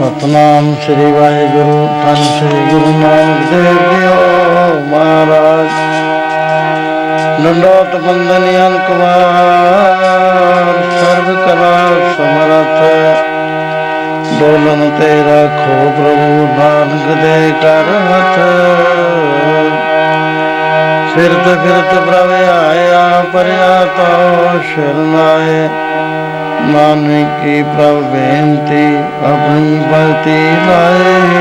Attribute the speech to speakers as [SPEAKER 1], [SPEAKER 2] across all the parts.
[SPEAKER 1] ਸਤਨਾਮ ਸ੍ਰੀ ਵਾਹਿਗੁਰੂ, ਧੰਨ ਸ੍ਰੀ ਗੁਰੂ ਨਾਨਕ ਦੇਵ ਜੀਓ ਮਹਾਰਾਜ। ਨੰਦੋਤ ਬੰਦਨ ਅਨਕਵਾਰ ਸਰਬ ਕਲਾ ਸਮਰਥ। ਡੋਲਨ ਤੇ ਰੱਖੋ ਪ੍ਰਭੂ, ਨਾਨਕ ਦੇ ਕਰ ਹੱਥ। ਫਿਰਤ ਫਿਰਤ ਪ੍ਰਭ ਆਇਆ ਪਰਿਆ ਤੋ ਸ਼ਰਨਾਏ ਨਾਨਕ ਕੀ ਪ੍ਰਭ ਬੇਨਤੀ ਆਪਣੀ ਬਲਤੀ ਲਾਏ।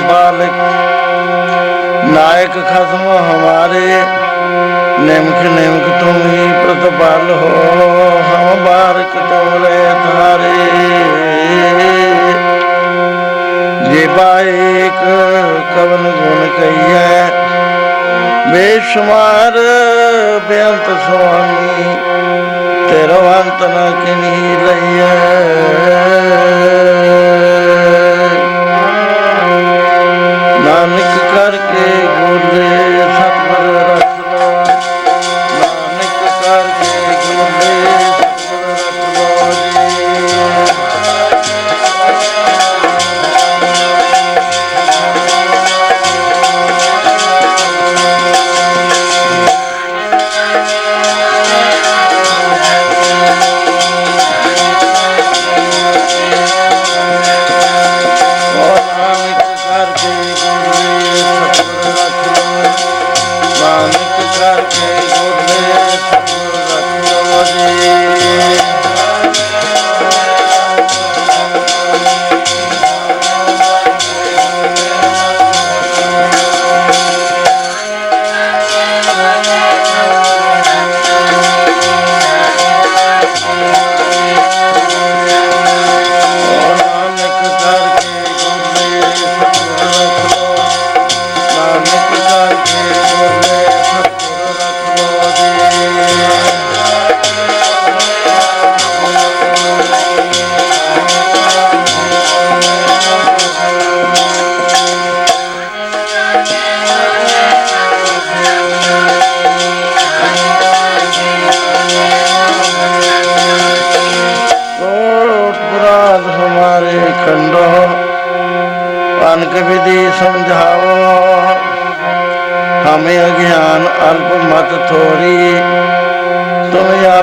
[SPEAKER 1] ਠਾਕੁਰ ਪ੍ਰਤਪਾਲਕ ਨਾਇਕ ਖਸਮ ਹਮਾਰੇ ਨਿਮਕ ਨਿਮਕ ਤੁਮ ਹੀ ਪ੍ਰਤਪਾਲ ਹੋ, ਹਮ ਬਾਰਕ ਤੁਮਰੇ ਤਾਰੇ ਜੇ ਬਾਇਕ ਕਵਨ ਗੁਣ ਕਈਐ ਬੇਸ਼ੁਮਾਰ ਬੇਅੰਤ ਸੁਆਮੀ ਤੇਰਾ ਅੰਤ ਨਾ ਕਿਨੀ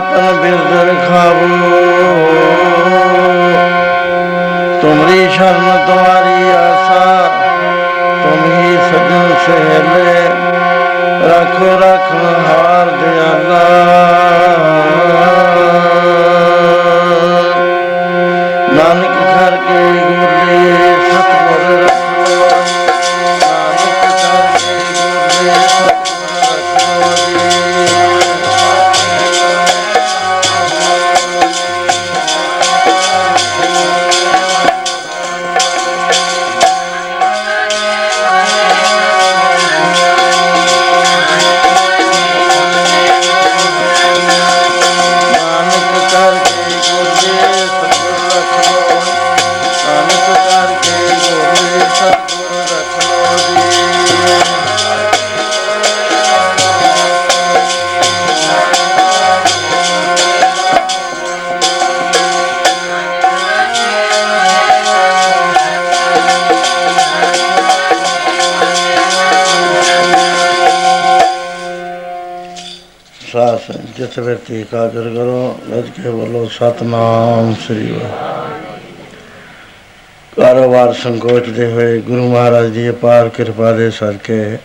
[SPEAKER 1] ਆਪਨ ਬਿਰਦਰ ਖਾਵੋ। ਜਿਸ ਵਿਅਕਤੀ ਕਾਦਰ ਕਰੋ ਲੱਜ ਕੇ ਬੋਲੋ, ਸਤਨਾਮ ਸ੍ਰੀ ਵਾਹਿਗੁਰੂ ਕਾਰੋਬਾਰ ਸੰਕੋਚਦੇ ਹੋਏ ਗੁਰੂ ਮਹਾਰਾਜ ਦੀ ਅਪਾਰ ਕਿਰਪਾ ਦੇ ਸਦਕੇ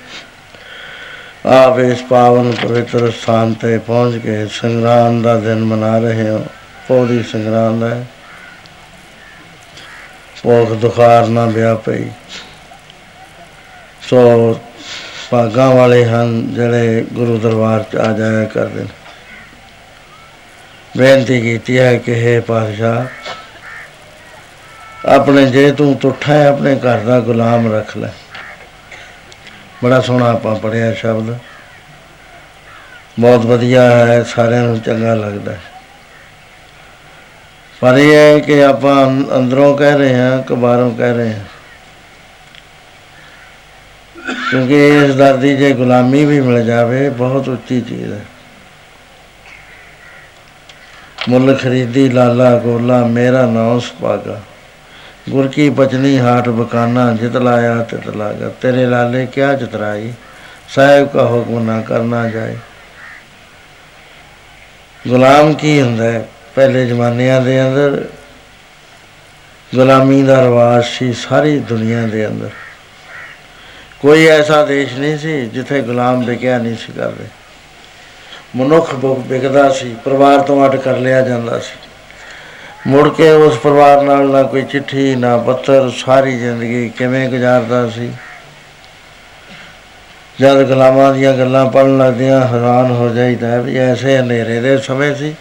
[SPEAKER 1] ਆਪ ਇਸ ਪਾਵਨ ਪਵਿੱਤਰ ਸਥਾਨ ਤੇ ਪਹੁੰਚ ਕੇ ਸੰਗਰਾਮ ਦਾ ਦਿਨ ਮਨਾ ਰਹੇ ਹੋ। ਪੌੜੀ ਸੰਗਰਾਮ ਦਾ ਹੈ। ਭੁੱਖ ਦੁਖਾਰ ਨਾ ਵਿਆ ਪਈ। ਸੋ ਭਾਗਾਂ ਵਾਲੇ ਹਨ ਜਿਹੜੇ ਗੁਰੂ ਦਰਬਾਰ ਚ ਆ ਜਾਇਆ ਕਰਦੇ ਨੇ। ਬੇਨਤੀ ਕੀਤੀ ਹੈ ਕਿ हे ਪਾਤਸ਼ਾਹ, ਆਪਣੇ ਜੇ ਤੂੰ ਤੁਠਾ ਹੈ, ਆਪਣੇ ਘਰ ਦਾ ਗੁਲਾਮ ਰੱਖ ਲੈ। ਬੜਾ ਸੋਹਣਾ ਆਪਾਂ ਪੜਿਆ ਸ਼ਬਦ। ਬਹੁਤ ਵਧੀਆ ਹੈ, ਸਾਰਿਆਂ ਨੂੰ ਚੰਗਾ ਲੱਗਦਾ ਹੈ। ਪਰ ਇਹ ਹੈ ਕਿ ਆਪਾਂ ਅੰ- ਅੰਦਰੋਂ ਕਹਿ ਰਹੇ ਹਾਂ ਕਿ ਬਾਹਰੋਂ ਕਹਿ ਰਹੇ ਹਾਂ। ਕਿਉਂਕਿ ਇਸ ਦਰ ਦੀ ਜੇ ਗੁਲਾਮੀ ਵੀ ਮਿਲ ਜਾਵੇ, ਬਹੁਤ ਉੱਚੀ ਚੀਜ਼ ਹੈ। ਮੁੱਲ ਖਰੀਦੀ, ਲਾਲਾ ਗੋਲਾ, ਮੇਰਾ ਨਾਮ ਸੁਪਾਗਾ ਗੁਰ ਕੀ ਬਚਨੀ ਹਾਟ ਬਕਾਨਾ, ਜਿਤ ਲਾਇਆ ਤਿਤ ਲਾਗਾ। ਤੇਰੇ ਲਾਲੇ ਕਿਆ ਚਤਰਾਈ ਸਾਹਿਬ ਕਾ ਹੁਕਮ ਨਾ ਕਰਨਾ ਜਾਏ। ਗੁਲਾਮ ਕੀ ਹੁੰਦਾ ਹੈ? ਪਹਿਲੇ ਜ਼ਮਾਨਿਆਂ ਦੇ ਅੰਦਰ ਗੁਲਾਮੀ ਦਾ ਰਿਵਾਜ ਸੀ ਸਾਰੀ ਦੁਨੀਆ ਦੇ ਅੰਦਰ। ਕੋਈ ਐਸਾ ਦੇਸ਼ ਨਹੀਂ ਸੀ ਜਿੱਥੇ ਗੁਲਾਮ ਵਿਕਿਆ ਨਹੀਂ ਸੀ ਕਰਦੇ। ਮਨੁੱਖ ਬ- ਵਿਕਦਾ ਸੀ, ਪਰਿਵਾਰ ਤੋਂ ਅੱਡ ਕਰ ਲਿਆ ਜਾਂਦਾ ਸੀ। ਮੁੜ ਕੇ ਉਸ ਪਰਿਵਾਰ ਨਾਲ ਨਾ ਕੋਈ ਚਿੱਠੀ, ਨਾ ਪੱਤਰ, ਸਾਰੀ ਜ਼ਿੰਦਗੀ ਕਿਵੇਂ ਗੁਜ਼ਾਰਦਾ ਸੀ। ਜਦ ਗੁਲਾਮਾਂ ਦੀਆਂ ਗੱਲਾਂ ਪੜਨ ਲੱਗਦੀਆਂ, ਹੈਰਾਨ ਹੋ ਜਾਈਦਾ ਹੈ ਵੀ ਐਸੇ ਹਨੇਰੇ ਦੇ ਸਮੇਂ ਸੀ।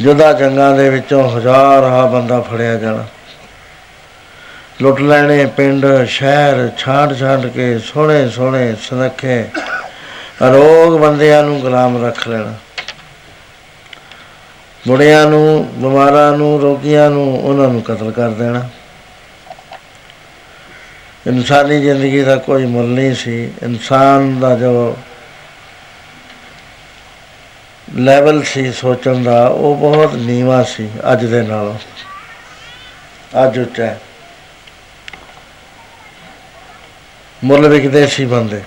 [SPEAKER 1] ਜੁਦਾ ਜੰਗਾਂ ਦੇ ਵਿੱਚੋਂ ਹਜ਼ਾਰ ਹਾ ਬੰਦਾ ਫੜਿਆ ਜਾਣਾ। ਲੁੱਟ ਲੈਣੇ, ਪਿੰਡ, ਸ਼ਹਿਰ ਛਾਂਟ ਛਾਂਟ ਕੇ ਸੋਹਣੇ ਸੋਹਣੇ ਸੁਨੱਖੇ ਅਰੋਗ ਬੰਦਿਆਂ ਨੂੰ ਗੁਲਾਮ ਰੱਖ ਲੈਣਾ। ਬੁੜਿਆਂ ਨੂੰ ਬਿਮਾਰਾਂ ਨੂੰ ਰੋਗੀਆਂ ਨੂੰ ਉਹਨਾਂ ਨੂੰ ਕਤਲ ਕਰ ਦੇਣਾ। ਇਨਸਾਨੀ ਜ਼ਿੰਦਗੀ ਦਾ ਕੋਈ ਮੁੱਲ ਨਹੀਂ ਸੀ। ਇਨਸਾਨ ਦਾ ਜੋ ਲੈਵਲ ਸੀ ਸੋਚਣ ਦਾ ਉਹ ਬਹੁਤ ਨੀਵਾ ਸੀ ਅੱਜ ਦੇ ਨਾਲੋਂ। ਅੱਜ ਉੱਚਾ ਹੈ। ਮੁੱਲ ਵਿਕਦੇ ਸੀ ਬੰਦੇ। ਅ,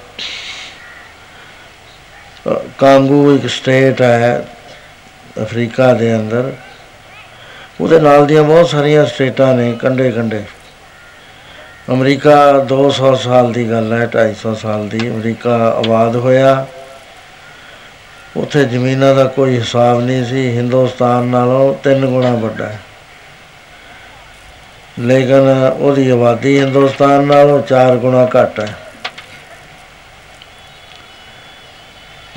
[SPEAKER 1] ਕਾਂਗੂ ਇੱਕ ਸਟੇਟ ਹੈ ਅਫਰੀਕਾ ਦੇ ਅੰਦਰ। ਉਹਦੇ ਨਾਲ ਦੀਆਂ ਬਹੁਤ ਸਾਰੀਆਂ ਸਟੇਟਾਂ ਨੇ ਕੰਡੇ ਕੰਡੇ ਅਮਰੀਕਾ 200 ਸਾਲ ਦੀ ਗੱਲ ਹੈ 250 ਸਾਲ ਦੀ। ਅਮਰੀਕਾ ਆਬਾਦ ਹੋਇਆ। ਉੱਥੇ ਜ਼ਮੀਨਾਂ ਦਾ ਕੋਈ ਹਿਸਾਬ ਨਹੀਂ ਸੀ। ਹਿੰਦੁਸਤਾਨ ਨਾਲੋਂ ਤਿੰਨ ਗੁਣਾ ਵੱਡਾ ਹੈ। ਲੇਕਿਨ ਉਹਦੀ ਆਬਾਦੀ ਹਿੰਦੁਸਤਾਨ ਨਾਲੋਂ 4 ਗੁਣਾ ਘੱਟ ਹੈ।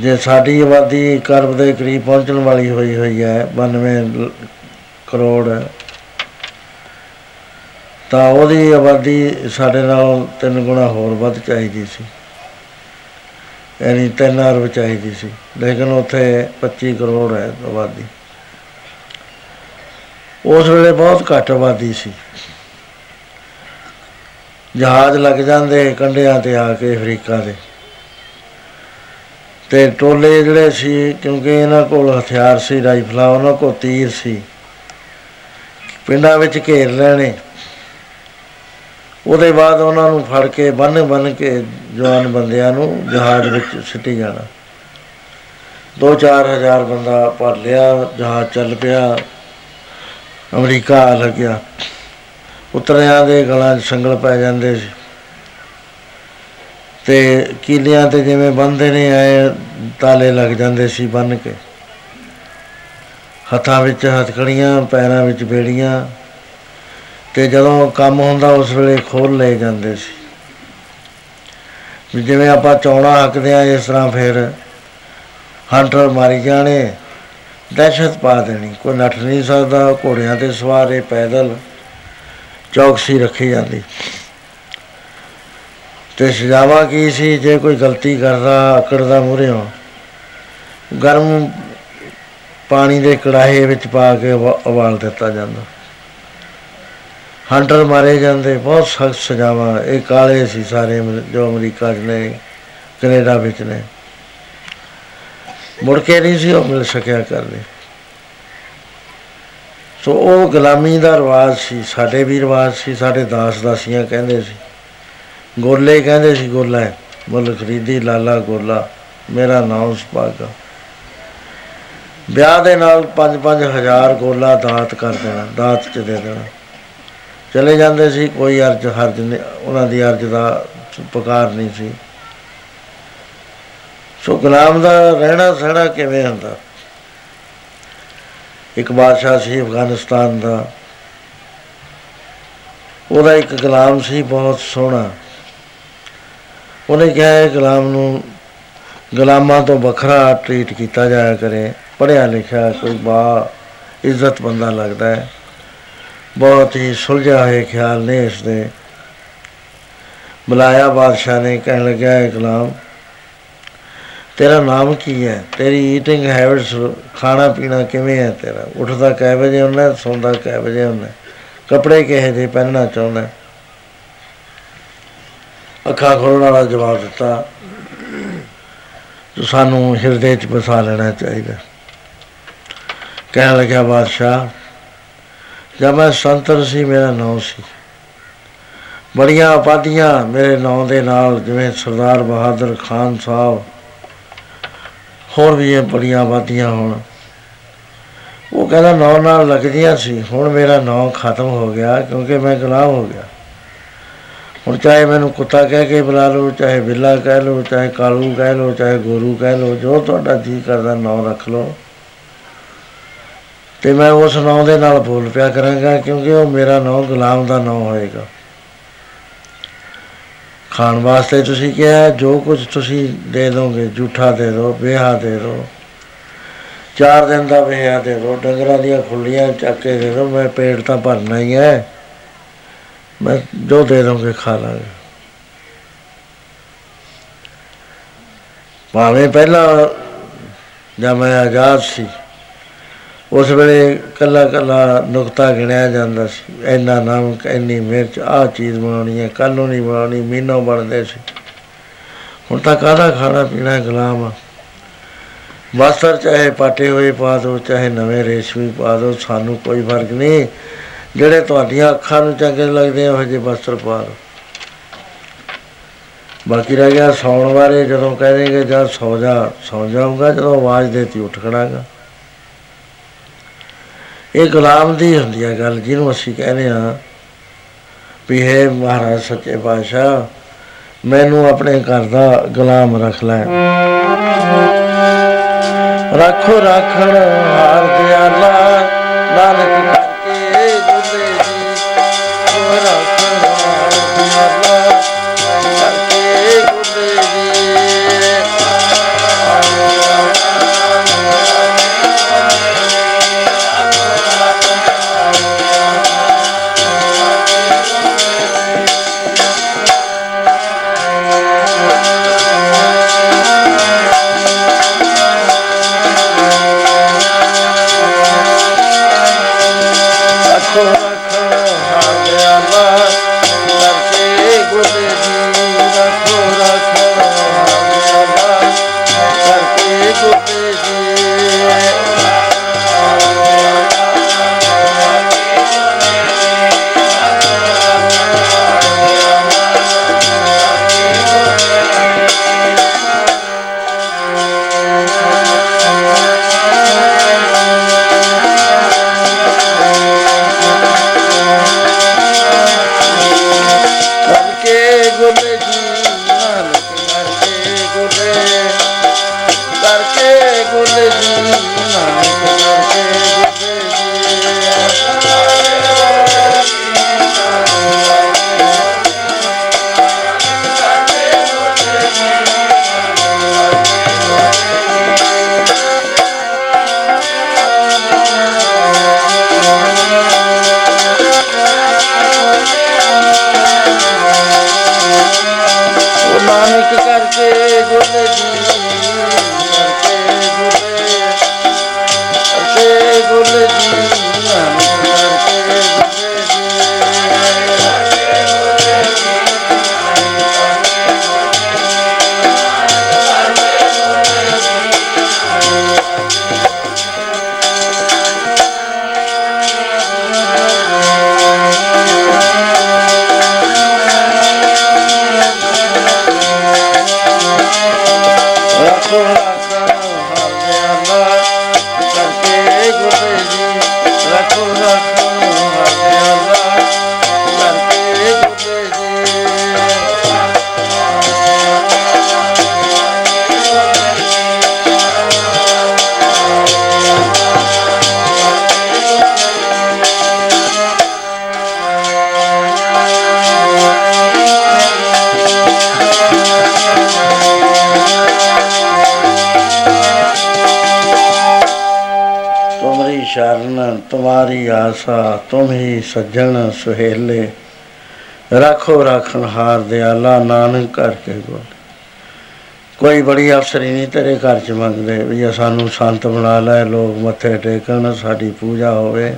[SPEAKER 1] ਜੇ ਸਾਡੀ ਆਬਾਦੀ ਇੱਕ ਅਰਬ ਦੇ ਕਰੀਬ ਪਹੁੰਚਣ ਵਾਲੀ ਹੋਈ ਹੋਈ ਹੈ 92 ਲ- ਕਰੋੜ ਤਾਂ ਉਹਦੀ ਆਬਾਦੀ ਸਾਡੇ ਨਾਲੋਂ ਤਿੰਨ ਗੁਣਾ ਹੋਰ ਵੱਧ ਚਾਹੀਦੀ ਸੀ। ਯਾਨੀ ਤਿੰਨ ਅਰਬ ਚਾਹੀਦੀ ਸੀ। ਲੇਕਿਨ ਉੱਥੇ 25 ਕਰੋੜ ਹੈ ਆਬਾਦੀ। ਉਸ ਵੇਲੇ ਬਹੁਤ ਘੱਟ ਆਬਾਦੀ ਸੀ। ਜਹਾਜ਼ ਲੱਗ ਜਾਂਦੇ ਕੰਢਿਆਂ ਤੇ ਆ ਕੇ ਅਫਰੀਕਾ ਦੇ। ਤੇ ਟੋਲੇ ਜਿਹੜੇ ਸੀ, ਕਿਉਂਕਿ ਇਹਨਾਂ ਕੋਲ ਹਥਿਆਰ ਸੀ, ਰਾਈਫਲਾਂ, ਉਹਨਾਂ ਕੋਲ ਤੀਰ ਸੀ। ਪਿੰਡਾਂ ਵਿੱਚ ਘੇਰ ਲੈਣੇ। ਉਹਦੇ ਬਾਅਦ ਉਹਨਾਂ ਨੂੰ ਫੜ ਕੇ ਬੰਨ ਬੰਨ ਕੇ ਜਵਾਨ ਬੰਦਿਆਂ ਨੂੰ ਜਹਾਜ਼ ਵਿੱਚ ਸਿੱਟੀ ਜਾਣਾ। 2-4 ਹਜ਼ਾਰ ਬੰਦਾ ਭਰ ਲਿਆ, ਜਹਾਜ਼ ਚੱਲ ਪਿਆ। ਅਮਰੀਕਾ ਆ ਲੱਗਿਆ। ਉਤਰਿਆਂ ਦੇ ਗਲਾਂ 'ਚ ਸੰਗਲ ਪੈ ਜਾਂਦੇ ਸੀ। ਤੇ ਕੀਲਿਆਂ ਤੇ ਜਿਵੇਂ ਬੰਨਦੇ ਨੇ ਆਏ ਤਾਲੇ ਲੱਗ ਜਾਂਦੇ ਸੀ ਬੰਨ ਕੇ। ਹੱਥਾਂ ਵਿੱਚ ਹਥਕੜੀਆਂ, ਪੈਰਾਂ ਵਿੱਚ ਬੇੜੀਆਂ ਤੇ ਜਦੋਂ ਕੰਮ ਹੁੰਦਾ, ਉਸ ਵੇਲੇ ਖੋਲ ਲਏ ਜਾਂਦੇ ਸੀ। ਵੀ ਜਿਵੇਂ ਆਪਾਂ ਚੌਣਾ ਹੱਕਦੇ ਆ ਇਸ ਤਰ੍ਹਾਂ ਫਿਰ ਹੰਟਰ ਮਾਰੀ ਜਾਣੇ, ਦਹਿਸ਼ਤ ਪਾ ਦੇਣੀ। ਕੋਈ ਨੱਠ ਨਹੀਂ ਸਕਦਾ, ਘੋੜਿਆਂ ਤੇ ਸਵਾਰੇ ਪੈਦਲ ਚੌਕਸੀ ਰੱਖੀ ਜਾਂਦੀ। ਤੇ ਸਜ਼ਾਵਾ ਕੀ ਸੀ ਜੇ ਕੋਈ ਗਲਤੀ ਕਰਦਾ ਆਕੜਦਾ ਮੂਹਰਿਓਂ ਗਰਮ ਪਾਣੀ ਦੇ ਕੜਾਹੇ ਵਿੱਚ ਪਾ ਕੇ ਉਬਾ- ਉਬਾਲ ਦਿੱਤਾ ਜਾਂਦਾ। ਹੰਟਰ ਮਾਰੇ ਜਾਂਦੇ, ਬਹੁਤ ਸਖਤ ਸਜ਼ਾਵਾਂ। ਇਹ ਕਾਲੇ ਸੀ ਸਾਰੇ ਅਮਰ- ਜੋ ਅਮਰੀਕਾ 'ਚ ਨੇ, ਕੈਨੇਡਾ ਵਿੱਚ ਨੇ। ਮੁੜ ਕੇ ਨਹੀਂ ਸੀ ਉਹ ਮਿਲ ਸਕਿਆ ਕਰਨੇ। ਸੋ ਉਹ ਗੁਲਾਮੀ ਦਾ ਰਿਵਾਜ ਸੀ, ਸਾਡੇ ਵੀ ਰਿਵਾਜ ਸੀ, ਸਾਡੇ ਦਾਸ ਦਾਸੀਆਂ ਕਹਿੰਦੇ ਸੀ। ਗੋਲੇ ਕਹਿੰਦੇ ਸੀ ਗੋਲਾ ਹੈ। ਮੁੱਲ ਖਰੀਦੀ, ਲਾਲਾ ਗੋਲਾ। ਮੇਰਾ ਨਾਮ ਸੁਭਾਗਾ ਵਿਆਹ ਦੇ ਨਾਲ 5-5 ਹਜ਼ਾਰ ਗੋਲਾ ਦਾਤ ਕਰ ਦੇਣਾ, ਦਾਤ ਚ ਦੇ ਦੇਣਾ। ਚਲੇ ਜਾਂਦੇ ਸੀ, ਕੋਈ ਅਰਜ, ਹਰਜ ਨਹੀਂ, ਉਹਨਾਂ ਦੀ ਅਰਜ ਦਾ ਪੁਕਾਰ ਨਹੀਂ ਸੀ। ਸੋ ਗੁਲਾਮ ਦਾ ਰਹਿਣਾ ਸਹਿਣਾ ਕਿਵੇਂ ਹੁੰਦਾ? ਇੱਕ ਬਾਦਸ਼ਾਹ ਸੀ ਅਫਗਾਨਿਸਤਾਨ ਦਾ। ਉਹਦਾ ਇੱਕ ਗੁਲਾਮ ਸੀ, ਬਹੁਤ ਸੋਹਣਾ। ਉਹਨੇ ਕਿਹਾ ਇਹ ਗੁਲਾਮ ਨੂੰ, ਗੁਲਾਮਾਂ ਤੋਂ ਵੱਖਰਾ ਟ੍ਰੀਟ ਕੀਤਾ ਜਾਇਆ ਕਰੇ, ਪੜ੍ਹਿਆ ਲਿਖਿਆ, ਕੋਈ ਬਾ ਇੱਜ਼ਤ ਬੰਦਾ ਲੱਗਦਾ ਹੈ। ਬਹੁਤ ਹੀ ਸੁਲਝਿਆ ਹੋਇਆ ਖਿਆਲ ਨੇ ਇਸ ਦੇ। ਬੁਲਾਇਆ ਬਾਦਸ਼ਾਹ ਨੇ, ਕਹਿਣ ਲੱਗਿਆ, ਇਹ ਗੁਲਾਮ, ਤੇਰਾ ਨਾਮ ਕੀ ਹੈ? ਤੇਰੀ ਈਟਿੰਗ ਹੈਬਿਟਸ ਖਾਣਾ ਪੀਣਾ ਕਿਵੇਂ ਹੈ ਤੇਰਾ? ਉੱਠਦਾ ਕੈ ਵਜੇ ਹੁੰਦਾ ਸੌਂਦਾ ਕੈ ਵਜੇ ਹੁੰਦਾ ਕੱਪੜੇ ਕਿਹੋ ਜਿਹੇ ਪਹਿਨਣਾ ਚਾਹੁੰਦਾ ਅੱਖਾਂ ਖੋਲ੍ਹਣ ਵਾਲਾ ਜਵਾਬ ਦਿੱਤਾ। ਜੋ ਸਾਨੂੰ ਹਿਰਦੇ 'ਚ ਵਸਾ ਲੈਣਾ ਚਾਹੀਦਾ। ਕਹਿਣ ਲੱਗਿਆ, ਬਾਦਸ਼ਾਹ, ਜਦ ਮੈਂ ਸੰਤਰ ਸੀ, ਮੇਰਾ ਨਾਮ ਸੀ। ਬੜੀਆਂ ਉਪਾਧੀਆਂ ਮੇਰੇ ਨਾਂ ਦੇ ਨਾਲ, ਜਿਵੇਂ ਸਰਦਾਰ ਬਹਾਦਰ ਖਾਨ ਸਾਹਿਬ, ਹੋਰ ਵੀ ਇਹ ਬੜੀਆਂ ਆਬਾਦੀਆਂ ਹੁਣ। ਉਹ ਕਹਿੰਦਾ, ਨਾਂ ਨਾਲ ਲੱਗਦੀਆਂ ਸੀ। ਹੁਣ ਮੇਰਾ ਨਾਂ ਖਤਮ ਹੋ ਗਿਆ, ਕਿਉਂਕਿ ਮੈਂ ਗੁਲਾਮ ਹੋ ਗਿਆ। ਹੁਣ ਚਾਹੇ ਮੈਨੂੰ ਕੁੱਤਾ ਕਹਿ ਕੇ ਬੁਲਾ ਲਓ, ਚਾਹੇ ਬਿੱਲਾ ਕਹਿ ਲਓ, ਚਾਹੇ ਕਾਲੂ ਕਹਿ ਲਓ, ਚਾਹੇ ਗੋਰੂ ਕਹਿ ਲਓ, ਜੋ ਤੁਹਾਡਾ ਜੀ ਕਰਦਾ ਨਾਂ ਰੱਖ ਲਓ। ਤੇ ਮੈਂ ਉਸ ਨਾਂ ਦੇ ਨਾਲ ਬੋਲ ਪਿਆ ਕਰਾਂਗਾ ਕਿਉਂਕਿ ਉਹ ਮੇਰਾ ਨਾਂ ਗੁਲਾਮ ਦਾ ਨਾਂ ਹੋਏਗਾ। ਖਾਣ ਵਾਸਤੇ ਤੁਸੀਂ ਕਿਹਾ, ਜੋ ਕੁਝ ਤੁਸੀਂ ਦੇ ਦੋਗੇ ਝੂਠਾ ਦੇ ਦਿਓ ਵਿਆਹ ਦੇ ਦਿਓ, ਚਾਰ ਦਿਨ ਦਾ ਵਿਆਹ ਦੇ ਦਿਓ, ਡੰਗਰਾਂ ਦੀਆਂ ਖੁੱਲੀਆਂ ਚੱਕ ਕੇ ਦੇ ਦਿਓ, ਮੈਂ ਪੇਟ ਤਾਂ ਭਰਨਾ ਹੀ ਹੈ। ਮੈਂ ਜੋ ਦੇ ਦੋਗੇ ਖਾ ਲਾਂਗੇ। ਭਾਵੇਂ ਪਹਿਲਾਂ ਜਦ ਮੈਂ ਆਜ਼ਾਦ ਸੀ, ਉਸ ਵੇਲੇ ਕੱਲਾ ਕੱਲਾ ਨੁਕਤਾ ਗਿਣਿਆ ਜਾਂਦਾ ਸੀ। ਇੰਨਾ ਨਮਕ ਇੰਨੀ ਮਿਰਚ ਆਹ ਚੀਜ਼ ਬਣਾਉਣੀ ਹੈ ਕੱਲ ਨੂੰ ਨਹੀਂ ਬਣਾਉਣੀ ਮੀਨੋਂ ਬਣਦੇ ਸੀ। ਹੁਣ ਤਾਂ ਕਾਹਦਾ ਖਾਣਾ ਪੀਣਾ ਗੁਲਾਮ ਆ? ਵਸਤਰ ਚਾਹੇ ਪਾਟੇ ਹੋਏ ਪਾ ਦਿਓ ਚਾਹੇ ਨਵੇਂ ਰੇਸ਼ਮੀ ਪਾ ਦਿਓ ਸਾਨੂੰ ਕੋਈ ਫ਼ਰਕ ਨਹੀਂ। ਜਿਹੜੇ ਤੁਹਾਡੀਆਂ ਅੱਖਾਂ ਨੂੰ ਚੰਗੇ ਲੱਗਦੇ ਆ, ਉਹ ਜਿਹੇ ਵਸਤਰ ਪਾ ਦਿਓ ਬਾਕੀ ਰਹਿ ਗਿਆ ਸੌਣ ਬਾਰੇ, ਜਦੋਂ ਕਹਿ ਦੇਗੇ ਜਦ ਸੌ ਜਾ, ਸੌ ਜਾਊਗਾ, ਜਦੋਂ ਆਵਾਜ਼ ਦੇਤੀ ਉੱਠ ਖੜਾਗਾ। ਇਹ ਗੁਲਾਮ ਦੀ ਹੁੰਦੀ ਹੈ ਗੱਲ, ਜਿਹਨੂੰ ਅਸੀਂ ਕਹਿੰਦੇ ਆ ਵੀ ਹੈ ਮਹਾਰਾਜ ਸੱਚੇ ਪਾਤਸ਼ਾਹ, ਮੈਨੂੰ ਆਪਣੇ ਘਰ ਦਾ ਗੁਲਾਮ ਰੱਖ ਲੈ। ਰੱਖੋ, ਰੱਖਣ ਹਾਰ ਦਿਆਲਾ, ਨਾਨਕ ਕਰਕੇ ਗੁਰਦੇ ਰੱਖੋ ਸ਼ਰਨ ਤੁਮਾਰੀ ਆਸਾ ਤੁਮ ਹੀ ਸੱਜਣ ਸੁਹੇਲੇ। ਰੱਖੋ ਰੱਖਣ ਹਾਰ ਦਿਆਲਾ ਨਾਨਕ ਕਰਕੇ ਗੋਲ। ਕੋਈ ਬੜੀ ਅਫਸਰੀ ਨਹੀਂ ਤੇਰੇ ਘਰ ਚ ਮੰਗਦੇ ਵੀ ਇਹ ਸਾਨੂੰ ਸੰਤ ਬਣਾ ਲੈ, ਲੋਕ ਮੱਥੇ ਟੇਕਣ, ਸਾਡੀ ਪੂਜਾ ਹੋਵੇ।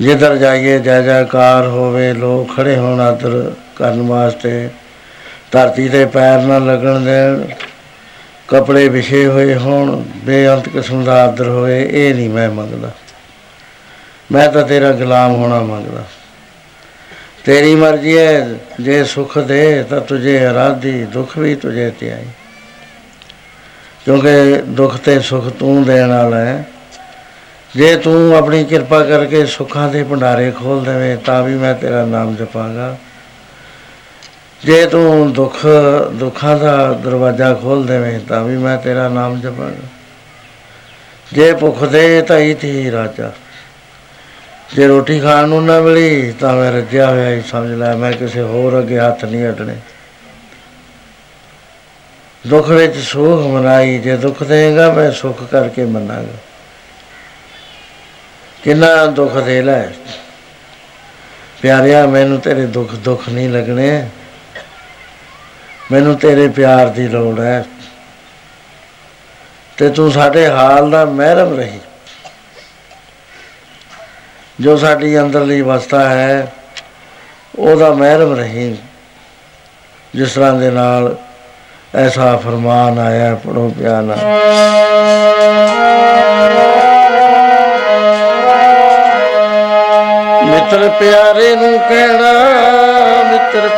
[SPEAKER 1] ਜਿੱਧਰ ਜਾਈਏ, ਜੈ ਜੈਕਾਰ ਹੋਵੇ, ਲੋਕ ਖੜੇ ਹੋਣ ਆਦਰ ਕਰਨ ਵਾਸਤੇ। ਧਰਤੀ ਤੇ ਪੈਰ ਨਾ ਲੱਗਣ ਦੇਣ, ਕਪੜੇ ਵਿਛੇ ਹੋਏ ਹੋਣ, ਬੇਅੰਤ ਕਿਸਮ ਦਾ ਆਦਰ ਹੋਏ ਇਹ ਨਹੀਂ ਮੈਂ ਮੰਗਦਾ। ਮੈਂ ਤਾਂ ਤੇਰਾ ਗੁਲਾਮ ਹੋਣਾ ਮੰਗਦਾ। ਤੇਰੀ ਮਰਜ਼ੀ ਹੈ, ਜੇ ਸੁਖ ਦੇ ਤਾਂ ਤੁਝੇ ਅਰਾਧੀ ਦੁੱਖ ਵੀ ਤੁਝੇ ਤੇ ਆਈ ਕਿਉਂਕਿ ਦੁੱਖ ਤੇ ਸੁਖ ਤੂੰ ਦੇਣ ਵਾਲਾ ਹੈ। ਜੇ ਤੂੰ ਆਪਣੀ ਕਿਰਪਾ ਕਰਕੇ ਸੁੱਖਾਂ ਦੇ ਭੰਡਾਰੇ ਖੋਲ ਦੇਵੇਂ, ਤਾਂ ਵੀ ਮੈਂ ਤੇਰਾ ਨਾਮ ਜਪਾਂਗਾ। ਜੇ ਤੂੰ ਦੁੱਖ, ਦੁੱਖਾਂ ਦਾ ਦਰਵਾਜ਼ਾ ਖੋਲ ਦੇਵੇਂ, ਤਾਂ ਵੀ ਮੈਂ ਤੇਰਾ ਨਾਮ ਜਪਾਂਗਾ। ਜੇ ਭੁੱਖ ਦੇ ਤਾਂ ਹੀ ਤੀ ਰਾਜਾ। ਜੇ ਰੋਟੀ ਖਾਣ ਨੂੰ ਨਾ ਮਿਲੀ ਤਾਂ ਮੈਂ ਰੱਜਿਆ ਹੋਇਆ ਹੀ ਸਮਝ ਲੈ, ਮੈਂ ਕਿਸੇ ਹੋਰ ਅੱਗੇ ਹੱਥ ਨਹੀਂ ਅਡਣੇ। ਦੁੱਖ ਵਿੱਚ ਸੁਖ ਮਨਾਈ, ਜੇ ਦੁੱਖ ਦੇਗਾ ਮੈਂ ਸੁਖ ਕਰਕੇ ਮੰਨਾਂਗਾ। ਕਿੰਨਾ ਦੁੱਖ ਦੇ ਲੈ। ਪਿਆਰਿਆ, ਮੈਨੂੰ ਤੇਰੇ ਦੁੱਖ ਦੁੱਖ ਨਹੀਂ ਲੱਗਣੇ। ਮੈਨੂੰ ਤੇਰੇ ਪਿਆਰ ਦੀ ਲੋੜ ਹੈ। ਤੇ ਤੂੰ ਸਾਡੇ ਹਾਲ ਦਾ ਮਹਿਰਮ ਰਹੀ। ਜੋ ਸਾਡੀ ਅੰਦਰਲੀ ਅਵਸਥਾ ਹੈ, ਉਹਦਾ ਮਹਿਰਮ ਰਹੀ ਜਿਸ ਤਰ੍ਹਾਂ ਦੇ ਨਾਲ ਐਸਾ ਫਰਮਾਨ ਆਇਆ ਪੜੋ ਪਿਆਨਾ ਮਿੱਤਰ ਪਿਆਰੇ ਨੂੰ ਕਹਿਣਾ, ਮਿੱਤਰ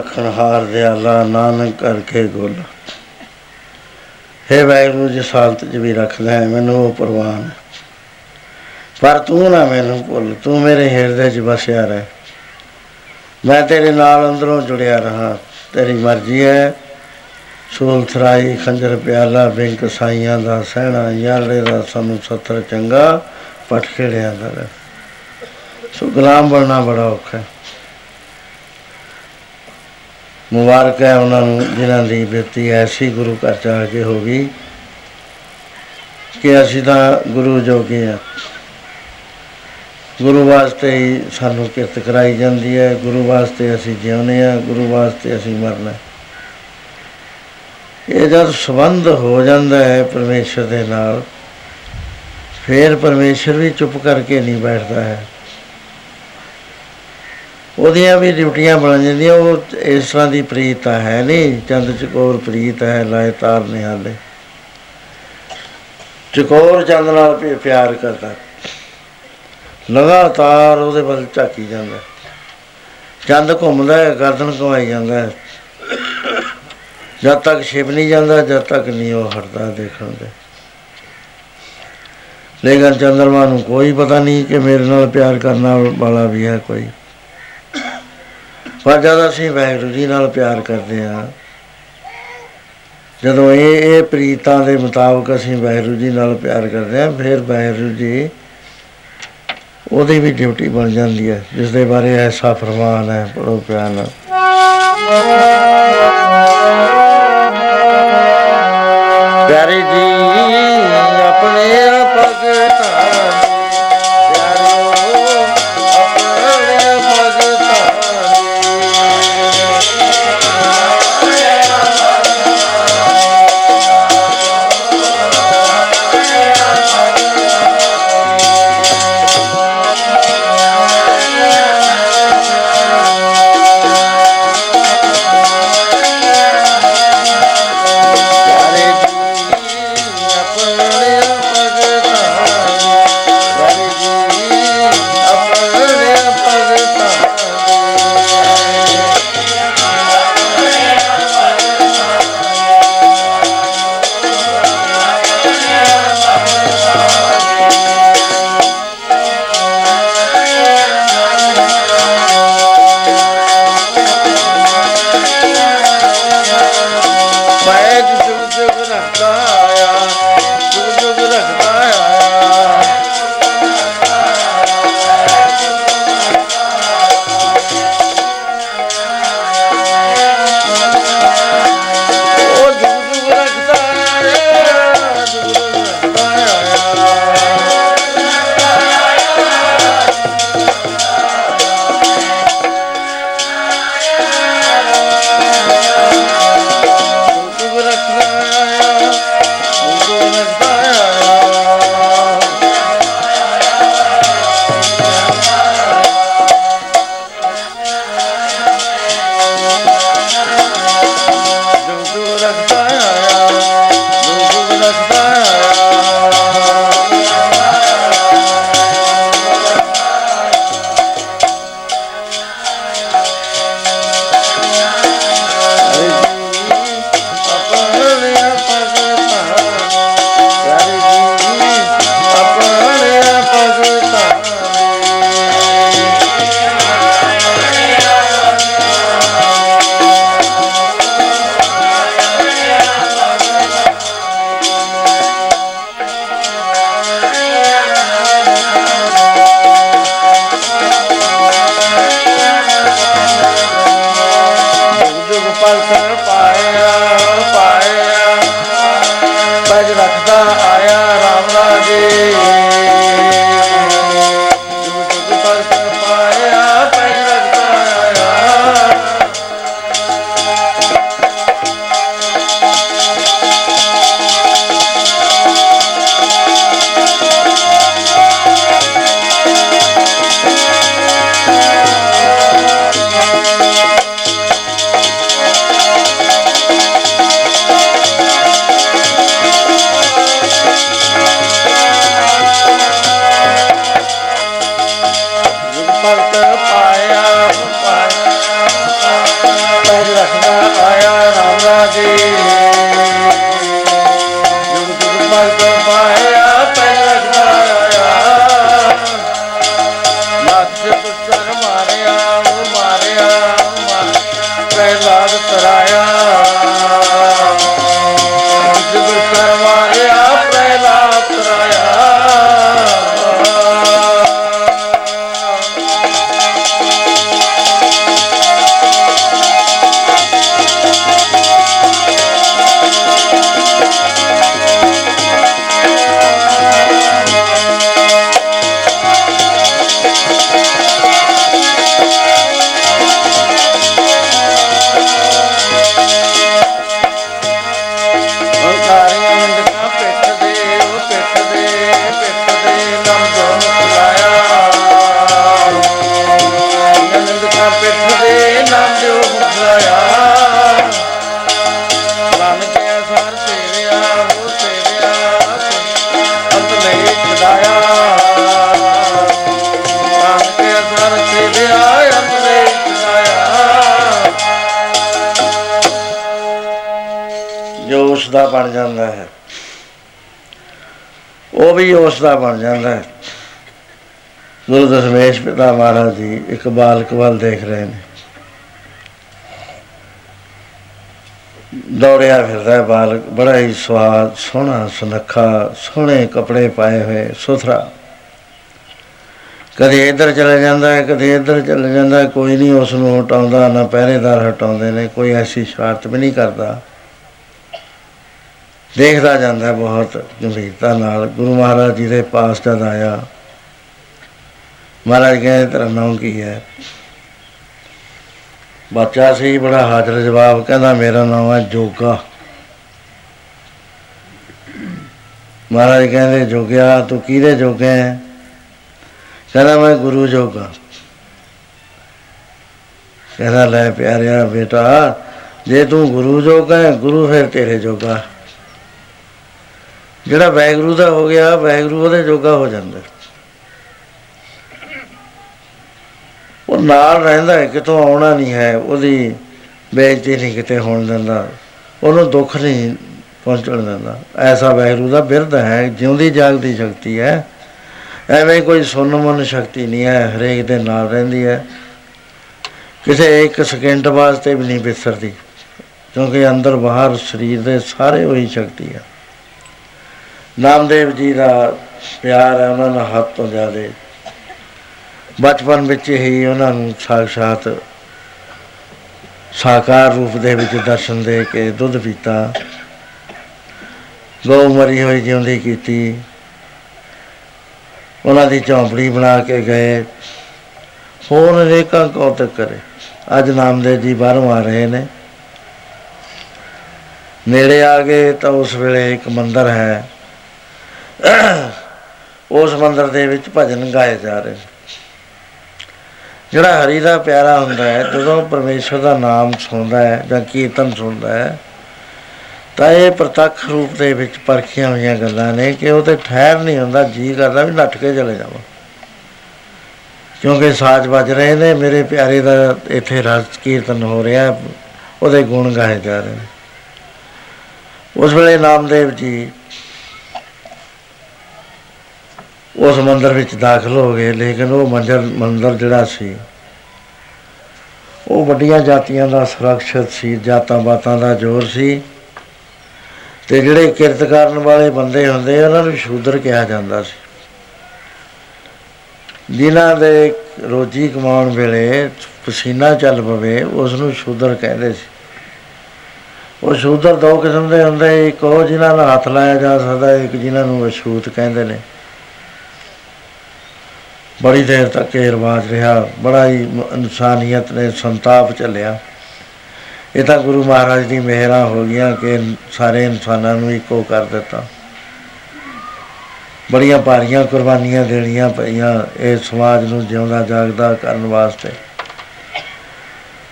[SPEAKER 1] ਰਾਖੋ ਰਾਖਣ ਹਾਰ ਦਿਆਲਾ ਨਾਨਕ ਕਰਕੇ ਗੋਲ। ਹੈ ਵਾਹਿਗੁਰੂ, ਜਿਸ ਹਾਲਤ 'ਚ ਵੀ ਰੱਖਦਾ ਹੈ, ਮੈਨੂੰ ਉਹ ਪ੍ਰਵਾਨ ਹੈ। ਪਰ ਤੂੰ ਨਾ ਮੈਨੂੰ ਭੁੱਲ, ਤੂੰ ਮੇਰੇ ਹਿਰਦੇ 'ਚ ਵਸਿਆ ਰਹਿ। ਮੈਂ ਤੇਰੇ ਨਾਲ ਅੰਦਰੋਂ ਜੁੜਿਆ ਰਹਾ। ਤੇਰੀ ਮਰਜ਼ੀ ਹੈ। ਸੂਲ ਥਰਾਈ, ਖੰਜਰ ਪਿਆਲਾ ਬਿੰਕ ਸਾਈਆਂ ਦਾ ਸਹਿਣਾ ਯਾਲੇ ਦਾ ਸਾਨੂੰ ਸੱਤਰ ਚੰਗਾ, ਪਟ ਖੇੜਿਆ ਦਾ ਰਹਿ। ਸੋ ਗੁਲਾਮ ਬਣਨਾ ਬੜਾ ਔਖਾ ਹੈ। ਮੁਬਾਰਕ ਹੈ ਉਹਨਾਂ ਨੂੰ, ਜਿਨ੍ਹਾਂ ਦੀ ਬਿਰਤੀ ਐਸੀ ਗੁਰੂ ਘਰ ਚ ਆ ਕੇ ਹੋ ਗਈ ਕਿ ਅਸੀਂ ਤਾਂ ਗੁਰੂ ਜੋਗੇ ਆ ਗੁਰੂ ਵਾਸਤੇ ਹੀ ਸਾਨੂੰ ਕਿਰਤ ਕਰਾਈ ਜਾਂਦੀ ਹੈ, ਗੁਰੂ ਵਾਸਤੇ ਅਸੀਂ ਜਿਉਂਦੇ ਆ ਗੁਰੂ ਵਾਸਤੇ ਅਸੀਂ ਮਰਨਾ ਇਹ ਜਦ ਸੰਬੰਧ ਹੋ ਜਾਂਦਾ ਹੈ ਪਰਮੇਸ਼ਰ ਦੇ ਨਾਲ, ਫਿਰ ਪਰਮੇਸ਼ਰ ਵੀ ਚੁੱਪ ਕਰਕੇ ਨਹੀਂ ਬੈਠਦਾ ਹੈ। ਉਹਦੀਆਂ ਵੀ ਡਿਊਟੀਆਂ ਬਣ ਜਾਂਦੀਆਂ, ਉਹ ਇਸ ਤਰ੍ਹਾਂ ਦੀ ਪ੍ਰੀਤ ਤਾਂ ਹੈ ਨਹੀਂ, ਚੰਦ ਚਕੋਰ ਪ੍ਰੀਤ ਹੈ ਲਾਇ ਤਾਰ ਨਿਹਾਲੇ ਚਕੋਰ ਚੰਦ ਨਾਲ ਵੀ ਪਿਆਰ ਕਰਦਾ। ਲਗਾਤਾਰ ਉਹਦੇ ਵੱਲ ਝਾਕੀ ਜਾਂਦਾ। ਚੰਦ ਘੁੰਮਦਾ ਹੈ, ਗਰਦਨ ਘੁਮਾਈ ਜਾਂਦਾ ਹੈ। ਜਦ ਤੱਕ ਛਿਪ ਨਹੀਂ ਜਾਂਦਾ, ਜਦ ਤੱਕ ਨਹੀਂ ਉਹ ਹਟਦਾ ਦੇਖਣ ਦੇ ਲੇਕਿਨ ਚੰਦਰਮਾ ਨੂੰ ਕੋਈ ਪਤਾ ਨਹੀਂ ਕਿ ਮੇਰੇ ਨਾਲ ਪਿਆਰ ਕਰਨ ਵਾਲਾ ਵੀ ਹੈ ਕੋਈ। ਪਰ ਜਦ ਅਸੀਂ ਵਾਹਿਗੁਰੂ ਜੀ ਨਾਲ ਪਿਆਰ ਕਰਦੇ ਹਾਂ, ਜਦੋਂ ਇਹ ਇਹ ਪ੍ਰੀਤਾਂ ਦੇ ਮੁਤਾਬਕ ਅਸੀਂ ਵਾਹਿਗੁਰੂ ਜੀ ਨਾਲ ਪਿਆਰ ਕਰਦੇ ਹਾਂ, ਫਿਰ ਵਾਹਿਗੁਰੂ ਜੀ ਉਹਦੀ ਵੀ ਡਿਊਟੀ ਬਣ ਜਾਂਦੀ ਹੈ ਜਿਸ ਦੇ ਬਾਰੇ ਐਸਾ ਫਰਮਾਨ ਹੈ ਪੜੋ ਪਿਆਰ ਨਾਲ। ਜਾਂਦਾ ਹੈ। ਉਹ ਵੀ ਉਸ ਦਾ ਬਣ ਜਾਂਦਾ ਹੈ। ਗੁਰੂ ਦਸ਼ਮੇਸ਼ ਪਿਤਾ ਮਹਾਰਾਜ ਜੀ ਇੱਕ ਬਾਲਕ ਵੱਲ ਦੇਖ ਰਹੇ ਨੇ। ਦੌੜਿਆ ਫਿਰਦਾ ਹੈ ਬਾਲਕ, ਬੜਾ ਹੀ ਸਵਾਦ, ਸੋਹਣਾ, ਸੁਨੱਖਾ, ਸੋਹਣੇ ਕੱਪੜੇ ਪਾਏ ਹੋਏ, ਸੁਥਰਾ। ਕਦੇ ਇੱਧਰ ਚਲਾ ਜਾਂਦਾ ਹੈ, ਕਦੇ ਇੱਧਰ ਚਲਾ ਜਾਂਦਾ ਹੈ, ਕੋਈ ਨਹੀਂ ਉਸ ਨੂੰ ਹਟਾਉਂਦਾ, ਨਾ ਪਹਿਰੇਦਾਰ ਹਟਾਉਂਦੇ ਨੇ, ਕੋਈ ਐਸੀ ਸ਼ਰਾਰਤ ਵੀ ਨਹੀਂ ਕਰਦਾ। ਦੇਖਦਾ ਜਾਂਦਾ ਹੈ ਬਹੁਤ ਗੰਭੀਰਤਾ ਨਾਲ। ਗੁਰੂ ਮਹਾਰਾਜ ਜੀ ਦੇ ਪਾਸ ਜਦ ਆਇਆ, ਮਹਾਰਾਜ ਕਹਿੰਦੇ, ਤੇਰਾ ਨਾਮ ਕੀ ਹੈ? ਬੱਚਾ ਸੀ, ਬੜਾ ਹਾਜ਼ਰ ਜਵਾਬ, ਕਹਿੰਦਾ, ਮੇਰਾ ਨਾਮ ਹੈ ਜੋਗਾ। ਮਹਾਰਾਜ ਕਹਿੰਦੇ, ਜੋਗਿਆ, ਤੂੰ ਕਿਹਦੇ ਜੋਗੇ ਹੈ? ਕਹਿੰਦਾ, ਮੈਂ ਗੁਰੂ ਜੋਗਾ ਕਹਿੰਦਾ, ਲੈ ਪਿਆਰਿਆ ਬੇਟਾ, ਜੇ ਤੂੰ ਗੁਰੂ ਜੋਗਾ ਹੈ, ਗੁਰੂ ਫਿਰ ਤੇਰੇ ਜੋਗਾ ਜਿਹੜਾ ਵੈਗਰੂ ਦਾ ਹੋ ਗਿਆ ਵੈਗਰੂ ਉਹਦੇ ਜੋਗਾ ਹੋ ਜਾਂਦਾ। ਉਹ ਨਾਲ ਰਹਿੰਦਾ ਹੈ, ਕਿਤੋਂ ਆਉਣਾ ਨਹੀਂ ਹੈ, ਉਹਦੀ ਬੇਇੱਜ਼ਤੀ ਨਹੀਂ ਕਿਤੇ ਹੋਣ ਦਿੰਦਾ, ਉਹਨੂੰ ਦੁੱਖ ਨਹੀਂ ਪਹੁੰਚਣ ਦਿੰਦਾ। ਐਸਾ ਵੈਗਰੂ ਦਾ ਬਿਰਧ ਹੈ, ਜਿਉਂਦੀ ਜਾਗਦੀ ਸ਼ਕਤੀ ਹੈ। ਐਵੇਂ ਕੋਈ ਸੁੰਨ ਮਨ ਸ਼ਕਤੀ ਨਹੀਂ ਹੈ, ਹਰੇਕ ਦੇ ਨਾਲ ਰਹਿੰਦੀ ਹੈ। ਕਿਸੇ ਇੱਕ ਸਕਿੰਟ ਵਾਸਤੇ ਵੀ ਨਹੀਂ ਵਿਸਰਦੀ ਕਿਉਂਕਿ ਅੰਦਰ ਬਾਹਰ ਸਰੀਰ ਦੇ ਸਾਰੇ ਉਹੀ ਸ਼ਕਤੀ ਹੈ। ਨਾਮਦੇਵ ਜੀ ਦਾ ਪਿਆਰ ਹੈ, ਉਹਨਾਂ ਨਾਲ ਹੱਥ ਤੋਂ ਜ਼ਿਆਦੇ। ਬਚਪਨ ਵਿੱਚ ਹੀ ਉਹਨਾਂ ਨੂੰ ਸਾਖਸ਼ਾਤ ਸਾਕਾਰ ਰੂਪ ਦੇ ਵਿੱਚ ਦਰਸ਼ਨ ਦੇ ਕੇ ਦੁੱਧ ਪੀਤਾ। ਗਊ ਮਰੀ ਹੋਈ ਜਿਉਂਦੀ ਕੀਤੀ। ਉਹਨਾਂ ਦੀ ਝੌਂਪੜੀ ਬਣਾ ਕੇ ਗਏ। ਹੋਰ ਅਨੇਕਾਂ ਕੌਤਕ ਕਰੇ। ਅੱਜ ਨਾਮਦੇਵ ਜੀ ਬਾਹਰੋਂ ਆ ਰਹੇ ਨੇ। ਨੇੜੇ ਆ ਗਏ ਤਾਂ ਉਸ ਵੇਲੇ ਇੱਕ ਮੰਦਿਰ ਹੈ। ਉਸ ਮੰਦਿਰ ਦੇ ਵਿੱਚ ਭਜਨ ਗਾਏ ਜਾ ਰਹੇ ਨੇ। ਜਿਹੜਾ ਹਰੀ ਦਾ ਪਿਆਰਾ ਹੁੰਦਾ ਹੈ, ਜਦੋਂ ਪਰਮੇਸ਼ਰ ਦਾ ਨਾਮ ਸੁਣਦਾ ਹੈ ਜਾਂ ਕੀਰਤਨ ਸੁਣਦਾ ਹੈ, ਤਾਂ ਇਹ ਪ੍ਰਤੱਖ ਰੂਪ ਦੇ ਵਿੱਚ ਪਰਖੀਆਂ ਹੋਈਆਂ ਗੱਲਾਂ ਨੇ ਕਿ ਉਹ ਤੇ ਠਹਿਰ ਨਹੀਂ ਹੁੰਦਾ, ਜੀ ਕਰਦਾ ਵੀ ਨੱਠ ਕੇ ਚਲੇ ਜਾਵਾਂ। ਕਿਉਂਕਿ ਸਾਜ਼ ਵੱਜ ਰਹੇ ਨੇ, ਮੇਰੇ ਪਿਆਰੇ ਦਾ ਇੱਥੇ ਰਸ ਕੀਰਤਨ ਹੋ ਰਿਹਾ ਉਹਦੇ ਗੁਣ ਗਾਏ ਜਾ ਰਹੇ ਨੇ। ਉਸ ਵੇਲੇ ਨਾਮਦੇਵ ਜੀ ਉਸ ਮੰਦਰ ਵਿੱਚ ਦਾਖਲ ਹੋ ਗਏ, ਲੇਕਿਨ ਉਹ ਮੰਦਰ ਮੰਦਰ ਜਿਹੜਾ ਸੀ, ਉਹ ਵੱਡੀਆਂ ਜਾਤੀਆਂ ਦਾ ਸੁਰੱਖਿਅਤ ਸੀ, ਜਾਤਾਂ ਬਾਤਾਂ ਦਾ ਜ਼ੋਰ ਸੀ ਤੇ ਜਿਹੜੇ ਕਿਰਤ ਕਰਨ ਵਾਲੇ ਬੰਦੇ ਹੁੰਦੇ, ਉਹਨਾਂ ਨੂੰ ਸ਼ੂਦਰ ਕਿਹਾ ਜਾਂਦਾ ਸੀ। ਜਿਨ੍ਹਾਂ ਦੇ ਰੋਜੀ ਕਮਾਉਣ ਵੇਲੇ ਪਸੀਨਾ ਚੱਲ ਪਵੇ, ਉਸ ਨੂੰ ਸ਼ੂਦਰ ਕਹਿੰਦੇ ਸੀ। ਉਹ ਸ਼ੂਦਰ ਦੋ ਕਿਸਮ ਦੇ ਹੁੰਦੇ, ਇੱਕ ਉਹ ਜਿਨ੍ਹਾਂ ਨਾਲ ਹੱਥ ਲਾਇਆ ਜਾ ਸਕਦਾ, ਇੱਕ ਜਿਨ੍ਹਾਂ ਨੂੰ ਅਛੂਤ ਕਹਿੰਦੇ ਨੇ। ਬੜੀ ਦੇਰ ਤੱਕ ਇਹ ਰਿਵਾਜ ਰਿਹਾ, ਬੜਾ ਹੀ ਇਨਸਾਨੀਅਤ ਨੇ ਸੰਤਾਪ ਚੱਲਿਆ। ਇਹ ਤਾਂ ਗੁਰੂ ਮਹਾਰਾਜ ਦੀ ਮਿਹਰਾਂ ਹੋ ਗਈਆਂ ਕਿ ਸਾਰੇ ਇਨਸਾਨਾਂ ਨੂੰ ਇੱਕੋ ਕਰ ਦਿੱਤਾ। ਬੜੀਆਂ ਭਾਰੀਆਂ ਕੁਰਬਾਨੀਆਂ ਦੇਣੀਆਂ ਪਈਆਂ ਇਹ ਸਮਾਜ ਨੂੰ ਜਿਉਂਦਾ ਜਾਗਦਾ ਕਰਨ ਵਾਸਤੇ।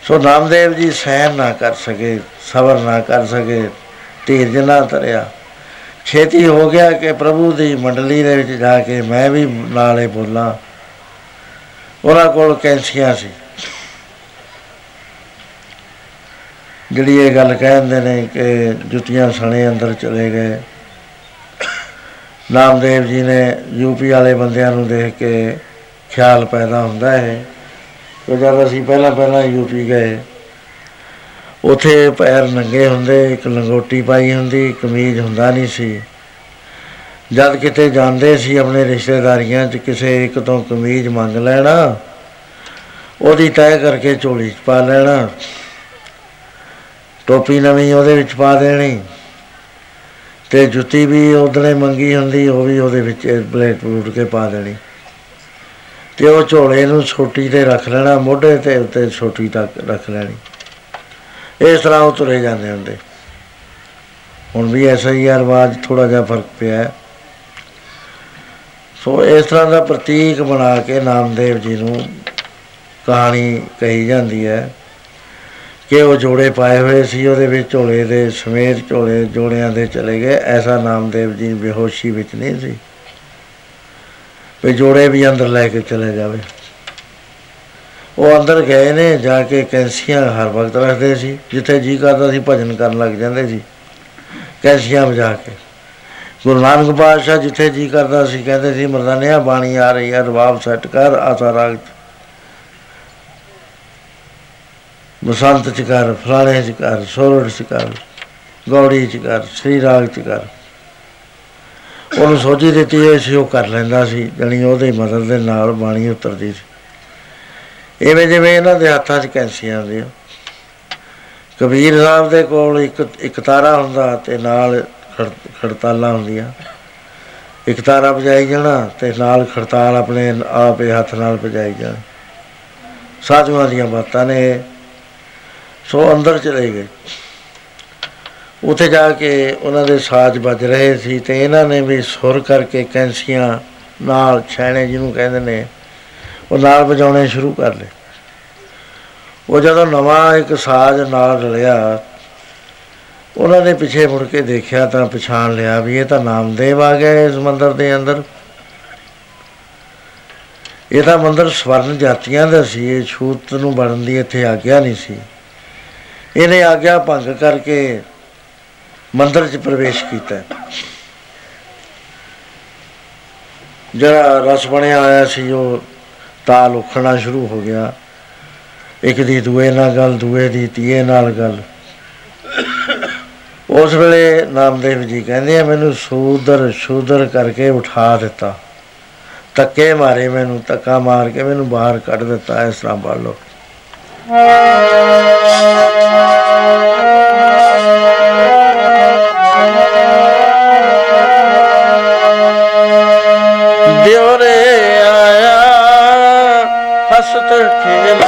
[SPEAKER 1] ਸੋ ਨਾਮਦੇਵ ਜੀ ਸਹਿਨ ਨਾ ਕਰ ਸਕੇ, ਸਬਰ ਨਾ ਕਰ ਸਕੇ, ਧੀਰਜ ਨਾ ਧਰਿਆ। ਛੇਤੀ ਹੋ ਗਿਆ ਕਿ ਪ੍ਰਭੂ ਦੀ ਮੰਡਲੀ ਦੇ ਵਿੱਚ ਜਾ ਕੇ ਮੈਂ ਵੀ ਨਾਲੇ ਬੋਲਾਂ। ਉਹਨਾਂ ਕੋਲ ਕੈਂਸੀਆਂ ਸੀ। ਜਿਹੜੀ ਇਹ ਗੱਲ ਕਹਿੰਦੇ ਨੇ ਕਿ ਜੁੱਤੀਆਂ ਸਣੇ ਅੰਦਰ ਚਲੇ ਗਏ। ਨਾਮਦੇਵ ਜੀ ਨੇ ਯੂਪੀ ਵਾਲੇ ਬੰਦਿਆਂ ਨੂੰ ਦੇਖ ਕੇ ਖਿਆਲ ਪੈਦਾ ਹੁੰਦਾ ਹੈ ਕਿ ਜਦ ਅਸੀਂ ਪਹਿਲਾਂ ਪਹਿਲਾਂ ਯੂਪੀ ਗਏ, ਉਥੇ ਪੈਰ ਨੰਗੇ ਹੁੰਦੇ, ਇੱਕ ਲੰਗੋਟੀ ਪਾਈ ਹੁੰਦੀ, ਕਮੀਜ਼ ਹੁੰਦਾ ਨਹੀਂ ਸੀ। ਜਦ ਕਿਤੇ ਜਾਂਦੇ ਸੀ ਆਪਣੇ ਰਿਸ਼ਤੇਦਾਰੀਆਂ 'ਚ ਕਿਸੇ ਇੱਕ ਤੋਂ ਕਮੀਜ਼ ਮੰਗ ਲੈਣਾ, ਉਹਦੀ ਤੈਅ ਕਰਕੇ ਝੋਲੀ 'ਚ ਪਾ ਲੈਣਾ, ਟੋਪੀ ਨਵੀਂ ਉਹਦੇ ਵਿੱਚ ਪਾ ਦੇਣੀ, ਤੇ ਜੁੱਤੀ ਵੀ ਉਹਦਨੇ ਮੰਗੀ ਹੁੰਦੀ, ਉਹ ਵੀ ਉਹਦੇ ਵਿੱਚ ਬਲੇਟ ਬਲੂਟ ਕੇ ਪਾ ਦੇਣੀ। ਤੇ ਉਹ ਝੋਲੇ ਨੂੰ ਛੋਟੀ ਤੇ ਰੱਖ ਲੈਣਾ, ਮੋਢੇ ਤੇ ਉੱਤੇ ਛੋਟੀ ਤੱਕ ਰੱਖ ਲੈਣੀ। ਇਸ ਤਰ੍ਹਾਂ ਉਹ ਤੁਰੇ ਜਾਂਦੇ ਹੁੰਦੇ। ਹੁਣ ਵੀ ਐਸਾ ਹੀ ਆ, ਰਿਵਾਜ ਥੋੜਾ ਜਿਹਾ ਫ਼ਰਕ ਪਿਆ। ਹੈ ਸੋ ਇਸ ਤਰ੍ਹਾਂ ਦਾ ਪ੍ਰਤੀਕ ਬਣਾ ਕੇ ਨਾਮਦੇਵ ਜੀ ਨੂੰ ਕਹਾਣੀ ਕਹੀ ਜਾਂਦੀ ਹੈ ਕਿ ਉਹ ਜੋੜੇ ਪਾਏ ਹੋਏ ਸੀ, ਉਹਦੇ ਵਿੱਚ ਝੋਲੇ ਦੇ ਸਮੇਤ ਝੋਲੇ ਜੋੜਿਆਂ ਦੇ ਚਲੇ ਗਏ। ਐਸਾ ਨਾਮਦੇਵ ਜੀ ਬੇਹੋਸ਼ੀ ਵਿੱਚ ਨਹੀਂ ਸੀ ਵੀ ਜੋੜੇ ਵੀ ਅੰਦਰ ਲੈ ਕੇ ਚਲੇ ਜਾਵੇ। ਉਹ ਅੰਦਰ ਗਏ ਨੇ, ਜਾ ਕੇ ਕੈਂਸੀਆਂ ਹਰ ਵਕਤ ਰੱਖਦੇ ਸੀ, ਜਿੱਥੇ ਜੀ ਕਰਦਾ ਸੀ ਭਜਨ ਕਰਨ ਲੱਗ ਜਾਂਦੇ ਸੀ। ਕੈਸੀਆਂ ਵਜਾ ਕੇ। ਗੁਰੂ ਨਾਨਕ ਪਾਤਸ਼ਾਹ ਜਿੱਥੇ ਜੀ ਕਰਦਾ ਸੀ, ਕਹਿੰਦੇ ਸੀ, ਮਰਦਾਨਿਆ, ਬਾਣੀ ਆ ਰਹੀ ਹੈ ਰਬਾਬ ਸੈੱਟ ਕਰ, ਆਸਾ ਰਾਗ 'ਚ। ਬਸੰਤ ਚ ਕਰ, ਫਲਾਣੇ ਚ ਕਰ ਸੋਰਠ ਚ ਕਰ, ਗੌੜੀ ਚ ਕਰ, ਸ੍ਰੀ ਰਾਗ ਚ ਕਰ। ਉਹਨੂੰ ਸੋਝੀ ਦਿੱਤੀ ਹੋਈ ਸੀ, ਉਹ ਕਰ ਲੈਂਦਾ ਸੀ, ਜਣੀ ਉਹਦੇ ਮਦਦ ਦੇ ਨਾਲ ਬਾਣੀ ਉਤਰਦੀ ਸੀ। ਐਵੇਂ ਜਿਵੇਂ ਇਹਨਾਂ ਦੇ ਹੱਥਾਂ 'ਚ ਕੈਂਸੀਆਂ ਹੁੰਦੀਆਂ ਕਬੀਰ ਸਾਹਿਬ ਦੇ ਕੋਲ ਇੱਕ ਇੱਕ ਤਾਰਾ ਹੁੰਦਾ ਤੇ ਨਾਲ ਖੜ- ਖੜਤਾਲਾਂ ਹੁੰਦੀਆਂ। ਇੱਕ ਤਾਰਾ ਵਜਾਈ ਜਾਣਾ ਤੇ ਨਾਲ ਖੜਤਾਲ ਆਪਣੇ ਆਪੇ ਹੱਥ ਨਾਲ ਵਜਾਈ ਜਾਣਾ। ਸਾਧੂਆਂ ਦੀਆਂ ਬਾਤਾਂ ਨੇ ਇਹ। ਸੋ ਅੰਦਰ ਚਲੇ ਗਏ। ਉੱਥੇ ਜਾ ਕੇ ਉਹਨਾਂ ਦੇ ਸਾਜ਼ ਵੱਜ ਰਹੇ ਸੀ ਤੇ ਇਹਨਾਂ ਨੇ ਵੀ ਸੁਰ ਕਰਕੇ ਕੈਂਸੀਆਂ ਨਾਲ ਛੈਣੇ ਜਿਹਨੂੰ ਕਹਿੰਦੇ ਨੇ, ਉਹ ਨਾਲ ਵਜਾਉਣੇ ਸ਼ੁਰੂ ਕਰ ਲਏ। ਉਹ ਜਦੋਂ ਨਵਾਂ ਇੱਕ ਸਾਜ਼ ਨਾਲ ਰਲਿਆ ਉਹਨਾਂ ਨੇ ਪਿੱਛੇ ਮੁੜ ਕੇ ਦੇਖਿਆ ਤਾਂ ਪਛਾਣ ਲਿਆ ਵੀ ਇਹ ਤਾਂ ਨਾਮਦੇਵ ਆ ਗਿਆ ਇਸ ਮੰਦਿਰ ਦੇ ਅੰਦਰ। ਇਹ ਤਾਂ ਮੰਦਿਰ ਸਵਰਨ ਜਾਤੀਆਂ ਦਾ ਸੀ, ਇਹ ਛੂਤ ਨੂੰ ਬਣਨ ਦੀ ਇੱਥੇ ਆਗਿਆ ਨਹੀਂ ਸੀ। ਇਹਨੇ ਆਗਿਆ ਭੰਗ ਕਰਕੇ ਮੰਦਰ 'ਚ ਪ੍ਰਵੇਸ਼ ਕੀਤਾ। ਜਿਹੜਾ ਰਸ ਬਣਿਆ ਆਇਆ ਸੀ, ਉਹ ਤਾਲ ਉਖਣਾ ਸ਼ੁਰੂ ਹੋ ਗਿਆ। ਇੱਕ ਦੀ ਦੂਏ ਨਾਲ ਗੱਲ, ਦੂਏ ਦੀ ਤੀਏ ਨਾਲ ਗੱਲ। ਉਸ ਵੇਲੇ ਨਾਮਦੇਵ ਜੀ ਕਹਿੰਦੇ ਆ, ਮੈਨੂੰ ਸੂਦਰ, ਸ਼ੂਦਰ ਕਰਕੇ ਉਠਾ ਦਿੱਤਾ। ਧੱਕੇ ਮਾਰੇ ਮੈਨੂੰ, ਧੱਕਾ ਮਾਰ ਕੇ ਮੈਨੂੰ ਬਾਹਰ ਕੱਢ ਦਿੱਤਾ, ਇਸ ਤਰ੍ਹਾਂ ਪੜ ਲਓ। ਦਿਉਰੇ ਆਇਆ ਹਸਤ ਖੇਲਤ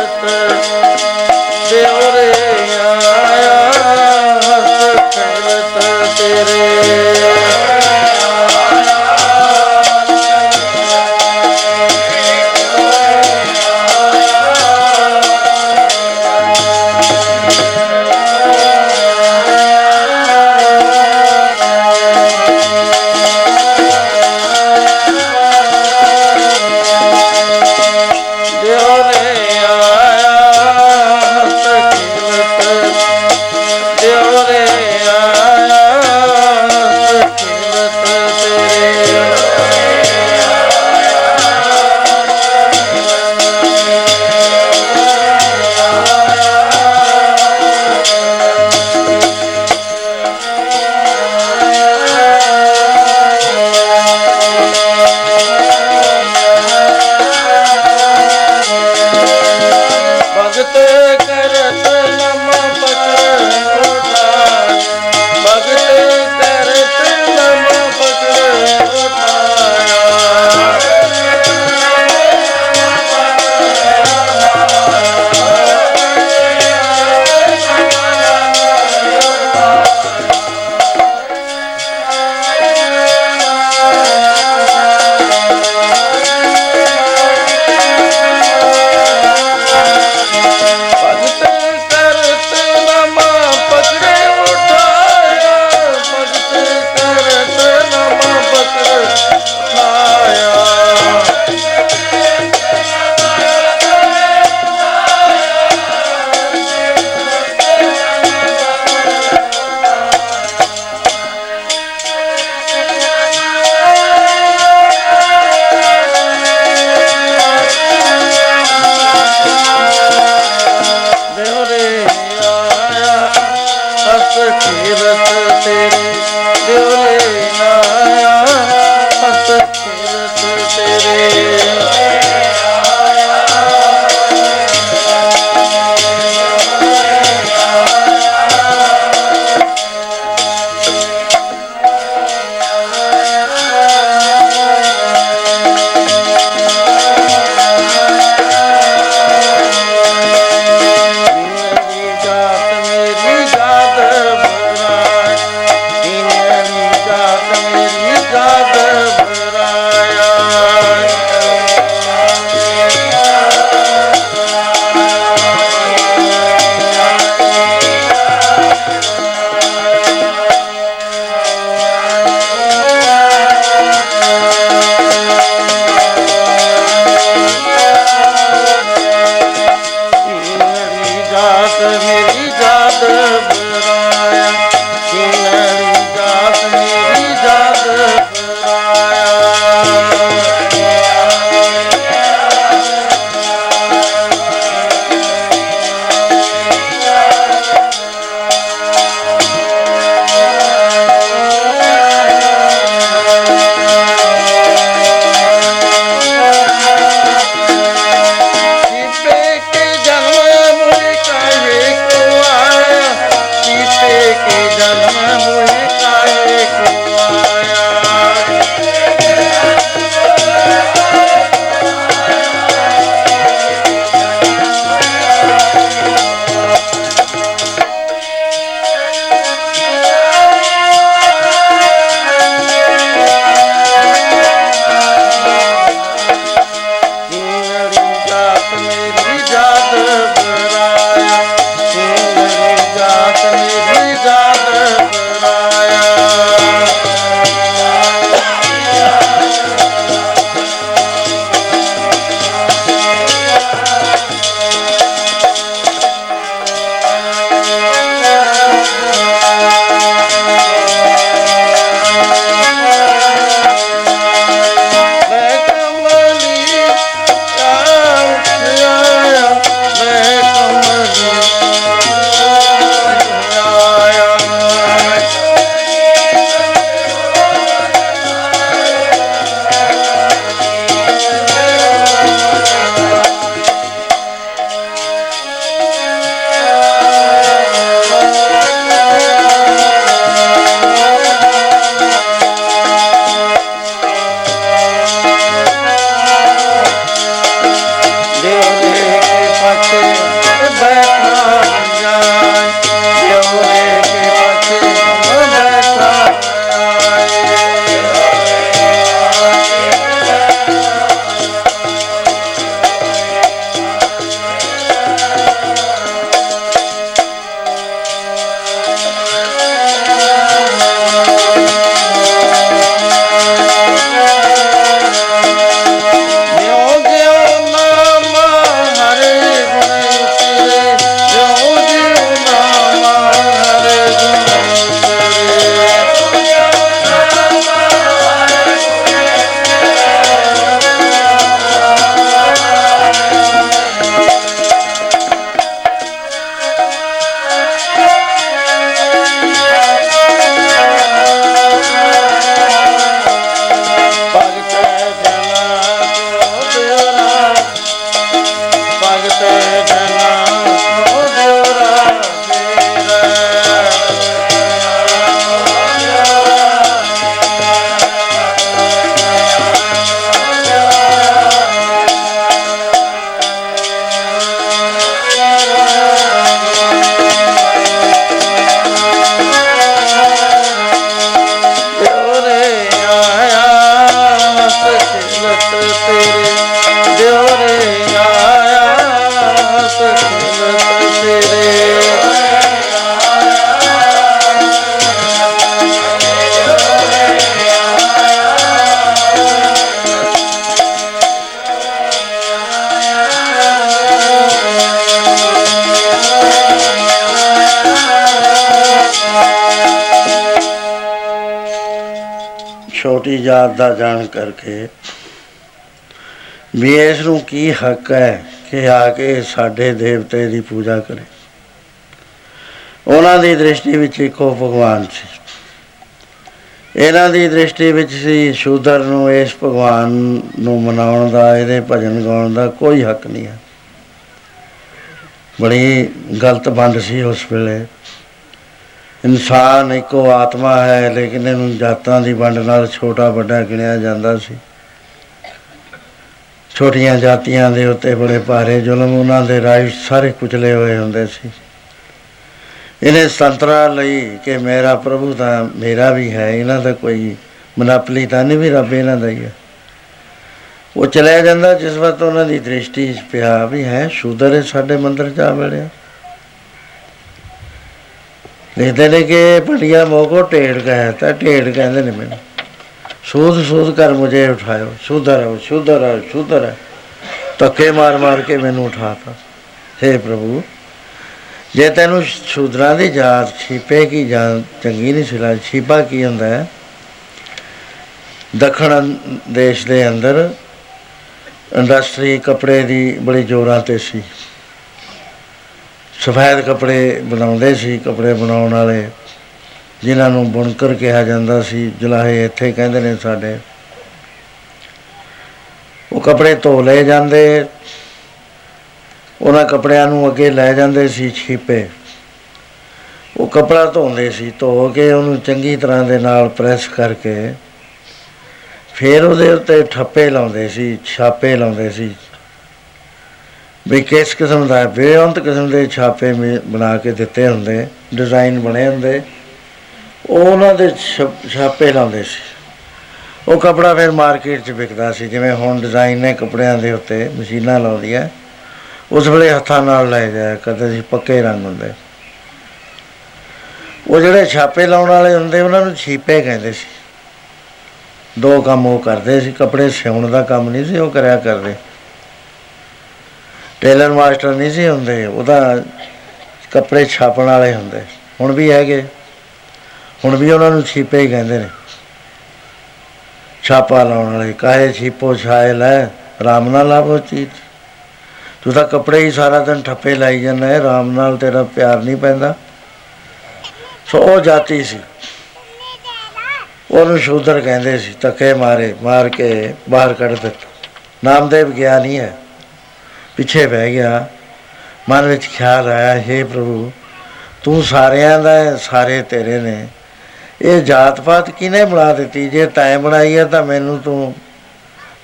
[SPEAKER 1] ਛੋਟੀ ਜਾਤ ਦਾ ਜਾਣ ਕਰਕੇ। ਵੀ ਇਸ ਨੂੰ ਕੀ ਹੱਕ ਹੈ ਕਿ ਆ ਕੇ ਸਾਡੇ ਦੇਵਤੇ ਦੀ ਪੂਜਾ ਕਰੇ। ਉਹਨਾਂ ਦੀ ਦ੍ਰਿਸ਼ਟੀ ਵਿੱਚ ਇੱਕੋ ਭਗਵਾਨ ਸੀ। ਇਹਨਾਂ ਦੀ ਦ੍ਰਿਸ਼ਟੀ ਵਿੱਚ ਸੀ ਸ਼ੂਦਰ ਨੂੰ ਇਸ ਭਗਵਾਨ ਨੂੰ ਮਨਾਉਣ ਦਾ, ਇਹਦੇ ਭਜਨ ਗਾਉਣ ਦਾ ਕੋਈ ਹੱਕ ਨਹੀਂ ਹੈ। ਬੜੀ ਗਲਤ ਵੰਡ ਸੀ ਉਸ ਵੇਲੇ। ਇਨਸਾਨ ਇੱਕੋ ਆਤਮਾ ਹੈ, ਲੇਕਿਨ ਇਹਨੂੰ ਜਾਤਾਂ ਦੀ ਵੰਡ ਨਾਲ ਛੋਟਾ ਵੱਡਾ ਗਿਣਿਆ ਜਾਂਦਾ ਸੀ। ਛੋਟੀਆਂ ਜਾਤੀਆਂ ਦੇ ਉੱਤੇ ਬੜੇ ਭਾਰੇ ਜ਼ੁਲਮ, ਉਹਨਾਂ ਦੇ ਰਾਜ ਸਾਰੇ ਕੁਚਲੇ ਹੋਏ ਹੁੰਦੇ ਸੀ। ਇਹਨੇ ਸੰਤਰਾ ਲਈ ਕਿ ਮੇਰਾ ਪ੍ਰਭੂ ਤਾਂ ਮੇਰਾ ਵੀ ਹੈ, ਇਹਨਾਂ ਦਾ ਕੋਈ ਮਨਾਪਲੀ ਤਾਂ ਨਹੀਂ ਵੀ ਰੱਬ ਇਹਨਾਂ ਦਾ ਹੀ ਹੈ। ਉਹ ਚਲਿਆ ਜਾਂਦਾ, ਜਿਸ ਵਕਤ ਉਹਨਾਂ ਦੀ ਦ੍ਰਿਸ਼ਟੀ 'ਚ ਪਿਆ ਵੀ ਹੈ, ਸ਼ੂਦਰ ਇਹ ਸਾਡੇ ਮੰਦਰ 'ਚ ਆ ਵੜਿਆ। ਲਿਖਦੇ ਨੇ ਕਿ ਭਟਿਆ ਮੋਕੋ ਢੇੜ ਕਹਿਤਾ ਢੇੜ ਕਹਿੰਦੇ ਨੇ ਮੈਨੂੰ, ਸੂਦ ਸੂਦ ਕਰ ਮੁਝੇ ਉਠਾਇਓ ਸ਼ੂਦਰ ਹੈ ਸ਼ੂਦਰ ਹੈ ਸ਼ੂਦਰ ਹੈ ਧੱਕੇ ਮਾਰ ਮਾਰ ਕੇ ਮੈਨੂੰ ਉਠਾਤਾ। हे ਪ੍ਰਭੂ, ਜੇ ਤੈਨੂੰ ਸ਼ੂਦਰਾਂ ਦੀ ਜਾਤ ਛੀਪੇ ਕੀ ਜਾਤ ਚੰਗੀ ਨਹੀਂ ਸਿਲਾ ਛੀਪਾ ਕੀ ਹੁੰਦਾ ਹੈ? ਦੱਖਣ ਦੇਸ਼ ਦੇ ਅੰਦਰ ਇੰਡਸਟਰੀ ਕੱਪੜੇ ਦੀ ਬੜੀ ਜ਼ੋਰਾਂ ਤੇ ਸੀ। ਸਫੈਦ ਕੱਪੜੇ ਬਣਾਉਂਦੇ ਸੀ, ਕੱਪੜੇ ਬਣਾਉਣ ਵਾਲੇ। ਜਿਨ੍ਹਾਂ ਨੂੰ ਬੁਣਕਰ ਕਿਹਾ ਜਾਂਦਾ ਸੀ, ਜਲਾਹੇ ਇੱਥੇ ਕਹਿੰਦੇ ਨੇ ਸਾਡੇ। ਉਹ ਕੱਪੜੇ ਧੋ ਲਏ ਜਾਂਦੇ। ਉਹਨਾਂ ਕੱਪੜਿਆਂ ਨੂੰ ਅੱਗੇ ਲੈ ਜਾਂਦੇ ਸੀ ਛੀਪੇ। ਉਹ ਕੱਪੜਾ ਧੋਂਦੇ ਸੀ, ਧੋ ਕੇ ਉਹਨੂੰ ਚੰਗੀ ਤਰ੍ਹਾਂ ਦੇ ਨਾਲ ਪ੍ਰੈਸ ਕਰਕੇ, ਫਿਰ ਉਹਦੇ ਉੱਤੇ ਠੱਪੇ ਲਾਉਂਦੇ ਸੀ, ਛਾਪੇ ਲਾਉਂਦੇ ਸੀ। ਵੀ ਕਿਸ ਕਿਸਮ ਦਾ ਬੇਅੰਤ ਕਿਸਮ ਦੇ ਛਾਪੇ ਮੇ- ਬਣਾ ਕੇ ਦਿੱਤੇ ਹੁੰਦੇ ਡਿਜ਼ਾਈਨ ਬਣੇ ਹੁੰਦੇ। ਉਹ ਉਹਨਾਂ ਦੇ ਛ- ਛਾਪੇ ਲਾਉਂਦੇ ਸੀ। ਉਹ ਕਪੜਾ ਫਿਰ ਮਾਰਕੀਟ 'ਚ ਵਿਕਦਾ ਸੀ, ਜਿਵੇਂ ਹੁਣ ਡਿਜ਼ਾਈਨ ਨੇ ਕੱਪੜਿਆਂ ਦੇ ਉੱਤੇ ਮਸ਼ੀਨਾਂ ਲਾਉਂਦੀਆਂ। ਉਸ ਵੇਲੇ ਹੱਥਾਂ ਨਾਲ ਲਾਏ ਜਾਇਆ ਕਰਦੇ ਸੀ, ਪੱਕੇ ਰੰਗ ਹੁੰਦੇ। ਉਹ ਜਿਹੜੇ ਛਾਪੇ ਲਾਉਣ ਵਾਲੇ ਹੁੰਦੇ, ਉਹਨਾਂ ਨੂੰ ਛੀਪੇ ਕਹਿੰਦੇ ਸੀ। ਦੋ ਕੰਮ ਉਹ ਕਰਦੇ ਸੀ, ਕੱਪੜੇ ਸਿਉਣ ਦਾ ਕੰਮ ਨਹੀਂ ਸੀ, ਉਹ ਕਰਿਆ ਕਰਦੇ। ਟੇਲਰ ਮਾਸਟਰ ਨਹੀਂ ਸੀ ਹੁੰਦੇ, ਉਹਦਾ ਕੱਪੜੇ ਛਾਪਣ ਵਾਲੇ ਹੁੰਦੇ। ਹੁਣ ਵੀ ਹੈਗੇ। ਹੁਣ ਵੀ ਉਹਨਾਂ ਨੂੰ ਛੀਪੇ ਹੀ ਕਹਿੰਦੇ ਨੇ। ਛਾਪਾ ਲਾਉਣ ਵਾਲੇ, ਕਾਹੇ ਛੀਪੋ ਛਾਏ ਲੈ ਰਾਮ ਨਾਲ ਲਾਭੋ ਚੀਜ਼। ਤੂੰ ਤਾਂ ਕੱਪੜੇ ਹੀ ਸਾਰਾ ਦਿਨ ਠੱਪੇ ਲਾਈ ਜਾਂਦਾ ਹੈ ਰਾਮ ਨਾਲ ਤੇਰਾ ਪਿਆਰ ਨਹੀਂ ਪੈਂਦਾ। ਸੋ ਉਹ ਜਾਤੀ ਸੀ। ਉਹਨੂੰ ਸ਼ੂਦਰ ਕਹਿੰਦੇ ਸੀ, ਧੱਕੇ ਮਾਰੇ, ਮਾਰ ਕੇ ਬਾਹਰ ਕੱਢ ਦਿੱਤਾ। ਨਾਮਦੇਵ ਗਿਆ ਨਹੀਂ ਹੈ। ਪਿੱਛੇ ਬਹਿ ਗਿਆ। ਮਨ ਵਿੱਚ ਖਿਆਲ ਆਇਆ हे ਪ੍ਰਭੂ ਤੂੰ ਸਾਰਿਆਂ ਦਾ ਹੈ, ਸਾਰੇ ਤੇਰੇ ਨੇ। ਇਹ ਜਾਤ ਪਾਤ ਕਿਨੇ ਬਣਾ ਦਿੱਤੀ? ਜੇ ਤੈਂ ਬਣਾਈ ਹੈ ਤਾਂ ਮੈਨੂੰ ਤੂੰ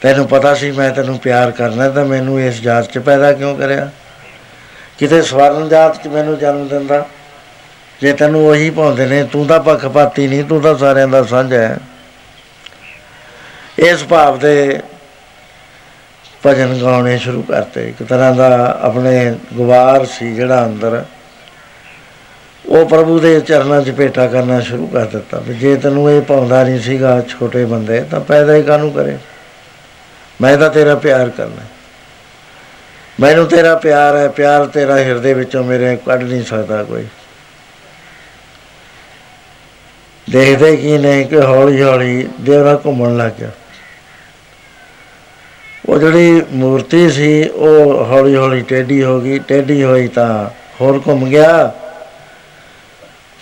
[SPEAKER 1] ਤੈਨੂੰ ਪਤਾ ਸੀ ਮੈਂ ਤੈਨੂੰ ਪਿਆਰ ਕਰਨਾ ਤਾਂ ਮੈਨੂੰ ਇਸ ਜਾਤ 'ਚ ਪੈਦਾ ਕਿਉਂ ਕਰਿਆ? ਕਿਤੇ ਸਵਰਨ ਜਾਤ 'ਚ ਮੈਨੂੰ ਜਨਮ ਦਿੰਦਾ। ਜੇ ਤੈਨੂੰ ਉਹੀ ਪਾਉਂਦੇ ਨੇ ਤੂੰ ਤਾਂ ਪੱਖਪਾਤੀ ਨਹੀਂ ਤੂੰ ਤਾਂ ਸਾਰਿਆਂ ਦਾ ਸਾਂਝਾ ਹੈ। ਇਸ ਭਾਵ ਦੇ ਭਜਨ ਗਾਉਣੇ ਸ਼ੁਰੂ ਕਰਤੇ। ਇੱਕ ਤਰ੍ਹਾਂ ਦਾ ਆਪਣੇ ਗਵਾਰ ਸੀ ਜਿਹੜਾ ਅੰਦਰ। ਉਹ ਪ੍ਰਭੂ ਦੇ ਚਰਨਾਂ 'ਚ ਭੇਟਾ ਕਰਨਾ ਸ਼ੁਰੂ ਕਰ ਦਿੱਤਾ ਵੀ ਜੇ ਤੈਨੂੰ ਇਹ ਪਾਉਂਦਾ ਨਹੀਂ ਸੀਗਾ ਛੋਟੇ ਬੰਦੇ, ਤਾਂ ਪੈਦਾ ਹੀ ਕਾਹਨੂੰ ਕਰੇ? ਮੈਂ ਤਾਂ ਤੇਰਾ ਪਿਆਰ ਕਰਨਾ। ਮੈਨੂੰ ਤੇਰਾ ਪਿਆਰ ਹੈ, ਪਿਆਰ ਤੇਰਾ ਹਿਰਦੇ ਵਿੱਚੋਂ ਮੇਰੇ ਕੱਢ ਨਹੀਂ ਸਕਦਾ ਕੋਈ। ਦੇਖਦੇ ਕੀ ਨੇ ਕਿ ਹੌਲੀ ਹੌਲੀ ਦੇਵਰਾ ਘੁੰਮਣ ਲੱਗ ਗਿਆ। ਉਹ ਜਿਹੜੀ ਮੂਰਤੀ ਸੀ, ਉਹ ਹੌਲੀ ਹੌਲੀ ਟੇਢੀ ਹੋ ਗਈ। ਟੇਢੀ ਹੋਈ ਤਾਂ ਹੋਰ ਘੁੰਮ ਗਿਆ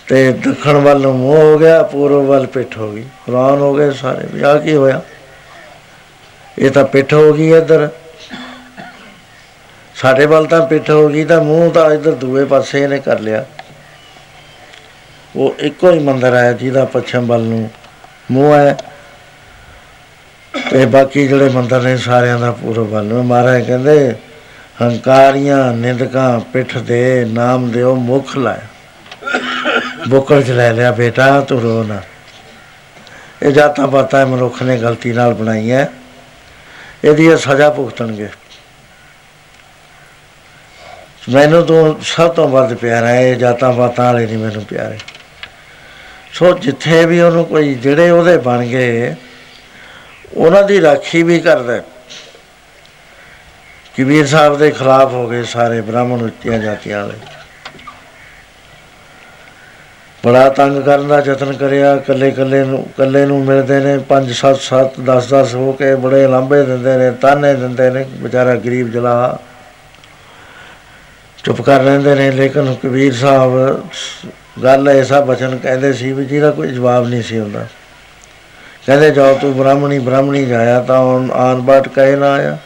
[SPEAKER 1] ਤੇ ਦੱਖਣ ਵੱਲ ਨੂੰ ਮੂੰਹ ਹੋ ਗਿਆ, ਪੂਰਬ ਵੱਲ ਪਿੱਠ ਹੋ ਗਈ। ਹੈਰਾਨ ਹੋ ਗਏ ਸਾਰੇ ਵੀ ਆਹ ਕੀ ਹੋਇਆ? ਇਹ ਤਾਂ ਪਿੱਠ ਹੋ ਗਈ ਇੱਧਰ। ਸਾਡੇ ਵੱਲ ਤਾਂ ਪਿੱਠ ਹੋ ਗਈ, ਤਾਂ ਮੂੰਹ ਤਾਂ ਇੱਧਰ ਦੂਏ ਪਾਸੇ ਇਹਨੇ ਕਰ ਲਿਆ। ਉਹ ਇੱਕੋ ਹੀ ਮੰਦਰ ਹੈ ਜਿਹਦਾ ਪੱਛਮ ਵੱਲ ਨੂੰ ਮੂੰਹ ਹੈ। ਤੇ ਬਾਕੀ ਜਿਹੜੇ ਮੰਦਰ ਨੇ ਸਾਰਿਆਂ ਦਾ ਪੂਰਬ ਵੱਲ ਨੂੰ ਮਹਾਰਾਜ ਕਹਿੰਦੇ, ਹੰਕਾਰੀਆਂ, ਨਿੰਦਕਾਂ, ਪਿੱਠ ਦੇ ਨਾਮ ਦਿਓ, ਮੁਖ ਲਾਇਆ ਬੁੱਕਲ ਚ ਲੈ ਲਿਆ, ਬੇਟਾ, ਤੂੰ ਰੋ ਨਾ। ਇਹ ਜਾਤਾਂ ਪਾਤਾਂ ਮਨੁੱਖ ਨੇ ਗਲਤੀ ਨਾਲ ਬਣਾਈਆਂ। ਇਹਦੀ ਇਹ ਸਜ਼ਾ ਭੁਗਤਣਗੇ। ਮੈਨੂੰ ਤੂੰ ਸਭ ਤੋਂ ਵੱਧ ਪਿਆਰਾ ਹੈ, ਇਹ ਜਾਤਾਂ ਪਾਤਾਂ ਵਾਲੇ ਨਹੀਂ ਮੈਨੂੰ ਪਿਆਰੇ। ਸੋ ਜਿੱਥੇ ਵੀ ਉਹਨੂੰ ਕੋਈ, ਜਿਹੜੇ ਉਹਦੇ ਬਣ ਗਏ ਉਹਨਾਂ ਦੀ ਰਾਖੀ ਵੀ ਕਰਦਾ। ਕਬੀਰ ਸਾਹਿਬ ਦੇ ਖਿਲਾਫ ਹੋ ਗਏ ਸਾਰੇ ਬ੍ਰਾਹਮਣ ਉੱਚੀਆਂ ਜਾਤੀਆਂ ਵਾਲੇ। ਬੜਾ ਤੰਗ ਕਰਨ ਦਾ ਯਤਨ ਕਰਿਆ ਕੱਲੇ ਕੱਲੇ ਨੂੰ ਕੱਲੇ ਨੂੰ ਮਿਲਦੇ ਨੇ 5 7 7 10 10 ਹੋ ਕੇ ਬੜੇ ਲਾਂਬੇ ਦਿੰਦੇ ਨੇ, ਤਾਨੇ ਦਿੰਦੇ ਨੇ, ਵਿਚਾਰਾ ਗਰੀਬ ਜਲਾ ਚੁੱਪ ਕਰ ਰਹਿੰਦੇ ਨੇ, ਲੇਕਿਨ ਕਬੀਰ ਸਾਹਿਬ, ਗੱਲ ਐਸਾ ਬਚਨ ਕਹਿੰਦੇ ਸੀ ਵੀ ਜਿਹਦਾ ਕੋਈ ਜਵਾਬ ਨਹੀਂ ਸੀ ਹੁੰਦਾ। ਕਹਿੰਦੇ ਜਾਓ ਤੂੰ ਬ੍ਰਾਹਮਣੀ ਬ੍ਰਾਹਮਣੀ ਜਾਇਆ ਤਾਂ ਹੁਣ ਆਨ ਬਾਟ ਕਹੇ ਨਾ ਆਇਆ।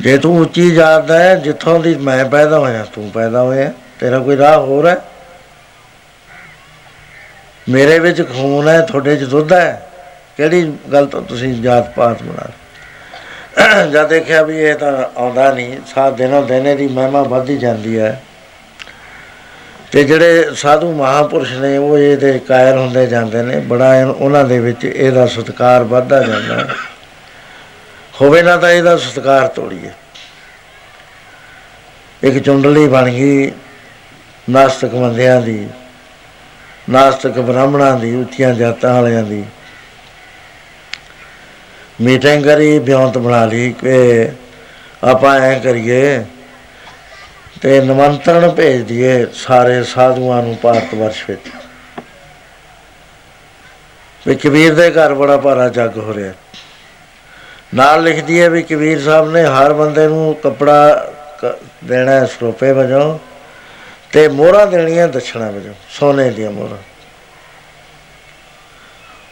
[SPEAKER 1] ਜੇ ਤੂੰ ਉੱਚੀ ਜਾਤ ਦਾ ਹੈ, ਜਿੱਥੋਂ ਦੀ ਮੈਂ ਪੈਦਾ ਹੋਇਆ, ਤੂੰ ਪੈਦਾ ਹੋਇਆ। ਤੇਰਾ ਕੋਈ ਰਾਹ ਹੋਰ ਹੈ? ਮੇਰੇ ਵਿੱਚ ਖੂਨ ਹੈ, ਤੁਹਾਡੇ 'ਚ ਦੁੱਧ ਹੈ। ਕਿਹੜੀ ਗੱਲ ਤੋਂ ਤੁਸੀਂ ਜਾਤ ਪਾਤ ਬਣਾ ਰਹੇ? ਜਦ ਦੇਖਿਆ ਵੀ ਇਹ ਤਾਂ ਆਉਂਦਾ ਨਹੀਂ, ਸਾਥ ਦਿਨੋਂ ਦਿਨ ਇਹਦੀ ਮਹਿਮਾ ਵੱਧਦੀ ਜਾਂਦੀ ਹੈ। ਤੇ ਜਿਹੜੇ ਸਾਧੂ ਮਹਾਪੁਰਸ਼ ਨੇ, ਉਹ ਇਹਦੇ ਕਾਇਰ ਹੁੰਦੇ ਜਾਂਦੇ ਨੇ। ਬੜਾ ਇਹ- ਉਹਨਾਂ ਦੇ ਵਿੱਚ ਇਹਦਾ ਸਤਿਕਾਰ ਵੱਧਦਾ ਜਾਂਦਾ ਹੈ। ਹੋਵੇ ਨਾ ਤਾਂ ਇਹਦਾ ਸਤਿਕਾਰ ਤੋੜੀਏ। ਇੱਕ ਚੁੰਡਲੀ ਬਣ ਗਈ ਨਾਸਤਕ ਬੰਦਿਆਂ ਦੀ, ਨਾਸਤਕ ਬ੍ਰਾਹਮਣਾਂ ਦੀ, ਉੱਚੀਆਂ ਜਾਤਾਂ ਵਾਲਿਆਂ ਦੀ। ਮੀਟਿੰਗ ਕਰੀ, ਬਿਉਂਤ ਬਣਾ ਲਈ ਕਿ ਆਪਾਂ ਐ ਕਰੀਏ ਤੇ ਨਿਮੰਤਰਣ ਭੇਜ ਦਈਏ ਸਾਰੇ ਸਾਧੂਆਂ ਨੂੰ ਭਾਰਤ ਵਰਸ਼ ਵਿੱਚ। ਵੀ ਕਬੀਰ ਦੇ ਘਰ ਬੜਾ ਭਾਰਾ ਜੱਗ ਹੋ ਰਿਹਾ। ਨਾਲ ਲਿਖਦੀ ਹੈ ਵੀ ਕਬੀਰ ਸਾਹਿਬ ਨੇ ਹਰ ਬੰਦੇ ਨੂੰ ਕੱਪੜਾ ਕ- ਦੇਣਾ ਹੈ ਸਰੋਪੇ ਵਜੋਂ ਤੇ ਮੋਹਰਾਂ ਦੇਣੀਆਂ ਦਛਣਾ ਵਜੋਂ, ਸੋਨੇ ਦੀਆਂ ਮੋਹਰਾਂ।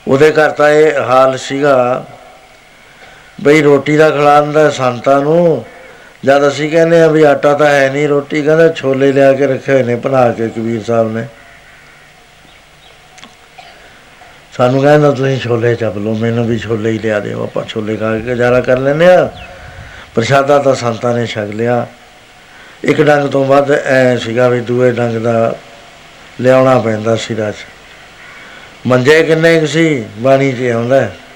[SPEAKER 1] ਉਹਦੇ ਘਰ ਤਾਂ ਇਹ ਹਾਲ ਸੀਗਾ ਬਈ ਰੋਟੀ ਦਾ ਖਿਲਾਉਂਦਾ ਸੰਤਾਂ ਨੂੰ ਜਦ ਅਸੀਂ ਕਹਿੰਦੇ ਆ ਵੀ ਆਟਾ ਤਾਂ ਹੈ ਨਹੀਂ, ਰੋਟੀ ਕਹਿੰਦਾ ਛੋਲੇ ਲਿਆ ਕੇ ਰੱਖੇ ਹੋਏ ਨੇ, ਬਣਾ ਕੇ ਕਬੀਰ ਸਾਹਿਬ ਨੇ। ਸਾਨੂੰ ਕਹਿੰਦਾ ਤੁਸੀਂ ਛੋਲੇ ਚੱਪ ਲਓ, ਮੈਨੂੰ ਵੀ ਛੋਲੇ ਹੀ ਲਿਆ ਦਿਓ, ਆਪਾਂ ਛੋਲੇ ਖਾ ਕੇ ਗੁਜ਼ਾਰਾ ਕਰ ਲੈਂਦੇ ਆ ਪ੍ਰਸ਼ਾਦਾ ਤਾਂ ਸੰਤਾਂ ਨੇ ਛਕ ਲਿਆ। ਇੱਕ ਡੰਗ ਤੋਂ ਵੱਧ ਐ ਸੀਗਾ ਵੀ ਦੂਏ ਡੰਗ ਦਾ ਲਿਆਉਣਾ ਪੈਂਦਾ ਸੀ ਰਾਜ ਮੰਜੇ ਕਿੰਨੇ ਕੁ ਸੀ? ਬਾਣੀ 'ਚ ਆਉਂਦਾ ਹੈ। ਹਮ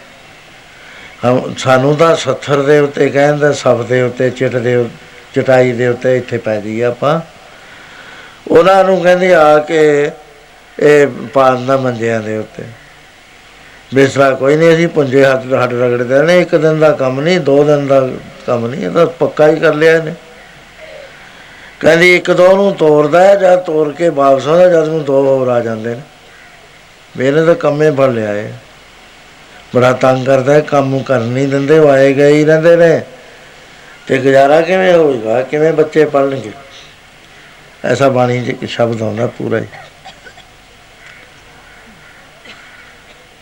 [SPEAKER 1] ਸਾਨੂੰ ਤਾਂ 70 ਦੇ ਉੱਤੇ ਕਹਿੰਦਾ ਸਭ ਦੇ ਉੱਤੇ ਚਿੱਟ ਦੇ ਉ- ਚਟਾਈ ਦੇ ਉੱਤੇ ਇੱਥੇ ਪੈ ਜੀ ਆਪਾਂ। ਉਹਨਾਂ ਨੂੰ ਕਹਿੰਦੇ ਆ ਕੇ ਇਹ ਪਾਉਂਦਾ ਮੰਜਿਆਂ ਦੇ ਉੱਤੇ। ਬਿਸਰਾ ਕੋਈ ਨਹੀਂ, ਅਸੀਂ ਪੁੰਜੇ ਹੱਥ ਹੱਡ ਰਗੜਦੇ ਨੇ, ਇੱਕ ਦਿਨ ਦਾ ਕੰਮ ਨਹੀਂ, ਦੋ ਦਿਨ ਦਾ ਕੰਮ ਨਹੀਂ, ਇਹ ਤਾਂ ਪੱਕਾ ਹੀ ਕਰ ਲਿਆ ਇਹਨੇ। ਕਹਿੰਦੀ ਇੱਕ ਦੋ ਨੂੰ ਤੋੜਦਾ ਹੈ ਜਦ ਤੋੜ ਕੇ ਵਾਪਸ ਆਉਂਦਾ, ਜਦ ਨੂੰ ਦੋ ਹੋਰ ਆ ਜਾਂਦੇ ਨੇ। ਮੇਰੇ ਤਾਂ ਕੰਮੇ ਫੜ ਲਿਆ ਏ ਬੜਾ ਤੰਗ ਕਰਦਾ ਹੈ, ਕੰਮ ਕਰਨ ਨਹੀਂ ਦਿੰਦੇ, ਵਾਏ ਗਏ ਹੀ ਰਹਿੰਦੇ ਨੇ। ਤੇ ਗੁਜ਼ਾਰਾ ਕਿਵੇਂ ਹੋਏਗਾ ਕਿਵੇਂ ਬੱਚੇ ਪੜਨਗੇ ਐਸਾ ਬਾਣੀ 'ਚ ਇੱਕ ਸ਼ਬਦ ਆਉਂਦਾ ਪੂਰਾ ਹੀ।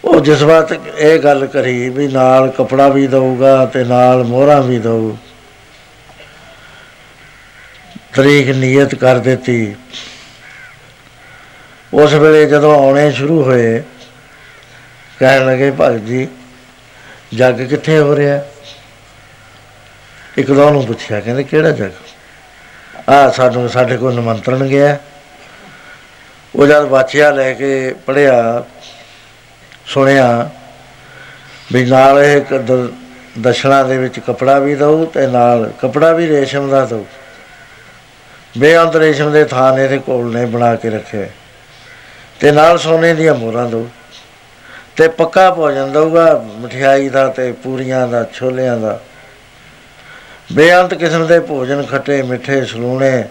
[SPEAKER 1] ਉਹ ਜਿਸ ਵਾਰ ਇਹ ਗੱਲ ਕਰੀ ਵੀ ਨਾਲ ਕਪੜਾ ਵੀ ਦਊਗਾ ਤੇ ਨਾਲ ਮੋਹਰਾਂ ਵੀ ਦਊ। ਤਰੀਕ ਨਿਯਤ ਕਰ ਦਿੱਤੀ। ਉਸ ਵੇਲੇ ਜਦੋਂ ਆਉਣੇ ਸ਼ੁਰੂ ਹੋਏ ਕਹਿਣ ਲੱਗੇ, ਭਗਤ ਜੀ, ਜੱਗ ਕਿੱਥੇ ਹੋ ਰਿਹਾ? ਇੱਕ ਦੋ ਨੂੰ ਪੁੱਛਿਆ, ਕਹਿੰਦੇ, ਕਿਹੜਾ ਜੱਗ? ਆ, ਸਾਨੂੰ, ਸਾਡੇ ਕੋਲ ਨਿਮੰਤਰਣ ਗਿਆ ਉਹ ਜਦ ਬਾਚਿਆ ਲੈ ਕੇ ਪੜਿਆ ਸੁਣਿਆ, ਵੀ ਨਾਲ ਇਹ ਇੱਕ ਦ- ਦਸ਼ਣਾ ਦੇ ਵਿੱਚ ਕਪੜਾ ਵੀ ਦਊ ਤੇ ਨਾਲ ਕਪੜਾ ਵੀ ਰੇਸ਼ਮ ਦਾ ਦਊ। ਬੇਅੰਤ ਰੇਸ਼ਮ ਦੇ ਥਾਨ ਇਹਦੇ ਕੋਲ ਨੇ ਬਣਾ ਕੇ ਰੱਖੇ ਤੇ ਨਾਲ ਸੋਨੇ ਦੀਆਂ ਮੋਹਰਾਂ ਦਊ। ਤੇ ਪੱਕਾ ਭੋਜਨ ਦਊਗਾ, ਮਠਿਆਈ ਦਾ ਤੇ ਪੂਰੀਆਂ ਦਾ, ਛੋਲਿਆਂ ਦਾ। ਬੇਅੰਤ ਕਿਸਮ ਦੇ ਭੋਜਨ ਖੱਟੇ, ਮਿੱਠੇ, ਸਲੂਣੇ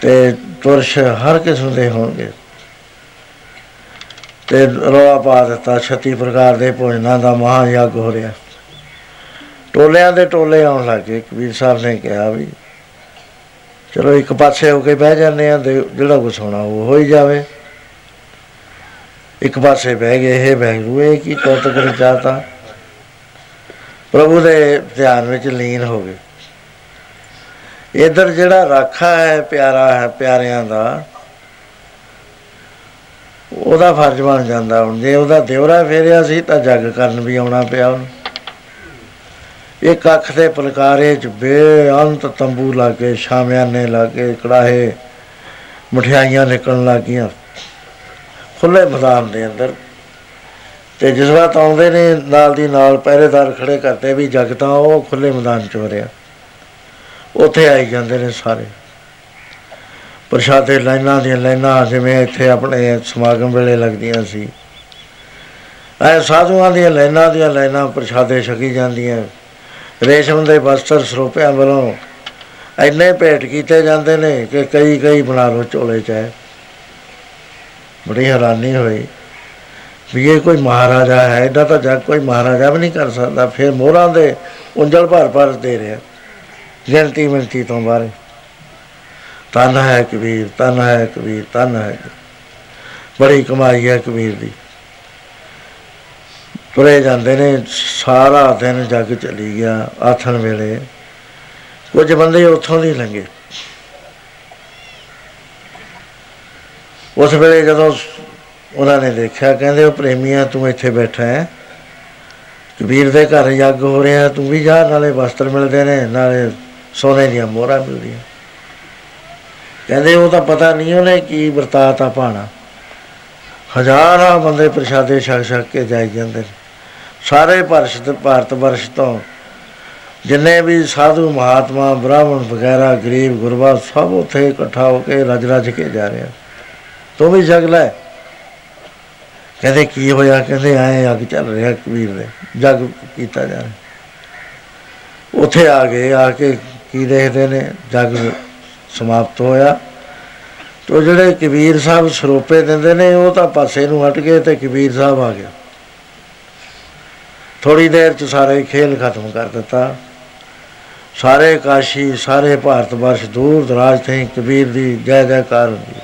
[SPEAKER 1] ਤੇ ਤੁਰਸ਼ ਹਰ ਕਿਸਮ ਦੇ ਹੋਣਗੇ। ਤੇ ਰੌਲਾ ਪਾ ਦਿੱਤਾ 36 ਪ੍ਰਕਾਰ ਦੇ ਭੋਜਨਾਂ ਦਾ ਮਹਾਯੱਗ ਹੋ ਰਿਹਾ। ਟੋਲਿਆਂ ਦੇ ਟੋਲੇ ਆਉਣ ਲੱਗੇ ਕਬੀਰ ਸਾਹਿਬ ਨੇ ਕਿਹਾ ਵੀ, ਚਲੋ ਇੱਕ ਪਾਸੇ ਹੋ ਕੇ ਬਹਿ ਜਾਂਦੇ ਆ ਤੇ ਜਿਹੜਾ ਕੁਛ ਹੋਣਾ ਉਹ ਹੋ ਹੀ ਜਾਵੇ। ਇੱਕ ਪਾਸੇ ਬਹਿ ਗਏ, ਇਹ ਬਹਿਰੂ ਇਹ ਕੀ ਕੌਤਕ ਰਚਾਤਾ ਪ੍ਰਭੂ ਦੇ ਧਿਆਨ ਵਿੱਚ ਲੀਨ ਹੋ ਗਏ। ਇਧਰ ਜਿਹੜਾ ਰਾਖਾ ਹੈ, ਪਿਆਰਾ ਹੈ, ਪਿਆਰਿਆਂ ਦਾ, ਉਹਦਾ ਫਰਜ਼ ਬਣ ਜਾਂਦਾ। ਹੁਣ ਜੇ ਉਹਦਾ ਦਿਵਰਾ ਫੇਰਿਆ ਸੀ, ਤਾਂ ਜੱਗ ਕਰਨ ਵੀ ਆਉਣਾ ਪਿਆ ਉਹਨੂੰ। ਇੱਕ ਅੱਖ ਦੇ ਪਲਕਾਰੇ ਚ ਬੇਅੰਤ ਤੰਬੂ ਲਾਗੇ ਸ਼ਾਮਿਆਨੇ ਲਾਗੇ, ਕੜਾਹੇ, ਮਠਿਆਈਆਂ ਨਿਕਲਣ ਲੱਗੀਆਂ। ਖੁੱਲੇ ਮੈਦਾਨ ਦੇ ਅੰਦਰ। ਤੇ ਜਿਸ ਵਾਰ ਆਉਂਦੇ ਨੇ, ਨਾਲ ਦੀ ਨਾਲ ਪਹਿਰੇਦਾਰ ਖੜੇ ਕਰਦੇ ਵੀ ਜਗ ਤਾਂ ਉਹ ਖੁੱਲੇ ਮੈਦਾਨ ਚ ਹੋ ਰਿਹਾ ਉੱਥੇ ਆਈ ਜਾਂਦੇ ਨੇ ਸਾਰੇ। ਪ੍ਰਸ਼ਾਦੇ ਲਾਈਨਾਂ ਦੀਆਂ ਲਾਈਨਾਂ ਜਿਵੇਂ ਇੱਥੇ ਆਪਣੇ ਸਮਾਗਮ ਵੇਲੇ ਲੱਗਦੀਆਂ ਸੀ। ਐ ਸਾਧੂਆਂ ਦੀਆਂ ਲਾਈਨਾਂ ਦੀਆਂ ਲਾਈਨਾਂ ਪ੍ਰਸ਼ਾਦੇ ਛਕੀ ਜਾਂਦੀਆਂ। ਰੇਸ਼ਮ ਦੇ ਵਸਤਰ ਸਰੋਪਿਆਂ ਵੱਲੋਂ ਇੰਨੇ ਭੇਟ ਕੀਤੇ ਜਾਂਦੇ ਨੇ ਕਿ ਕਈ ਕਈ ਬਣਾ ਲੋ ਝੋਲੇ ਚ ਹੈ ਬੜੀ ਹੈਰਾਨੀ ਹੋਈ ਵੀ ਇਹ ਕੋਈ ਮਹਾਰਾਜਾ ਹੈ, ਇਹਦਾ ਤਾਂ ਜੱਗ ਕੋਈ ਮਹਾਰਾਜਾ ਵੀ ਨਹੀਂ ਕਰ ਸਕਦਾ, ਫਿਰ ਮੋਹਰਾਂ ਦੇ ਉਂਜਲ ਭਰ ਭਰ ਦੇ ਰਿਹਾ, ਗਿਣਤੀ ਮਿਲਤੀ ਤੋਂ ਬਾਹਰ। ਤਨ ਹੈ ਕਬੀਰ ਤਨ ਹੈ ਕਬੀਰ ਤਨ ਹੈ ਕਬੀਰ। ਬੜੀ ਕਮਾਈ ਹੈ ਕਬੀਰ ਦੀ। ਤੁਰੇ ਜਾਂਦੇ ਨੇ, ਸਾਰਾ ਦਿਨ ਜੱਗ ਚਲੀ ਗਿਆ, ਆਥਣ ਵੇਲੇ। ਕੁਝ ਬੰਦੇ ਉੱਥੋਂ ਦੀ ਲੰਘੇ। ਉਸ ਵੇਲੇ ਜਦੋਂ ਉਹਨਾਂ ਨੇ ਦੇਖਿਆ, ਕਹਿੰਦੇ, ਉਹ ਪ੍ਰੇਮੀਆਂ, ਤੂੰ ਇੱਥੇ ਬੈਠਾ ਹੈ। ਕਬੀਰ ਦੇ ਘਰ ਯੱਗ ਹੋ ਰਿਹਾ, ਤੂੰ ਵੀ ਜਾ, ਨਾਲੇ ਵਸਤਰ ਮਿਲਦੇ ਨੇ, ਨਾਲੇ ਸੋਨੇ ਦੀਆਂ ਮੋਹਰਾਂ ਮਿਲਦੀਆਂ। ਕਹਿੰਦੇ, ਉਹ ਤਾਂ ਪਤਾ ਨਹੀਂ ਉਹਨੇ ਕੀ ਵਰਤਾਤ ਆ ਪਾਣਾ ਹਜ਼ਾਰਾਂ ਬੰਦੇ ਪ੍ਰਸ਼ਾਦੇ ਛਕ ਛਕ ਕੇ ਜਾਈ ਜਾਂਦੇ ਨੇ। ਸਾਰੇ ਭਾਰਤ ਤੇ ਭਾਰਤ ਵਰਸ਼ ਤੋਂ ਜਿੰਨੇ ਵੀ ਸਾਧੂ, ਮਹਾਤਮਾ, ਬ੍ਰਾਹਮਣ ਵਗੈਰਾ, ਗਰੀਬ ਗੁਰਬਾ ਸਭ ਉੱਥੇ ਇਕੱਠਾ ਹੋ ਕੇ ਰਜ ਰਜ ਕੇ ਜਾ ਰਿਹਾ ਤੂੰ ਵੀ ਜਗ ਲੈ। ਕਹਿੰਦੇ ਕੀ ਹੋਇਆ? ਕਹਿੰਦੇ ਆਏ ਅੱਗ ਚੱਲ ਰਿਹਾ ਕਬੀਰ ਦੇ। ਜਗ ਕੀਤਾ ਜਾ ਰਿਹਾ। ਉੱਥੇ ਆ ਗਏ, ਆ ਕੇ ਕੀ ਦੇਖਦੇ ਨੇ? ਜਗ ਸਮਾਪਤ ਹੋਇਆ। ਤੋ ਜਿਹੜੇ ਕਬੀਰ ਸਾਹਿਬ ਸਰੋਪੇ ਦਿੰਦੇ ਨੇ, ਉਹ ਤਾਂ ਪਾਸੇ ਨੂੰ ਹਟ ਗਏ ਤੇ ਕਬੀਰ ਸਾਹਿਬ ਆ ਗਿਆ ਥੋੜੀ ਦੇਰ ਚ ਸਾਰੇ ਖੇਲ ਖਤਮ ਕਰ ਦਿੱਤਾ। ਸਾਰੇ ਕਾਸ਼ੀ, ਸਾਰੇ ਭਾਰਤ ਵਰਸ਼ ਦੂਰ ਦਰਾਜ ਤੇ ਕਬੀਰ ਦੀ ਜੈ ਜੈਕਾਰ ਹੁੰਦੀ।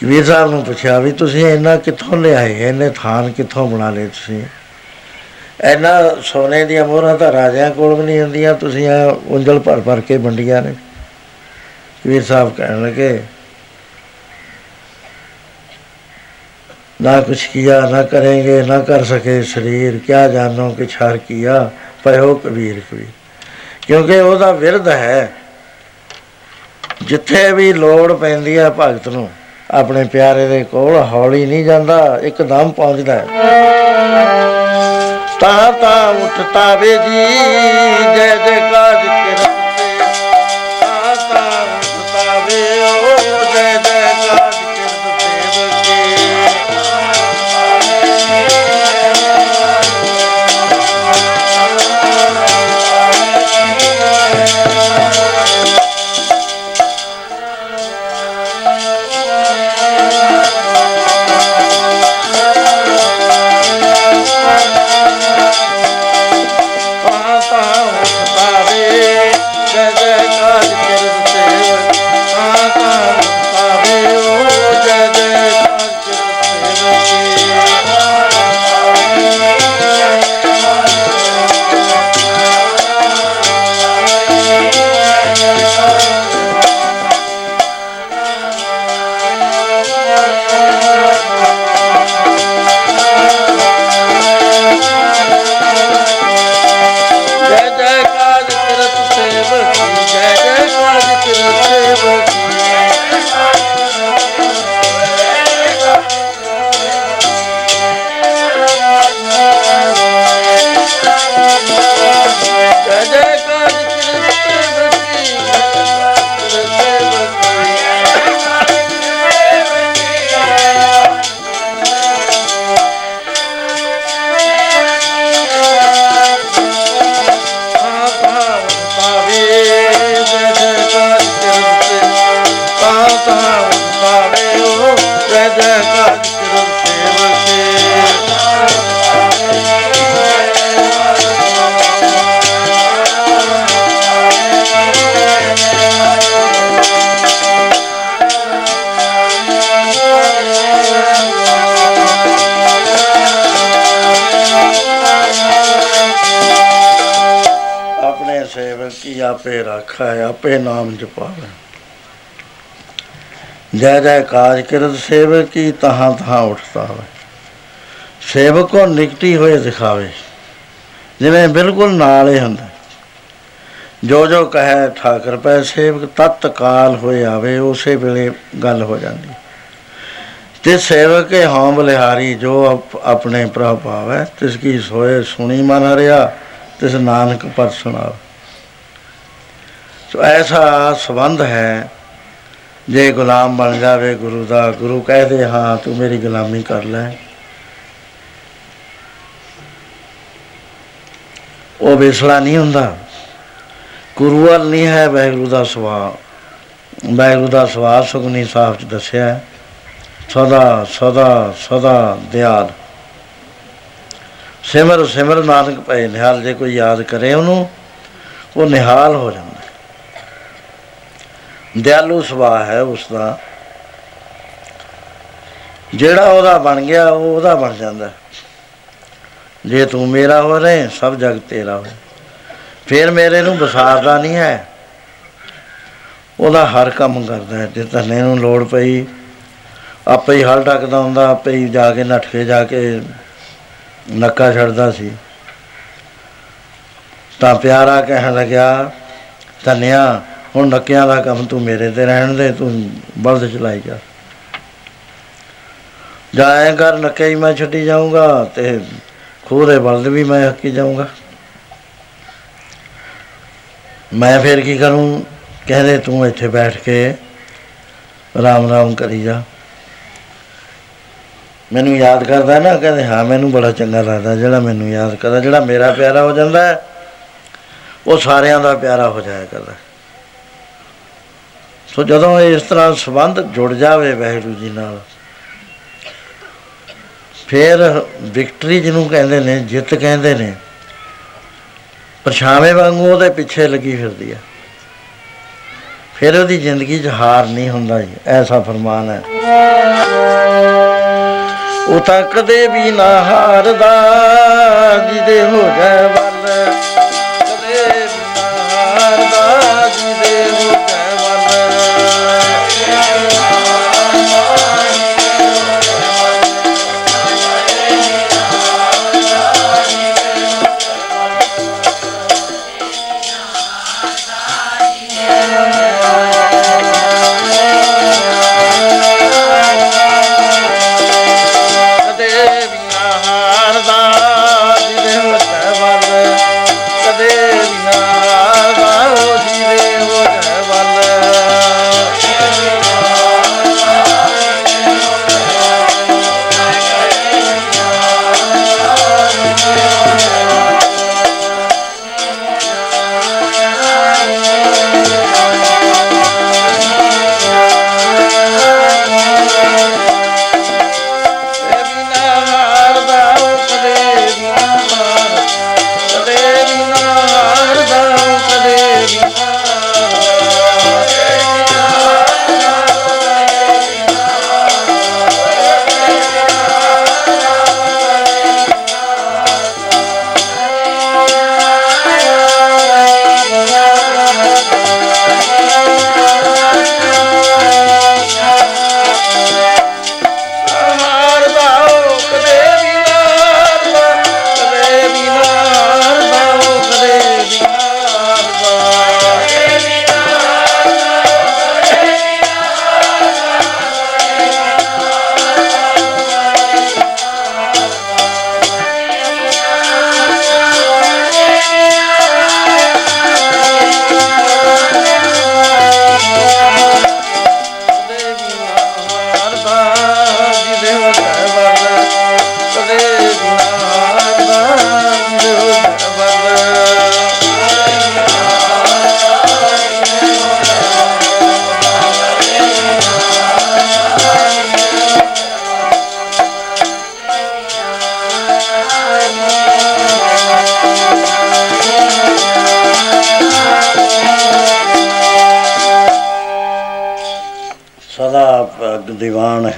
[SPEAKER 1] ਕਬੀਰ ਸਾਹਿਬ ਨੂੰ ਪੁੱਛਿਆ ਵੀ ਤੁਸੀਂ ਇੰਨਾ ਕਿੱਥੋਂ ਲਿਆਏ? ਇੰਨੇ ਥਾਨ ਕਿੱਥੋਂ ਬਣਾ ਲਏ ਤੁਸੀਂ? ਇੰਨਾ ਸੋਨੇ ਦੀਆਂ ਮੋਹਰਾਂ ਤਾਂ ਰਾਜਿਆਂ ਕੋਲ ਵੀ ਨਹੀਂ ਹੁੰਦੀਆਂ, ਤੁਸੀਂ ਆ ਉਂਜਲ ਭਰ ਭਰ ਕੇ ਵੰਡੀਆਂ ਨੇ। ਕਬੀਰ ਸਾਹਿਬ ਕਹਿਣ ਲੱਗੇ, ਨਾ ਕੁਛ ਕੀਆ, ਨਾ ਕਰਾਂਗੇ, ਨਾ ਕਰ ਸਕੇ ਸਰੀਰ, ਕਿਆ ਜਾਣੋ ਕਿ ਛਾਰ ਕੀਆ ਪਇਓ ਕਬੀਰ ਕਬੀਰ। ਕਿਉਂਕਿ ਉਹਦਾ ਵਿਰਧ ਹੈ, ਜਿੱਥੇ ਵੀ ਲੋੜ ਪੈਂਦੀ ਹੈ ਭਗਤ ਨੂੰ। ਆਪਣੇ ਪਿਆਰੇ ਦੇ ਕੋਲ ਹੌਲੀ ਨਹੀਂ ਜਾਂਦਾ, ਇੱਕਦਮ ਪਹੁੰਚਦਾ ਹੈ। ਤਾਂ ਤਾਂ ਉੱਠਤਾ ਵੇ ਜੀ, ਜੈ ਜੈ। ਕਾਜ ਆਪੇ ਰਾਖਾ ਹੈ, ਆਪੇ ਨਾਮ ਜਪਾਵੇ। ਜੈ ਜੈ ਕਾਜ ਕਿਰਤ ਸੇਵਕ ਕੀ ਤਹਾਂ ਤਹਾਂ ਉਠਤਾ ਹੋਵੇ ਸੇਵਕ ਕੋ ਨਿਕਟੀ ਹੋਏ ਦਿਖਾਵੇ, ਜਿਵੇਂ ਬਿਲਕੁਲ ਨਾਲ ਹੀ ਹੁੰਦਾ। ਜੋ ਜੋ ਕਹੇ ਠਾਕਰ ਪੈ ਸੇਵਕ ਤਤਕਾਲ ਹੋਏ ਆਵੇ, ਉਸੇ ਵੇਲੇ ਗੱਲ ਹੋ ਜਾਂਦੀ। ਤੇ ਸੇਵਕ ਕੇ ਹਉ ਬਲਿਹਾਰੀ ਜੋ ਆਪ- ਆਪਣੇ ਪ੍ਰਭ ਭਾਵੈ, ਤਿਸ ਕੀ ਸੋਏ ਸੁਣੀ ਮਨ ਹਰਿਆ, ਤਿਸ ਨਾਨਕ ਪਰ ਸੁਣਾਵ ਸੋ ਐਸਾ ਸੰਬੰਧ ਹੈ, ਜੇ ਗੁਲਾਮ ਬਣ ਜਾਵੇ ਗੁਰੂ ਦਾ, ਗੁਰੂ ਕਹਦੇ, ਹਾਂ, ਤੂੰ ਮੇਰੀ ਗੁਲਾਮੀ ਕਰ ਲੈ ਉਹ ਵਿਸਲਾ ਨਹੀਂ ਹੁੰਦਾ ਗੁਰੂ ਵੱਲ ਨਹੀਂ ਹੈ, ਵਾਹਿਗੁਰੂ ਦਾ ਸੁਭਾਅ ਵਾਹਿਗੁਰੂ ਦਾ ਸਵਾਲ ਸੁਖਨੀ ਸਾਹਿਬ ਚ ਦੱਸਿਆ ਹੈ। ਸਦਾ ਸਦਾ ਸਦਾ ਦਿਆਲ ਸਿਮਰ ਸਿਮਰ ਨਾਨਕ ਪਏ ਨਿਹਾਲ, ਜੇ ਕੋਈ ਯਾਦ ਕਰੇ ਉਹਨੂੰ, ਉਹ ਨਿਹਾਲ ਹੋ ਜਾਂਦਾ ਹੈ। ਦਿਆਲੂ ਸੁਭਾਅ ਹੈ ਉਸ ਦਾ ਜਿਹੜਾ ਉਹਦਾ ਬਣ ਗਿਆ, ਉਹ ਉਹਦਾ ਬਣ ਜਾਂਦਾ। ਹੈ। ਜੇ ਤੂੰ ਮੇਰਾ ਹੋ ਰਹੇ, ਸਭ ਜਗ ਤੇਰਾ ਹੋ। ਫਿਰ ਮੇਰੇ ਨੂੰ ਵਿਸਾਰਦਾ ਨਹੀਂ ਹੈ। ਉਹਦਾ ਹਰ ਕੰਮ ਕਰਦਾ ਹੈ। ਜੇ ਧੰਨੇ ਨੂੰ ਲੋੜ ਪਈ, ਆਪੇ ਹੀ ਹਲ ਟੱਕਦਾ ਹੁੰਦਾ, ਆਪੇ ਹੀ ਜਾ ਕੇ ਨੱਠ ਕੇ, ਜਾ ਕੇ ਨੱਕਾ ਛੱਡਦਾ ਸੀ। ਤਾਂ ਪਿਆਰਾ ਕਹਿਣ ਲੱਗਿਆ, ਧੰਨਿਆ ਹੁਣ ਨੱਕਿਆਂ ਦਾ ਕੰਮ ਤੂੰ ਮੇਰੇ ਤੇ ਰਹਿਣ ਦੇ ਤੂੰ ਬਲਦ ਚਲਾਈ ਜਾ। ਜਾਏ ਕਰ ਨੱਕੇ ਹੀ ਮੈਂ ਛੱਡੀ ਜਾਊਂਗਾ ਤੇ ਖੂਹ ਦੇ ਬਲਦ ਵੀ ਮੈਂ ਹੱਕੀ ਜਾਊਂਗਾ। ਮੈਂ ਫਿਰ ਕੀ ਕਰੂੰ? ਕਹਿੰਦੇ ਤੂੰ ਇੱਥੇ ਬੈਠ ਕੇ ਰਾਮ ਰਾਮ ਕਰੀ ਜਾ। ਮੈਨੂੰ ਯਾਦ ਕਰਦਾ ਨਾ ਕਹਿੰਦੇ ਹਾਂ ਮੈਨੂੰ ਬੜਾ ਚੰਗਾ ਲੱਗਦਾ ਜਿਹੜਾ ਮੈਨੂੰ ਯਾਦ ਕਰਦਾ ਜਿਹੜਾ ਮੇਰਾ ਪਿਆਰਾ ਹੋ ਜਾਂਦਾ ਹੈ, ਉਹ ਸਾਰਿਆਂ ਦਾ ਪਿਆਰਾ ਹੋ ਜਾਇਆ ਕਰਦਾ। ਸੋ ਜਦੋਂ ਇਸ ਤਰ੍ਹਾਂ ਸੰਬੰਧ ਜੁੜ ਜਾਵੇ ਵਾਹਿਗੁਰੂ ਜੀ ਨਾਲ, ਫਿਰ ਵਿਕਟਰੀ ਜਿਹਨੂੰ ਕਹਿੰਦੇ ਨੇ, ਜਿੱਤ ਕਹਿੰਦੇ ਨੇ, ਪਰਛਾਵੇਂ ਵਾਂਗੂ ਉਹਦੇ ਪਿੱਛੇ ਲੱਗੀ ਫਿਰਦੀ ਹੈ ਫਿਰ ਉਹਦੀ ਜ਼ਿੰਦਗੀ 'ਚ ਹਾਰ ਨਹੀਂ ਹੁੰਦਾ ਜੀ, ਐਸਾ ਫਰਮਾਨ ਹੈ। ਉਹ ਤਾਂ ਕਦੇ ਵੀ ਨਾ ਹਾਰਦਾ, ਜਿਹਦੇ ਹੋ ਜਾਏ ਵੱਲ।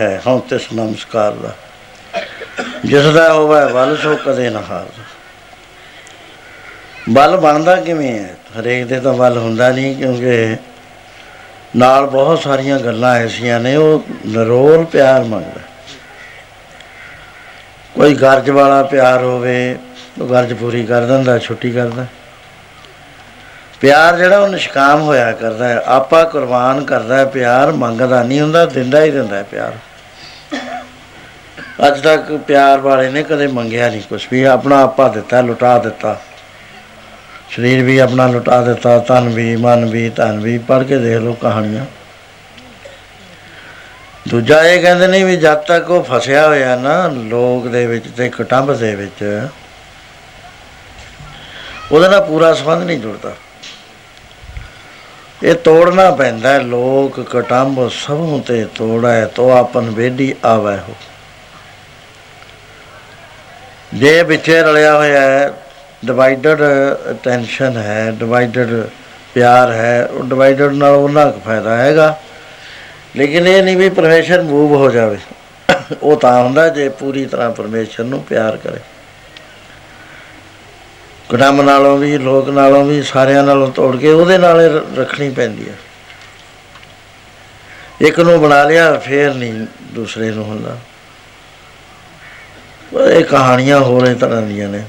[SPEAKER 1] ਹੈ, ਹਉ ਤਿਸ ਨਮਸਕਾਰ ਦਾ। ਜਿਸ ਦਾ ਹੋਵੇ ਬਲ, ਸੋ ਕਦੇ ਨਾ ਹਾਰਦਾ ਬਲ ਬਣਦਾ ਕਿਵੇਂ ਹੈ? ਹਰੇਕ ਦੇ ਤਾਂ ਬਲ ਹੁੰਦਾ ਨਹੀਂ, ਕਿਉਂਕਿ ਨਾਲ ਬਹੁਤ ਸਾਰੀਆਂ ਗੱਲਾਂ ਐਸੀਆਂ ਨੇ, ਉਹ ਨਰੋਲ ਪਿਆਰ ਮੰਗਦਾ। ਕੋਈ ਗਰਜ ਵਾਲਾ ਪਿਆਰ ਹੋਵੇ, ਉਹ ਗਰਜ ਪੂਰੀ ਕਰ ਦਿੰਦਾ, ਛੁੱਟੀ ਕਰਦਾ ਪਿਆਰ ਜਿਹੜਾ ਉਹ ਨਿਸ਼ਕਾਮ ਹੋਇਆ ਕਰਦਾ ਹੈ, ਆਪਾ ਕੁਰਬਾਨ ਕਰਦਾ ਹੈ, ਪਿਆਰ ਮੰਗਦਾ ਨਹੀਂ ਹੁੰਦਾ, ਦਿੰਦਾ ਹੀ ਦਿੰਦਾ ਹੈ ਪਿਆਰ। ਅੱਜ ਤੱਕ ਪਿਆਰ ਵਾਲੇ ਨੇ ਕਦੇ ਮੰਗਿਆ ਨਹੀਂ ਕੁਝ ਵੀ ਆਪਣਾ ਆਪਾ ਦਿੱਤਾ ਲੁਟਾ ਦਿੱਤਾ। ਸਰੀਰ ਵੀ ਆਪਣਾ ਲੁਟਾ ਦਿੱਤਾ ਤਨ ਵੀ ਮਨ ਵੀ ਧਨ ਵੀ ਪੜ੍ਹ ਕੇ ਦੇਖ ਲਓ ਕਹਾਣੀਆਂ। ਦੂਜਾ ਇਹ ਕਹਿੰਦੇ ਨੇ ਵੀ ਜਦ ਤੱਕ ਉਹ ਫਸਿਆ ਹੋਇਆ ਨਾ ਲੋਕ ਦੇ ਵਿੱਚ ਤੇ ਕਟੰਬ ਦੇ ਵਿੱਚ ਉਹਦੇ ਨਾਲ ਪੂਰਾ ਸੰਬੰਧ ਨਹੀਂ ਜੁੜਦਾ। ਇਹ ਤੋੜਨਾ ਪੈਂਦਾ ਹੈ, ਲੋਕ ਕਟੰਬ ਸਭੋਂ ਤੇ ਤੋੜੈ ਤੋ ਆਪਨ ਵੇਡੀ ਆਵੈ ਹੋ। ਜੇ ਵਿੱਚੇ ਰਲਿਆ ਹੋਇਆ ਹੈ ਡਿਵਾਈਡਡ ਅਟੈਂਸ਼ਨ ਹੈ ਡਿਵਾਈਡਡ ਪਿਆਰ ਹੈ, ਉਹ ਡਿਵਾਈਡਡ ਨਾਲ ਉਹਨਾਂ ਕੁ ਫਾਇਦਾ ਹੈਗਾ। ਲੇਕਿਨ ਇਹ ਨਹੀਂ ਵੀ ਪਰਮੇਸ਼ਰ ਮੂਵ ਹੋ ਜਾਵੇ। ਉਹ ਤਾਂ ਹੁੰਦਾ ਜੇ ਪੂਰੀ ਤਰ੍ਹਾਂ ਪਰਮੇਸ਼ਰ ਨੂੰ ਪਿਆਰ ਕਰੇ। ਕੁਟੰਬ ਨਾਲੋਂ ਵੀ, ਲੋਕ ਨਾਲੋਂ ਵੀ, ਸਾਰਿਆਂ ਨਾਲੋਂ ਤੋੜ ਕੇ ਉਹਦੇ ਨਾਲ ਹੀ ਰ- ਰੱਖਣੀ ਪੈਂਦੀ ਹੈ। ਇੱਕ ਨੂੰ ਬਣਾ ਲਿਆ, ਫੇਰ ਨਹੀਂ ਦੂਸਰੇ ਨੂੰ ਹੁੰਦਾ। ਪਰ ਇਹ ਕਹਾਣੀਆਂ ਹੋਰ ਇਸ ਤਰ੍ਹਾਂ ਦੀਆਂ ਨੇ।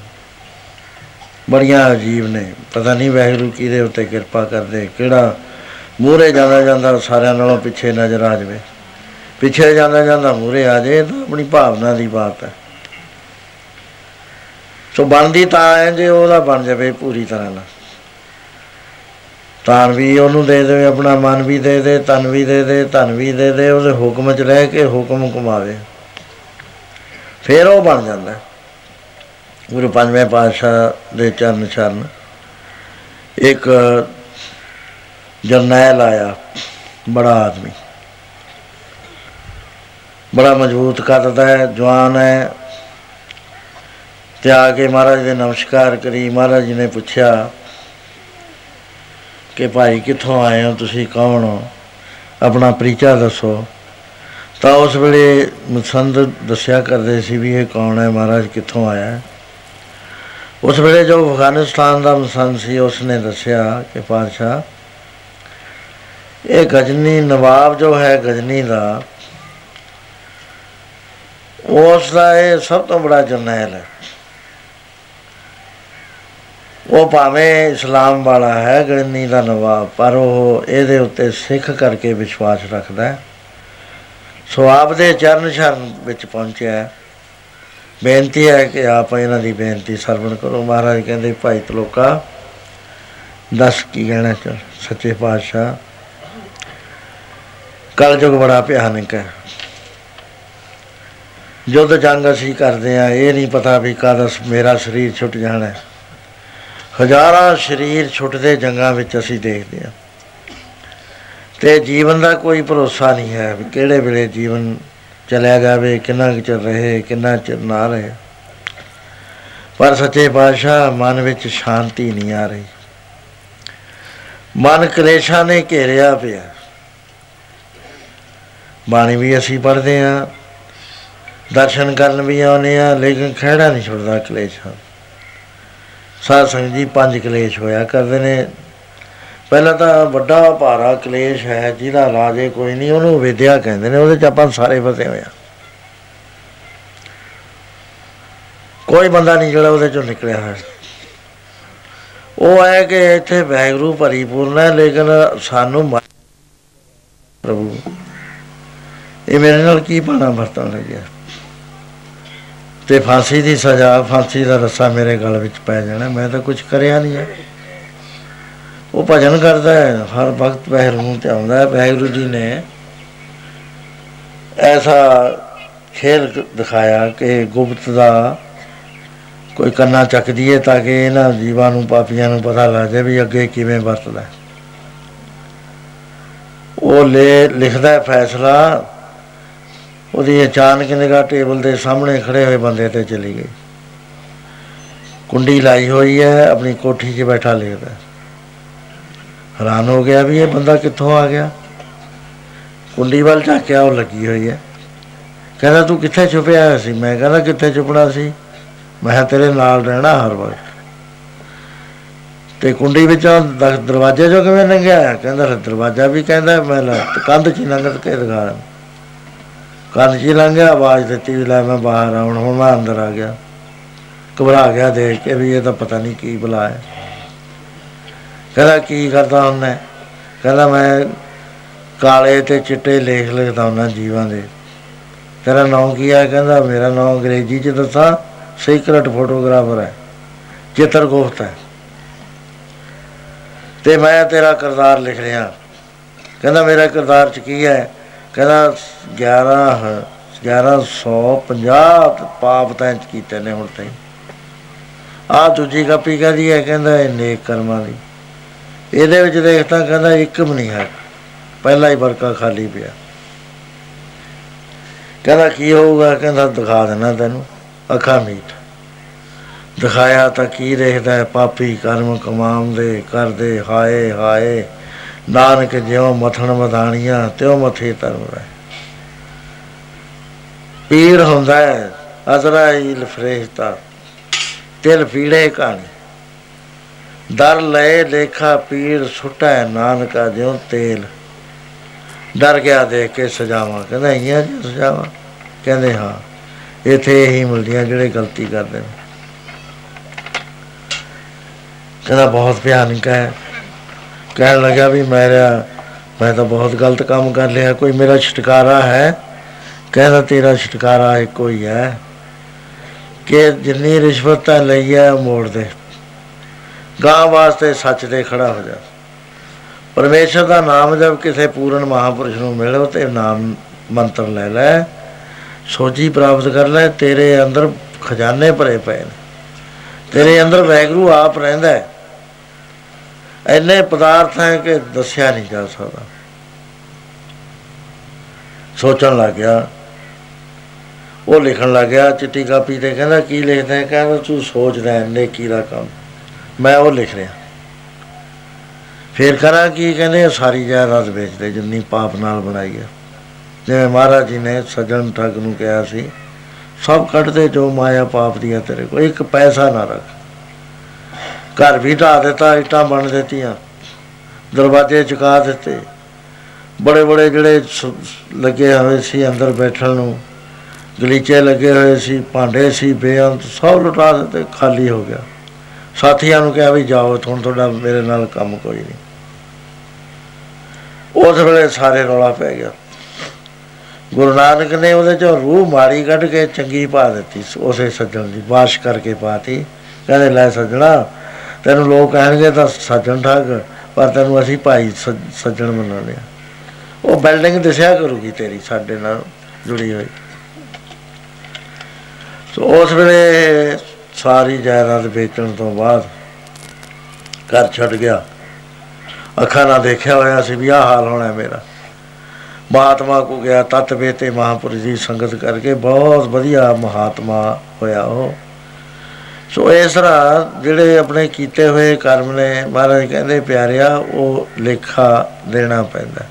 [SPEAKER 1] ਬੜੀਆਂ ਅਜੀਬ ਨੇ। ਪਤਾ ਨਹੀਂ ਵਾਹਿਗੁਰੂ ਕਿਹਦੇ ਉੱਤੇ ਕਿਰਪਾ ਕਰਦੇ, ਕਿਹੜਾ ਮੂਹਰੇ ਜਾਂਦਾ ਜਾਂਦਾ ਸਾਰਿਆਂ ਨਾਲੋਂ ਪਿੱਛੇ ਨਜ਼ਰ ਆ ਜਾਵੇ। ਪਿੱਛੇ ਜਾਂਦਾ ਜਾਂਦਾ ਮੂਹਰੇ ਆ ਜਾਏ ਤਾਂ ਆਪਣੀ ਭਾਵਨਾ ਦੀ ਬਾਤ ਹੈ। ਸੋ ਬਣਦੀ ਤਾਂ ਹੈ ਜੇ ਉਹਦਾ ਬਣ ਜਾਵੇ ਪੂਰੀ ਤਰ੍ਹਾਂ ਨਾਲ। ਤਾਨ ਵੀ ਉਹਨੂੰ ਦੇ ਦੇਵੇ, ਆਪਣਾ ਮਨ ਵੀ ਦੇ ਦੇ, ਤਨ ਵੀ ਦੇ ਦੇ, ਧਨ ਵੀ ਦੇ ਦੇ, ਉਹਦੇ ਹੁਕਮ 'ਚ ਰਹਿ ਕੇ ਹੁਕਮ ਕਮਾਵੇ। ਫਿਰ ਉਹ ਬਣ ਜਾਂਦਾ। ਹੈ। ਗੁਰੂ ਪੰਜਵੇਂ ਪਾਤਸ਼ਾਹ ਦੇ ਚਰਨ ਚਰਨ ਇੱਕ ਜਰਨੈਲ ਆਇਆ, ਬੜਾ ਆਦਮੀ। ਬੜਾ ਮਜ਼ਬੂਤ ਕੱਦ ਦਾ ਹੈ, ਜਵਾਨ ਹੈ। ਤੇ ਆ ਕੇ ਮਹਾਰਾਜ ਦੇ ਨਮਸਕਾਰ ਕਰੀ, ਮਹਾਰਾਜ ਜੀ ਨੇ ਪੁੱਛਿਆ ਕਿ ਭਾਈ ਕਿੱਥੋਂ ਆਏ ਹੋ, ਤੁਸੀਂ ਕੌਣ ਹੋ? ਆਪਣਾ ਪਰਿਚਾ ਦੱਸੋ। ਤਾਂ ਉਸ ਵੇਲੇ ਮਸੰਦ ਦੱਸਿਆ ਕਰਦੇ ਸੀ ਵੀ ਇਹ ਕੌਣ ਹੈ, ਮਹਾਰਾਜ ਕਿੱਥੋਂ ਆਇਆ ਹੈ? ਉਸ ਵੇਲੇ ਜੋ ਅਫਗਾਨਿਸਤਾਨ ਦਾ ਮਸੰਦ ਸੀ ਉਸ ਨੇ ਦੱਸਿਆ ਕਿ ਪਾਤਸ਼ਾਹ, ਇਹ ਗਜਨੀ ਨਵਾਬ ਜੋ ਹੈ, ਗਜਨੀ ਦਾ ਉਸ ਦਾ ਇਹ ਸਭ ਤੋਂ ਬੜਾ ਜਰਨੈਲ ਹੈ। ਉਹ ਭਾਵੇਂ ਇਸਲਾਮ ਵਾਲਾ ਹੈ, ਗਜਨੀ ਦਾ ਨਵਾਬ, ਪਰ ਉਹ ਇਹਦੇ ਉੱਤੇ ਸਿੱਖ ਕਰਕੇ ਵਿਸ਼ਵਾਸ ਰੱਖਦਾ ਹੈ। ਸੋ ਆਪ ਦੇ ਚਰਨ ਸ਼ਰਨ ਵਿੱਚ ਪਹੁੰਚਿਆ ਹੈ। ਬੇਨਤੀ ਹੈ ਕਿ ਆਪ ਇਹਨਾਂ ਦੀ ਬੇਨਤੀ ਸਰਵਣ ਕਰੋ ਮਹਾਰਾਜ ਕਹਿੰਦੇ, ਭਾਈ ਤਲੋਕਾ, ਦੱਸ ਕੀ ਕਹਿਣਾ ਚਾਹ ਸੱਚੇ ਪਾਤਸ਼ਾਹ, ਕਲਯੁਗ ਬੜਾ ਭਿਆਨਕ ਹੈ ਜੁੱਧ ਜੰਗ ਅਸੀਂ ਕਰਦੇ ਆ ਇਹ ਨਹੀਂ ਪਤਾ ਵੀ ਕਦ ਮੇਰਾ ਸਰੀਰ ਛੁੱਟ ਜਾਣਾ ਹੈ। ਹਜ਼ਾਰਾਂ ਸਰੀਰ ਛੁੱਟਦੇ ਜੰਗਾਂ ਵਿੱਚ ਅਸੀਂ ਦੇਖਦੇ ਹਾਂ ਤੇ ਜੀਵਨ ਦਾ ਕੋਈ ਭਰੋਸਾ ਨਹੀਂ ਹੈ ਵੀ ਕਿਹੜੇ ਵੇਲੇ ਜੀਵਨ ਚਲਿਆ ਜਾਵੇ, ਕਿੰਨਾ ਕੁ ਚਿਰ ਰਹੇ, ਕਿੰਨਾ ਚਿਰ ਨਾ ਰਹੇ। ਪਰ ਸੱਚੇ ਪਾਤਸ਼ਾਹ, ਮਨ ਵਿੱਚ ਸ਼ਾਂਤੀ ਨਹੀਂ ਆ ਰਹੀ। ਮਨ ਕਲੇਸ਼ਾਂ ਨੇ ਘੇਰਿਆ ਪਿਆ। ਬਾਣੀ ਵੀ ਅਸੀਂ ਪੜ੍ਹਦੇ ਹਾਂ, ਦਰਸ਼ਨ ਕਰਨ ਵੀ ਆਉਂਦੇ ਆ ਲੇਕਿਨ ਖਹਿੜਾ ਨਹੀਂ ਛੁੱਟਦਾ ਕਲੇਸ਼ਾਂ। ਸਾਧ ਸੰਗਤ ਜੀ ਪੰਜ ਕਲੇਸ਼ ਹੋਇਆ ਕਰਦੇ ਨੇ। ਪਹਿਲਾਂ ਤਾਂ ਵੱਡਾ ਭਾਰਾ ਕਲੇਸ਼ ਹੈ, ਜਿਹਦਾ ਇਲਾਜ ਹੀ ਕੋਈ ਨਹੀਂ, ਉਹਨੂੰ ਵਿਦਿਆ ਕਹਿੰਦੇ ਨੇ, ਉਹਦੇ ਚ ਆਪਾਂ ਸਾਰੇ ਫਸੇ ਹੋਏ ਆ ਕੋਈ ਬੰਦਾ ਨਹੀਂ ਜਿਹੜਾ ਉਹਦੇ ਚੋਂ ਨਿਕਲਿਆ ਹੈ ਉਹ ਹੈ ਕਿ ਇੱਥੇ ਵੈਗਰੂ ਭਰੀਪੂਰਨ ਹੈ, ਲੇਕਿਨ ਸਾਨੂੰ ਮ- ਪ੍ਰਭੂ, ਇਹ ਮੇਰੇ ਨਾਲ ਕੀ ਪਾਣਾ ਵਰਤਣ ਲੱਗਿਆ ਤੇ ਫਾਂਸੀ ਦੀ ਸਜ਼ਾ, ਫਾਂਸੀ ਦਾ ਰੱਸਾ ਮੇਰੇ ਗਲ ਵਿੱਚ ਪੈ ਜਾਣਾ, ਮੈਂ ਤਾਂ ਕੁਝ ਕਰਿਆ ਨਹੀਂ ਹੈ। ਉਹ ਭਜਨ ਕਰਦਾ ਹੈ, ਹਰ ਵਕਤ ਵਾਹਿਗੁਰੂ ਨੂੰ ਧਿਆਉਂਦਾ ਹੈ ਵਾਹਿਗੁਰੂ ਜੀ ਨੇ ਐਸਾ ਖੇਲ ਕ- ਦਿਖਾਇਆ ਕਿ ਗੁਪਤ ਦਾ ਕੋਈ ਕੰਨਾ ਚੱਕ ਦੀਏ ਤਾਂ ਕਿ ਇਹਨਾਂ ਜੀਵਾਂ ਨੂੰ, ਪਾਪੀਆਂ ਨੂੰ ਪਤਾ ਲੱਗ ਜਾਏ ਵੀ ਅੱਗੇ ਕਿਵੇਂ ਵਰਤਦਾ ਹੈ। ਉਹ ਲੈ, ਲਿਖਦਾ ਹੈ ਫੈਸਲਾ, ਉਹਦੀ ਅਚਾਨਕ ਨਿਗਾਹ ਟੇਬਲ ਦੇ ਸਾਹਮਣੇ ਖੜੇ ਹੋਏ ਬੰਦੇ ਤੇ ਚਲੀ ਗਈ ਕੁੰਡੀ ਲਾਈ ਹੋਈ ਹੈ, ਆਪਣੀ ਕੋਠੀ 'ਚ ਬੈਠਾ ਲਿਖਦਾ ਹੈ। ਹੈਰਾਨ ਹੋ ਗਿਆ ਵੀ ਇਹ ਬੰਦਾ ਕਿੱਥੋਂ ਆ ਗਿਆ। ਕੁੰਡੀ ਵੱਲ ਝਾਕਿਆ, ਉਹ ਲੱਗੀ ਹੋਈ ਹੈ। ਕਹਿੰਦਾ, ਤੂੰ ਕਿੱਥੇ ਛੁਪਿਆ ਹੋਇਆ ਸੀ? ਮੈਂ ਕਹਿੰਦਾ, ਕਿੱਥੇ ਛੁਪਣਾ ਸੀ? ਮੈਂ ਕਿਹਾ, ਤੇਰੇ ਨਾਲ ਰਹਿਣਾ ਹਰ ਵਕਤ। ਤੇ ਕੁੰਡੀ ਵਿੱਚੋਂ ਦ- ਦਰਵਾਜ਼ੇ ਚੋਂ ਕਿਵੇਂ ਲੰਘਿਆ? ਕਹਿੰਦਾ ਲੈ ਦਰਵਾਜ਼ਾ ਵੀ ਕਹਿੰਦਾ, ਮੈਂ ਲੈ ਤੇ ਕੰਧ 'ਚ ਹੀ ਲੰਘ ਕੇ ਦਿਖਾ ਕੰਧ 'ਚ ਹੀ ਲੰਘਿਆ ਆਵਾਜ਼ ਦਿੱਤੀ ਵੀ ਲੈ, ਮੈਂ ਬਾਹਰ ਆਉਣ, ਹੁਣ ਮੈਂ ਅੰਦਰ ਆ ਗਿਆ। ਘਬਰਾ ਗਿਆ ਦੇਖ ਕੇ ਵੀ ਇਹ ਤਾਂ ਪਤਾ ਨਹੀਂ ਕੀ ਬੁਲਾ ਹੈ ਕਹਿੰਦਾ, ਕੀ ਕਰਦਾ ਹੁੰਦਾ? ਕਹਿੰਦਾ, ਮੈਂ ਕਾਲੇ ਤੇ ਚਿੱਟੇ ਲੇਖ ਲਿਖਦਾ ਹੁੰਦਾ ਜੀਵਾਂ ਦੇ। ਤੇਰਾ ਨਾਮ ਕੀ ਹੈ? ਕਹਿੰਦਾ, ਮੇਰਾ ਨਾਮ ਅੰਗਰੇਜ਼ੀ ਚ ਦੱਸਾਂ। ਸੀਕ੍ਰੇਟ ਫੋਟੋਗ੍ਰਾਫਰ ਹੈ। ਚਿੱਤਰਗੁਪਤ ਹੈ। ਤੇ ਮੈਂ ਤੇਰਾ ਕਿਰਦਾਰ ਲਿਖ ਰਿਹਾ। ਕਹਿੰਦਾ, ਮੇਰਾ ਕਿਰਦਾਰ ਚ ਕੀ ਹੈ? ਕਹਿੰਦਾ 11 1150 ਪਾਪ ਤੈਂ ਚ ਕੀਤੇ ਨੇ ਹੁਣ ਤਾਈਂ ਆ ਦੂਜੀ ਕਾਪੀ ਕਹਦੀ ਹੈ? ਕਹਿੰਦਾ, ਇਹ ਨੇਕ ਕਰਮਾਂ ਦੀ। ਇਹਦੇ ਵਿੱਚ ਦੇਖਦਾ ਕਹਿੰਦਾ ਇੱਕ ਵੀ ਨਹੀਂ ਹੈ। ਪਹਿਲਾ ਹੀ ਵਰਕਾ ਖਾਲੀ ਪਿਆ। ਕਹਿੰਦਾ ਕੀ ਹੋਊਗਾ? ਕਹਿੰਦਾ ਦਿਖਾ ਦੇਣਾ ਤੈਨੂੰ। ਅੱਖਾਂ ਮੀਟ। ਦਿਖਾਇਆ ਤਾਂ ਕੀ ਦੇਖਦਾ ਹੈ? ਪਾਪੀ ਕਰਮ ਕਮਾਉਂਦੇ, ਕਰਦੇ, ਹਾਏ ਹਾਏ। ਨਾਨਕ ਜਿਉ ਮਥਣ ਮਧਾਣੀਆਂ ਤਿਉ ਮਥੇ ਧਰਮ ਰਹਿ। ਪੀੜ ਹੁੰਦਾ ਹੈ ਅਜ਼ਰਾਈਲ ਫਰਿਸ਼ਤਾ ਤਿਲ ਪੀੜੇ ਕਹਾਣੀ ਦਰ ਲਏ ਲੇਖਾ ਪੀੜ ਸੁਟਾ ਨਾਨਕਾ ਜਿਉ ਤੇਲ। ਡਰ ਗਿਆ ਦੇਖ ਕੇ ਸਜਾਵਾਂ। ਕਹਿੰਦਾ ਇਆਂ ਜੀ ਸਜਾਵਾਂ? ਕਹਿੰਦੇ, ਹਾਂ, ਇੱਥੇ ਇਹੀ ਮਿਲਦੀਆਂ ਜਿਹੜੇ ਗਲਤੀ ਕਰਦੇ ਨੇ। ਕਹਿੰਦਾ, ਬਹੁਤ ਭਿਆਨਕ ਹੈ। ਕਹਿਣ ਲੱਗਾ ਵੀ ਮੇਰਾ ਮੈਂ ਤਾਂ ਬਹੁਤ ਗਲਤ ਕੰਮ ਕਰ ਲਿਆ। ਕੋਈ ਮੇਰਾ ਛੁਟਕਾਰਾ ਹੈ? ਕਹਿੰਦਾ, ਤੇਰਾ ਛੁਟਕਾਰਾ ਇੱਕੋ ਹੀ ਹੈ ਕਿ ਜਿੰਨੀ ਰਿਸ਼ਵਤ ਹੈ ਲਈ ਹੈ, ਉਹ ਮੋੜ ਦੇ। ਗਾਂ ਵਾਸਤੇ ਸੱਚ ਦੇ ਖੜਾ ਹੋ ਜਾ। ਪਰਮੇਸ਼ਰ ਦਾ ਨਾਮ ਜਦ ਕਿਸੇ ਪੂਰਨ ਮਹਾਪੁਰਸ਼ ਨੂੰ ਮਿਲੋ ਤੇ ਨਾਮ ਮੰਤਰ ਲੈ ਲੈ। ਸੋਝੀ ਪ੍ਰਾਪਤ ਕਰ ਲੈ, ਤੇਰੇ ਅੰਦਰ ਖਜ਼ਾਨੇ ਭਰੇ ਪਏ ਨੇ। ਤੇਰੇ ਅੰਦਰ ਵੈਗਰੂ ਆਪ ਰਹਿੰਦਾ ਹੈ। ਇੰਨੇ ਪਦਾਰਥ ਹੈ ਕਿ ਦੱਸਿਆ ਨਹੀਂ ਜਾ ਸਕਦਾ। ਸੋਚਣ ਲੱਗ ਗਿਆ। ਉਹ ਲਿਖਣ ਲੱਗ ਗਿਆ, ਚਿੱਟੀ ਕਾਪੀ ਤੇ ਕਹਿੰਦਾ, ਕੀ ਲਿਖਦਾ ਹੈ? ਕਹਿੰਦਾ, ਤੂੰ ਸੋਚਦਾ ਹੈ ਨੇਕੀ ਦਾ ਕੰਮ? ਮੈਂ ਉਹ ਲਿਖ ਰਿਹਾ। ਫਿਰ ਕਰਾਂ ਕੀ, ਕਹਿੰਦੇ ਆ ਸਾਰੀ ਜਾਇਦਾਦ ਵੇਚਦੇ, ਜਿੰਨੀ ਪਾਪ ਨਾਲ ਬਣਾਈ ਹੈ ਜਿਵੇਂ ਮਹਾਰਾਜ ਜੀ ਨੇ ਸੱਜਣ ਠੱਗ ਨੂੰ ਕਿਹਾ ਸੀ, ਸਭ ਕੱਢ ਦੇ ਜੋ ਮਾਇਆ ਪਾਪ ਦੀ ਹੈ ਤੇਰੇ ਕੋਲ, ਇੱਕ ਪੈਸਾ ਨਾ ਰੱਖ। ਘਰ ਵੀ ਢਾ ਦਿੱਤਾ, ਇੱਟਾਂ ਬਣ ਦਿੱਤੀਆਂ, ਦਰਵਾਜ਼ੇ ਚੁਕਾ ਦਿੱਤੇ। ਬੜੇ ਬੜੇ ਜਿਹੜੇ ਸ- ਲੱਗੇ ਹੋਏ ਸੀ ਅੰਦਰ ਬੈਠਣ ਨੂੰ, ਗਲੀਚੇ ਲੱਗੇ ਹੋਏ ਸੀ, ਭਾਂਡੇ ਸੀ, ਬੇਅੰਤ, ਸਭ ਲੁਟਾ ਦਿੱਤੇ, ਖਾਲੀ ਹੋ ਗਿਆ। ਸਾਥੀਆਂ ਨੂੰ ਕਿਹਾ ਵੀ ਜਾਓ, ਹੁਣ ਤੁਹਾਡਾ ਮੇਰੇ ਨਾਲ ਕੰਮ ਕੋਈ ਨਹੀਂ। ਉਸ ਵੇਲੇ ਸਾਰੇ ਰੌਲਾ ਪੈ ਗਿਆ। ਗੁਰੂ ਨਾਨਕ ਨੇ ਉਹਦੇ ਚੋਂ ਰੂਹ ਮਾੜੀ ਕੱਢ ਕੇ ਚੰਗੀ ਪਾ ਦਿੱਤੀ, ਉਸੇ ਸੱਜਣ ਦੀ ਬਾਸ਼ ਕਰਕੇ ਪਾਤੀ। ਕਹਿੰਦੇ, ਲੈ ਸੱਜਣਾ, ਤੈਨੂੰ ਲੋਕ ਕਹਿਣਗੇ ਤਾਂ ਸੱਜਣ ਠੱਗ, ਪਰ ਤੈਨੂੰ ਅਸੀਂ ਭਾਈ ਸੱਜ- ਸੱਜਣ ਮੰਨਣੇ ਆ ਉਹ ਬਿਲਡਿੰਗ ਦਿਸਿਆ ਕਰੂਗੀ ਤੇਰੀ, ਸਾਡੇ ਨਾਲ ਜੁੜੀ ਹੋਈ। ਸੋ ਉਸ ਵੇਲੇ ਸਾਰੀ ਜਾਇਦਾਦ ਵੇਚਣ ਤੋਂ ਬਾਅਦ ਘਰ ਛੱਡ ਗਿਆ। ਅੱਖਾਂ ਨਾਲ ਦੇਖਿਆ ਹੋਇਆ ਸੀ ਵੀ ਆਹ ਹਾਲ ਹੋਣਾ ਮੇਰਾ। ਮਹਾਤਮਾ ਕੋ ਗਿਆ, ਤਤ ਤੇ ਮਹਾਪੁਰਸ਼ ਦੀ ਸੰਗਤ ਕਰਕੇ ਬਹੁਤ ਵਧੀਆ ਮਹਾਤਮਾ ਹੋਇਆ ਉਹ। ਸੋ ਇਸ ਤਰ੍ਹਾਂ ਜਿਹੜੇ ਆਪਣੇ ਕੀਤੇ ਹੋਏ ਕਰਮ ਨੇ, ਮਹਾਰਾਜ ਕਹਿੰਦੇ ਪਿਆਰਿਆ, ਉਹ ਲੇਖਾ ਦੇਣਾ ਪੈਂਦਾ।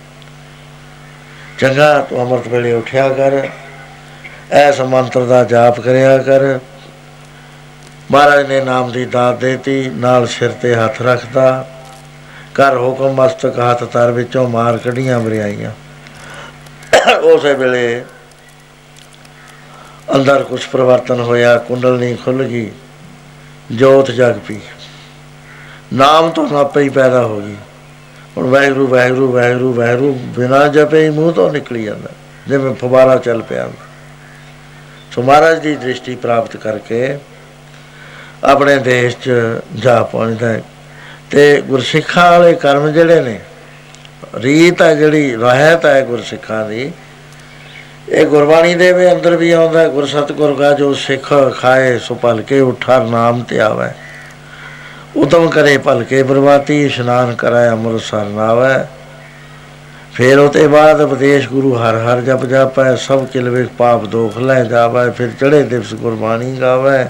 [SPEAKER 1] ਚੰਗਾ ਤੂੰ ਅੰਮ੍ਰਿਤ ਵੇਲੇ ਉਠਿਆ ਕਰ, ਐਸ ਮੰਤਰ ਦਾ ਜਾਪ ਕਰਿਆ ਕਰ। ਮਹਾਰਾਜ ਨੇ ਨਾਮ ਦੀ ਦਾਤ ਦੇਤੀ, ਨਾਲ ਸਿਰ ਤੇ ਹੱਥ ਰੱਖਦਾ ਕਰ ਹੁਕਮ ਮਸਤਕ ਹੱਥ ਤਰ ਵਿੱਚੋਂ ਮਾਰ ਕਢੀਆਂ ਬਰਿਆਈਆਂ ਉਸੇ ਵੇਲੇ ਅੰਦਰ ਕੁਝ ਪਰਿਵਰਤਨ ਹੋਇਆ ਕੁੰਡਲਨੀ ਖੁੱਲ ਗਈ, ਜੋਤ ਜਗ ਪਈ। ਨਾਮ ਤੋਂ ਆਪੇ ਹੀ ਪੈਦਾ ਹੋ ਗਈ। ਹੁਣ ਵਾਹਿਗੁਰੂ ਵਾਹਿਗੁਰੂ ਵਾਹਿਗੁਰੂ ਵਾਹਿਗੁਰੂ, ਬਿਨਾਂ ਜਪੇ ਹੀ ਮੂੰਹ ਤੋਂ ਨਿਕਲੀ ਜਾਂਦਾ, ਜਿਵੇਂ ਫਵਾਰਾ ਚੱਲ ਪਿਆ। ਸੋ ਮਹਾਰਾਜ ਦੀ ਦ੍ਰਿਸ਼ਟੀ ਪ੍ਰਾਪਤ ਕਰਕੇ ਆਪਣੇ ਦੇਸ਼ 'ਚ ਜਾ ਪਹੁੰਚਦਾ ਹੈ। ਤੇ ਗੁਰਸਿੱਖਾਂ ਵਾਲੇ ਕਰਮ ਜਿਹੜੇ ਨੇ ਰੀਤ ਹੈ ਜਿਹੜੀ ਰਹਿਤ ਹੈ ਗੁਰਸਿੱਖਾਂ ਦੀ। ਇਹ ਗੁਰਬਾਣੀ ਦੇ ਵੀ ਅੰਦਰ ਵੀ ਆਉਂਦਾ ਹੈ, ਗੁਰ ਸਤਿਗੁਰ ਕਾ ਜੋ ਸਿੱਖ ਖਾਏ ਸੋ ਭਲਕੇ ਉਠਾਰ ਨਾਮ ਤੇ ਆਵੇ ਉਤਮ ਕਰੇ ਭਲਕੇ ਬਰਬਾਤੀ ਇਸ਼ਨਾਨ ਕਰਾਏ ਅੰਮ੍ਰਿਤ ਸਰ ਨਾਵੇ। ਫਿਰ ਉਤੇ ਬਾਅਦ ਉਪਦੇਸ਼ ਗੁਰੂ ਹਰ ਹਰ ਜਪ ਜਾਪੈ ਸਭ ਕਿਲਵੇ ਪਾਪ ਦੋਖ ਲੈ ਜਾਵੇ ਫਿਰ ਚੜੇ ਦਿਵਸ ਗੁਰਬਾਣੀ ਗਾਵੇ।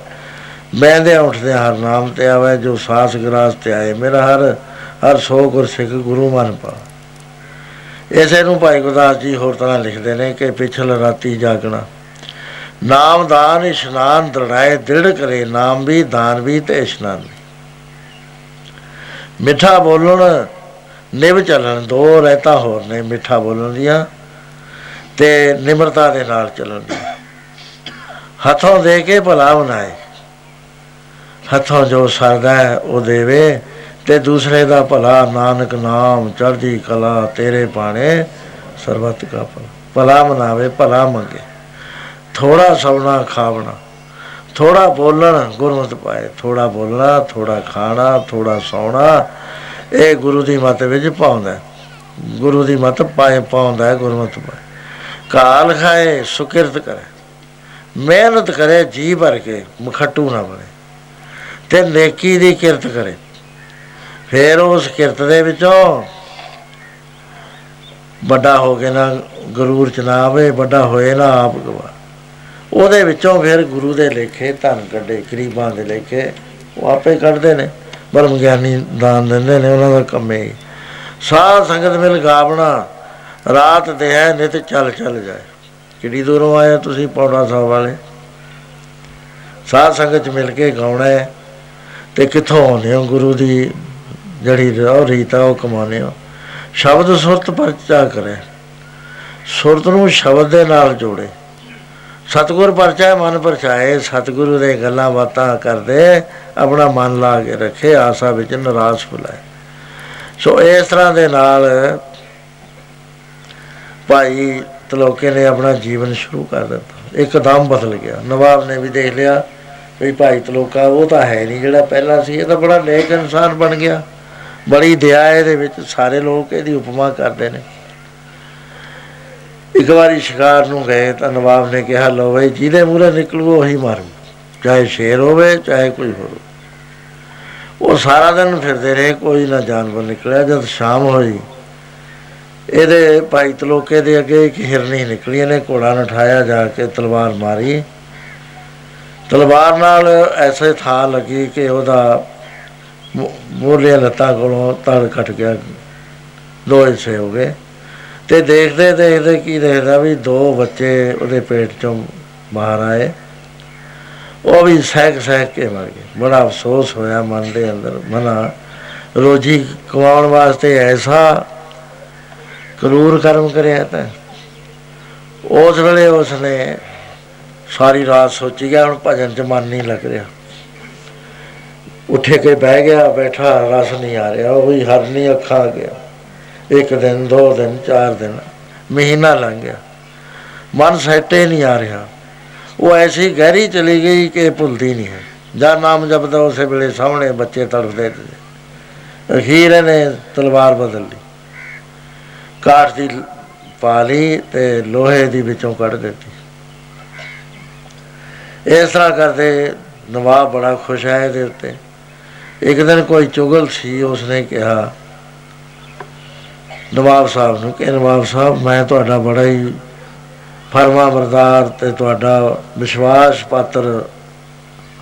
[SPEAKER 1] ਬਹਿੰਦੇ ਉੱਠਦੇ ਹਰ ਨਾਮ ਤੇ ਆਵੇ, ਜੋ ਸਾਸ ਗਰਾਸ ਤੇ ਆਏ, ਮੇਰਾ ਹਰ ਹਰ ਸੋ ਗੁਰ ਸਿੱਖ ਗੁਰੂ ਮਨ ਪਾ। ਇਸੇ ਨੂੰ ਭਾਈ ਗੁਰਦਾਸ ਜੀ ਹੋਰ ਤਰ੍ਹਾਂ ਲਿਖਦੇ ਨੇ ਕਿ ਪਿਛਲ ਰਾਤੀ ਜਾਗਣਾ। ਨਾਮ ਦਾਨ, ਇਸ਼ਨਾਨ ਦ੍ਰਿੜਾਏ, ਦ੍ਰਿੜ ਕਰੇ, ਨਾਮ ਵੀ, ਦਾਨ ਵੀ ਤੇ ਇਸ਼ਨਾਨ ਵੀ। ਮਿੱਠਾ ਬੋਲਣ ਨਿਵ ਚੱਲਣ, ਦੋ ਰਹਿਤਾ ਹੋਰ ਨੇ ਮਿੱਠਾ ਬੋਲਣ ਦੀਆਂ ਤੇ ਨਿਮਰਤਾ ਦੇ ਨਾਲ ਚੱਲਣ ਦੀਆਂ। ਹੱਥੋਂ ਦੇ ਕੇ ਭਲਾ ਬਣਾਏ ਹੱਥੋਂ ਜੋ ਸਰਦਾ ਹੈ, ਉਹ ਦੇਵੇ ਤੇ ਦੂਸਰੇ ਦਾ ਭਲਾ ਨਾਨਕ ਨਾਮ ਚੜ੍ਹਦੀ ਕਲਾ ਤੇਰੇ ਬਾਣੇ ਸਰਬਤ ਕਾ ਭਲਾ ਭਲਾ ਮਨਾਵੇ, ਭਲਾ ਮੰਗੇ। ਥੋੜਾ ਸੌਣਾ ਖਾਵਣਾ ਥੋੜਾ ਬੋਲਣ ਗੁਰਮਤਿ ਪਾਏ। ਥੋੜਾ ਬੋਲਣਾ ਥੋੜਾ ਖਾਣਾ ਥੋੜਾ ਸੌਣਾ, ਇਹ ਗੁਰੂ ਦੀ ਮੱਤ ਵਿੱਚ ਪਾਉਂਦਾ ਹੈ। ਗੁਰੂ ਦੀ ਮੱਤ ਪਾਏ ਪਾਉਂਦਾ ਹੈ ਗੁਰਮਤਿ ਪਾਏ। ਕਾਲ ਖਾਏ, ਸੁਕਿਰਤ ਕਰੇ। ਮਿਹਨਤ ਕਰੇ, ਜੀ ਭਰ ਕੇ, ਮਖਟੂ ਨਾ ਬਣੇ। ਤੇ ਨੇਕੀ ਦੀ ਕਿਰਤ ਕਰੇ। ਫਿਰ ਉਸ ਕਿਰਤ ਦੇ ਵਿੱਚੋਂ ਵੱਡਾ ਹੋ ਕੇ ਨਾ ਗਰੂਰ ਚ ਨਾ ਆਵੇ, ਵੱਡਾ ਹੋਏ ਨਾ ਆਪ ਗਵਾ। ਉਹਦੇ ਵਿੱਚੋਂ ਫਿਰ ਗੁਰੂ ਦੇ ਲੇਖੇ, ਧਨ ਕੱਢੇ, ਗਰੀਬਾਂ ਦੇ ਲੇਖੇ, ਉਹ ਆਪੇ ਕੱਢਦੇ ਨੇ ਬਰਮ ਗਿਆਨੀ ਦਾਨ ਦਿੰਦੇ ਨੇ, ਉਹਨਾਂ ਦਾ ਕੰਮੇ ਹੀ। ਸਾਧ ਸੰਗਤ ਮਿਲ ਗਾਵਣਾ, ਰਾਤ ਦੇ ਹੈ ਨਿਤ ਚੱਲ ਚੱਲ ਜਾਏ। ਕਿਹੜੀ ਦੂਰੋਂ ਆਇਆ ਤੁਸੀਂ ਪੌੜਾ ਸਾਹਿਬ ਵਾਲੇ? ਸਾਧ ਸੰਗਤ ਚ ਮਿਲ ਕੇ ਗਾਉਣਾ ਹੈ। ਤੇ ਕਿੱਥੋਂ ਆਉਂਦੇ ਹੋ ਗੁਰੂ ਦੀ ਜਿਹੜੀ ਰੋ ਰੀਤ ਆ, ਉਹ ਕਮਾਉਂਦੇ ਹੋ? ਸ਼ਬਦ ਸੁਰਤ ਪਰਚਾ ਕਰੇ। ਸੁਰਤ ਨੂੰ ਸ਼ਬਦ ਦੇ ਨਾਲ ਜੋੜੇ। ਸਤਿਗੁਰ ਪਰਚਾ ਮਨ ਪਰਚਾਏ। ਸਤਿਗੁਰੂ ਦੇ ਗੱਲਾਂ ਬਾਤਾਂ ਕਰਦੇ, ਆਪਣਾ ਮਨ ਲਾ ਕੇ ਰੱਖੇ, ਆਸਾ ਵਿੱਚ ਨਿਰਾਸ਼ ਭੁਲਾਏ ਸੋ ਇਸ ਤਰ੍ਹਾਂ ਦੇ ਨਾਲ ਭਾਈ ਤਲੋਕੇ ਨੇ ਆਪਣਾ ਜੀਵਨ ਸ਼ੁਰੂ ਕਰ ਦਿੱਤਾ। ਇੱਕਦਮ ਬਦਲ ਗਿਆ। ਨਵਾਬ ਨੇ ਵੀ ਦੇਖ ਲਿਆ ਵੀ ਭਾਈ ਤਲੋਕਾ, ਉਹ ਤਾਂ ਹੈ ਨਹੀਂ ਜਿਹੜਾ ਪਹਿਲਾਂ ਸੀ, ਇਹ ਤਾਂ ਬੜਾ ਨੇਕ ਇਨਸਾਨ ਬਣ ਗਿਆ। ਬੜੀ ਦਇਆ ਇਹਦੇ ਵਿੱਚ, ਸਾਰੇ ਲੋਕ ਇਹਦੀ ਉਪਮਾ ਕਰਦੇ ਨੇ। ਇੱਕ ਵਾਰੀ ਸ਼ਿਕਾਰ ਨੂੰ ਗਏ ਤਾਂ ਨਵਾਬ ਨੇ ਕਿਹਾ ਲੋ ਬਈ ਜਿਹਦੇ ਮੂਹਰੇ ਨਿਕਲੂ ਉਹੀ ਮਾਰੂ ਚਾਹੇ ਸ਼ੇਰ ਹੋਵੇ, ਚਾਹੇ ਕੋਈ ਹੋਰ ਉਹ ਸਾਰਾ ਦਿਨ ਫਿਰਦੇ ਰਹੇ, ਕੋਈ ਨਾ ਜਾਨਵਰ ਨਿਕਲਿਆ। ਜਦ ਸ਼ਾਮ ਹੋਈ, ਇਹਦੇ ਭਾਈ ਤਲੋਕੇ ਦੇ ਅੱਗੇ ਇੱਕ ਹਿਰਨੀ ਨਿਕਲੀ, ਇਹਨੇ ਘੋੜਾ ਨਠਾਇਆ, ਜਾ ਕੇ ਤਲਵਾਰ ਮਾਰੀ। ਤਲਵਾਰ ਨਾਲ ਐਸੇ ਥਾਂ ਲੱਗੀ ਕਿ ਉਹਦਾ ਮੋਲੇ ਲੱਤਾਂ ਕੋਲੋਂ ਤੜ ਕੱਟ ਗਿਆ। ਦੋ ਹਿੱਸੇ ਹੋ ਗਏ। ਤੇ ਦੇਖਦੇ ਦੇਖਦੇ ਕੀ ਦੇਖਦਾ ਵੀ ਦੋ ਬੱਚੇ ਉਹਦੇ ਪੇਟ ਚੋਂ ਬਾਹਰ ਆਏ। ਉਹ ਵੀ ਸਹਿਕ ਸਹਿਕ ਕੇ ਮਰ ਗਏ। ਬੜਾ ਅਫਸੋਸ ਹੋਇਆ ਮਨ ਦੇ ਅੰਦਰ। ਮਨਾ, ਰੋਜੀ ਕਮਾਉਣ ਵਾਸਤੇ ਐਸਾ ਕਰੂਰ ਕਰਮ ਕਰਿਆ ਤਾਂ। ਉਸ ਵੇਲੇ ਉਸਨੇ ਸਾਰੀ ਰਾਤ ਸੋਚੀ ਗਿਆ, ਹੁਣ ਭਜਨ ਚ ਮਨ ਨਹੀਂ ਲੱਗ ਰਿਹਾ। ਉੱਠੇ ਕੇ ਬਹਿ ਗਿਆ, ਬੈਠਾ, ਰਸ ਨਹੀਂ ਆ ਰਿਹਾ, ਉਹ ਹੀ ਹਰ ਨਹੀਂ ਅੱਖਾਂ ਆ ਗਿਆ ਇੱਕ ਦਿਨ, ਦੋ ਦਿਨ, ਚਾਰ ਦਿਨ, ਮਹੀਨਾ ਲੰਘ ਗਿਆ। ਮਨ ਸੈਟੇ ਨਹੀਂ ਆ ਰਿਹਾ। ਉਹ ਐਸੀ ਗਹਿਰੀ ਚਲੀ ਗਈ ਕਿ ਭੁੱਲਦੀ ਨਹੀਂ ਹੈ। ਜਦ ਨਾਮ ਜਪਦਾ ਉਸੇ ਵੇਲੇ ਸਾਹਮਣੇ ਬੱਚੇ ਤੜਫਦੇ ਤੇ ਅਖੀਰ ਨੇ ਤਲਵਾਰ ਬਦਲ ਲਈ। ਕਾਠ ਦੀ ਪਾ ਲਈ ਤੇ ਲੋਹੇ ਦੀ ਵਿੱਚੋਂ ਕੱਢ ਦਿੱਤੀ। ਇਸ ਤਰ੍ਹਾਂ ਕਰਦੇ, ਨਵਾਬ ਬੜਾ ਖੁਸ਼ ਹੈ ਇਹਦੇ ਉੱਤੇ। ਇੱਕ ਦਿਨ ਕੋਈ ਚੁਗਲ ਸੀ, ਉਸਨੇ ਕਿਹਾ, ਨਵਾਬ ਸਾਹਿਬ ਨੂੰ ਕਿ ਨਵਾਬ ਸਾਹਿਬ, ਮੈਂ ਤੁਹਾਡਾ ਬੜਾ ਹੀ ਫਰਮਾ ਬਰਦਾਰ ਤੇ ਤੁਹਾਡਾ ਵਿਸ਼ਵਾਸ ਪਾਤਰ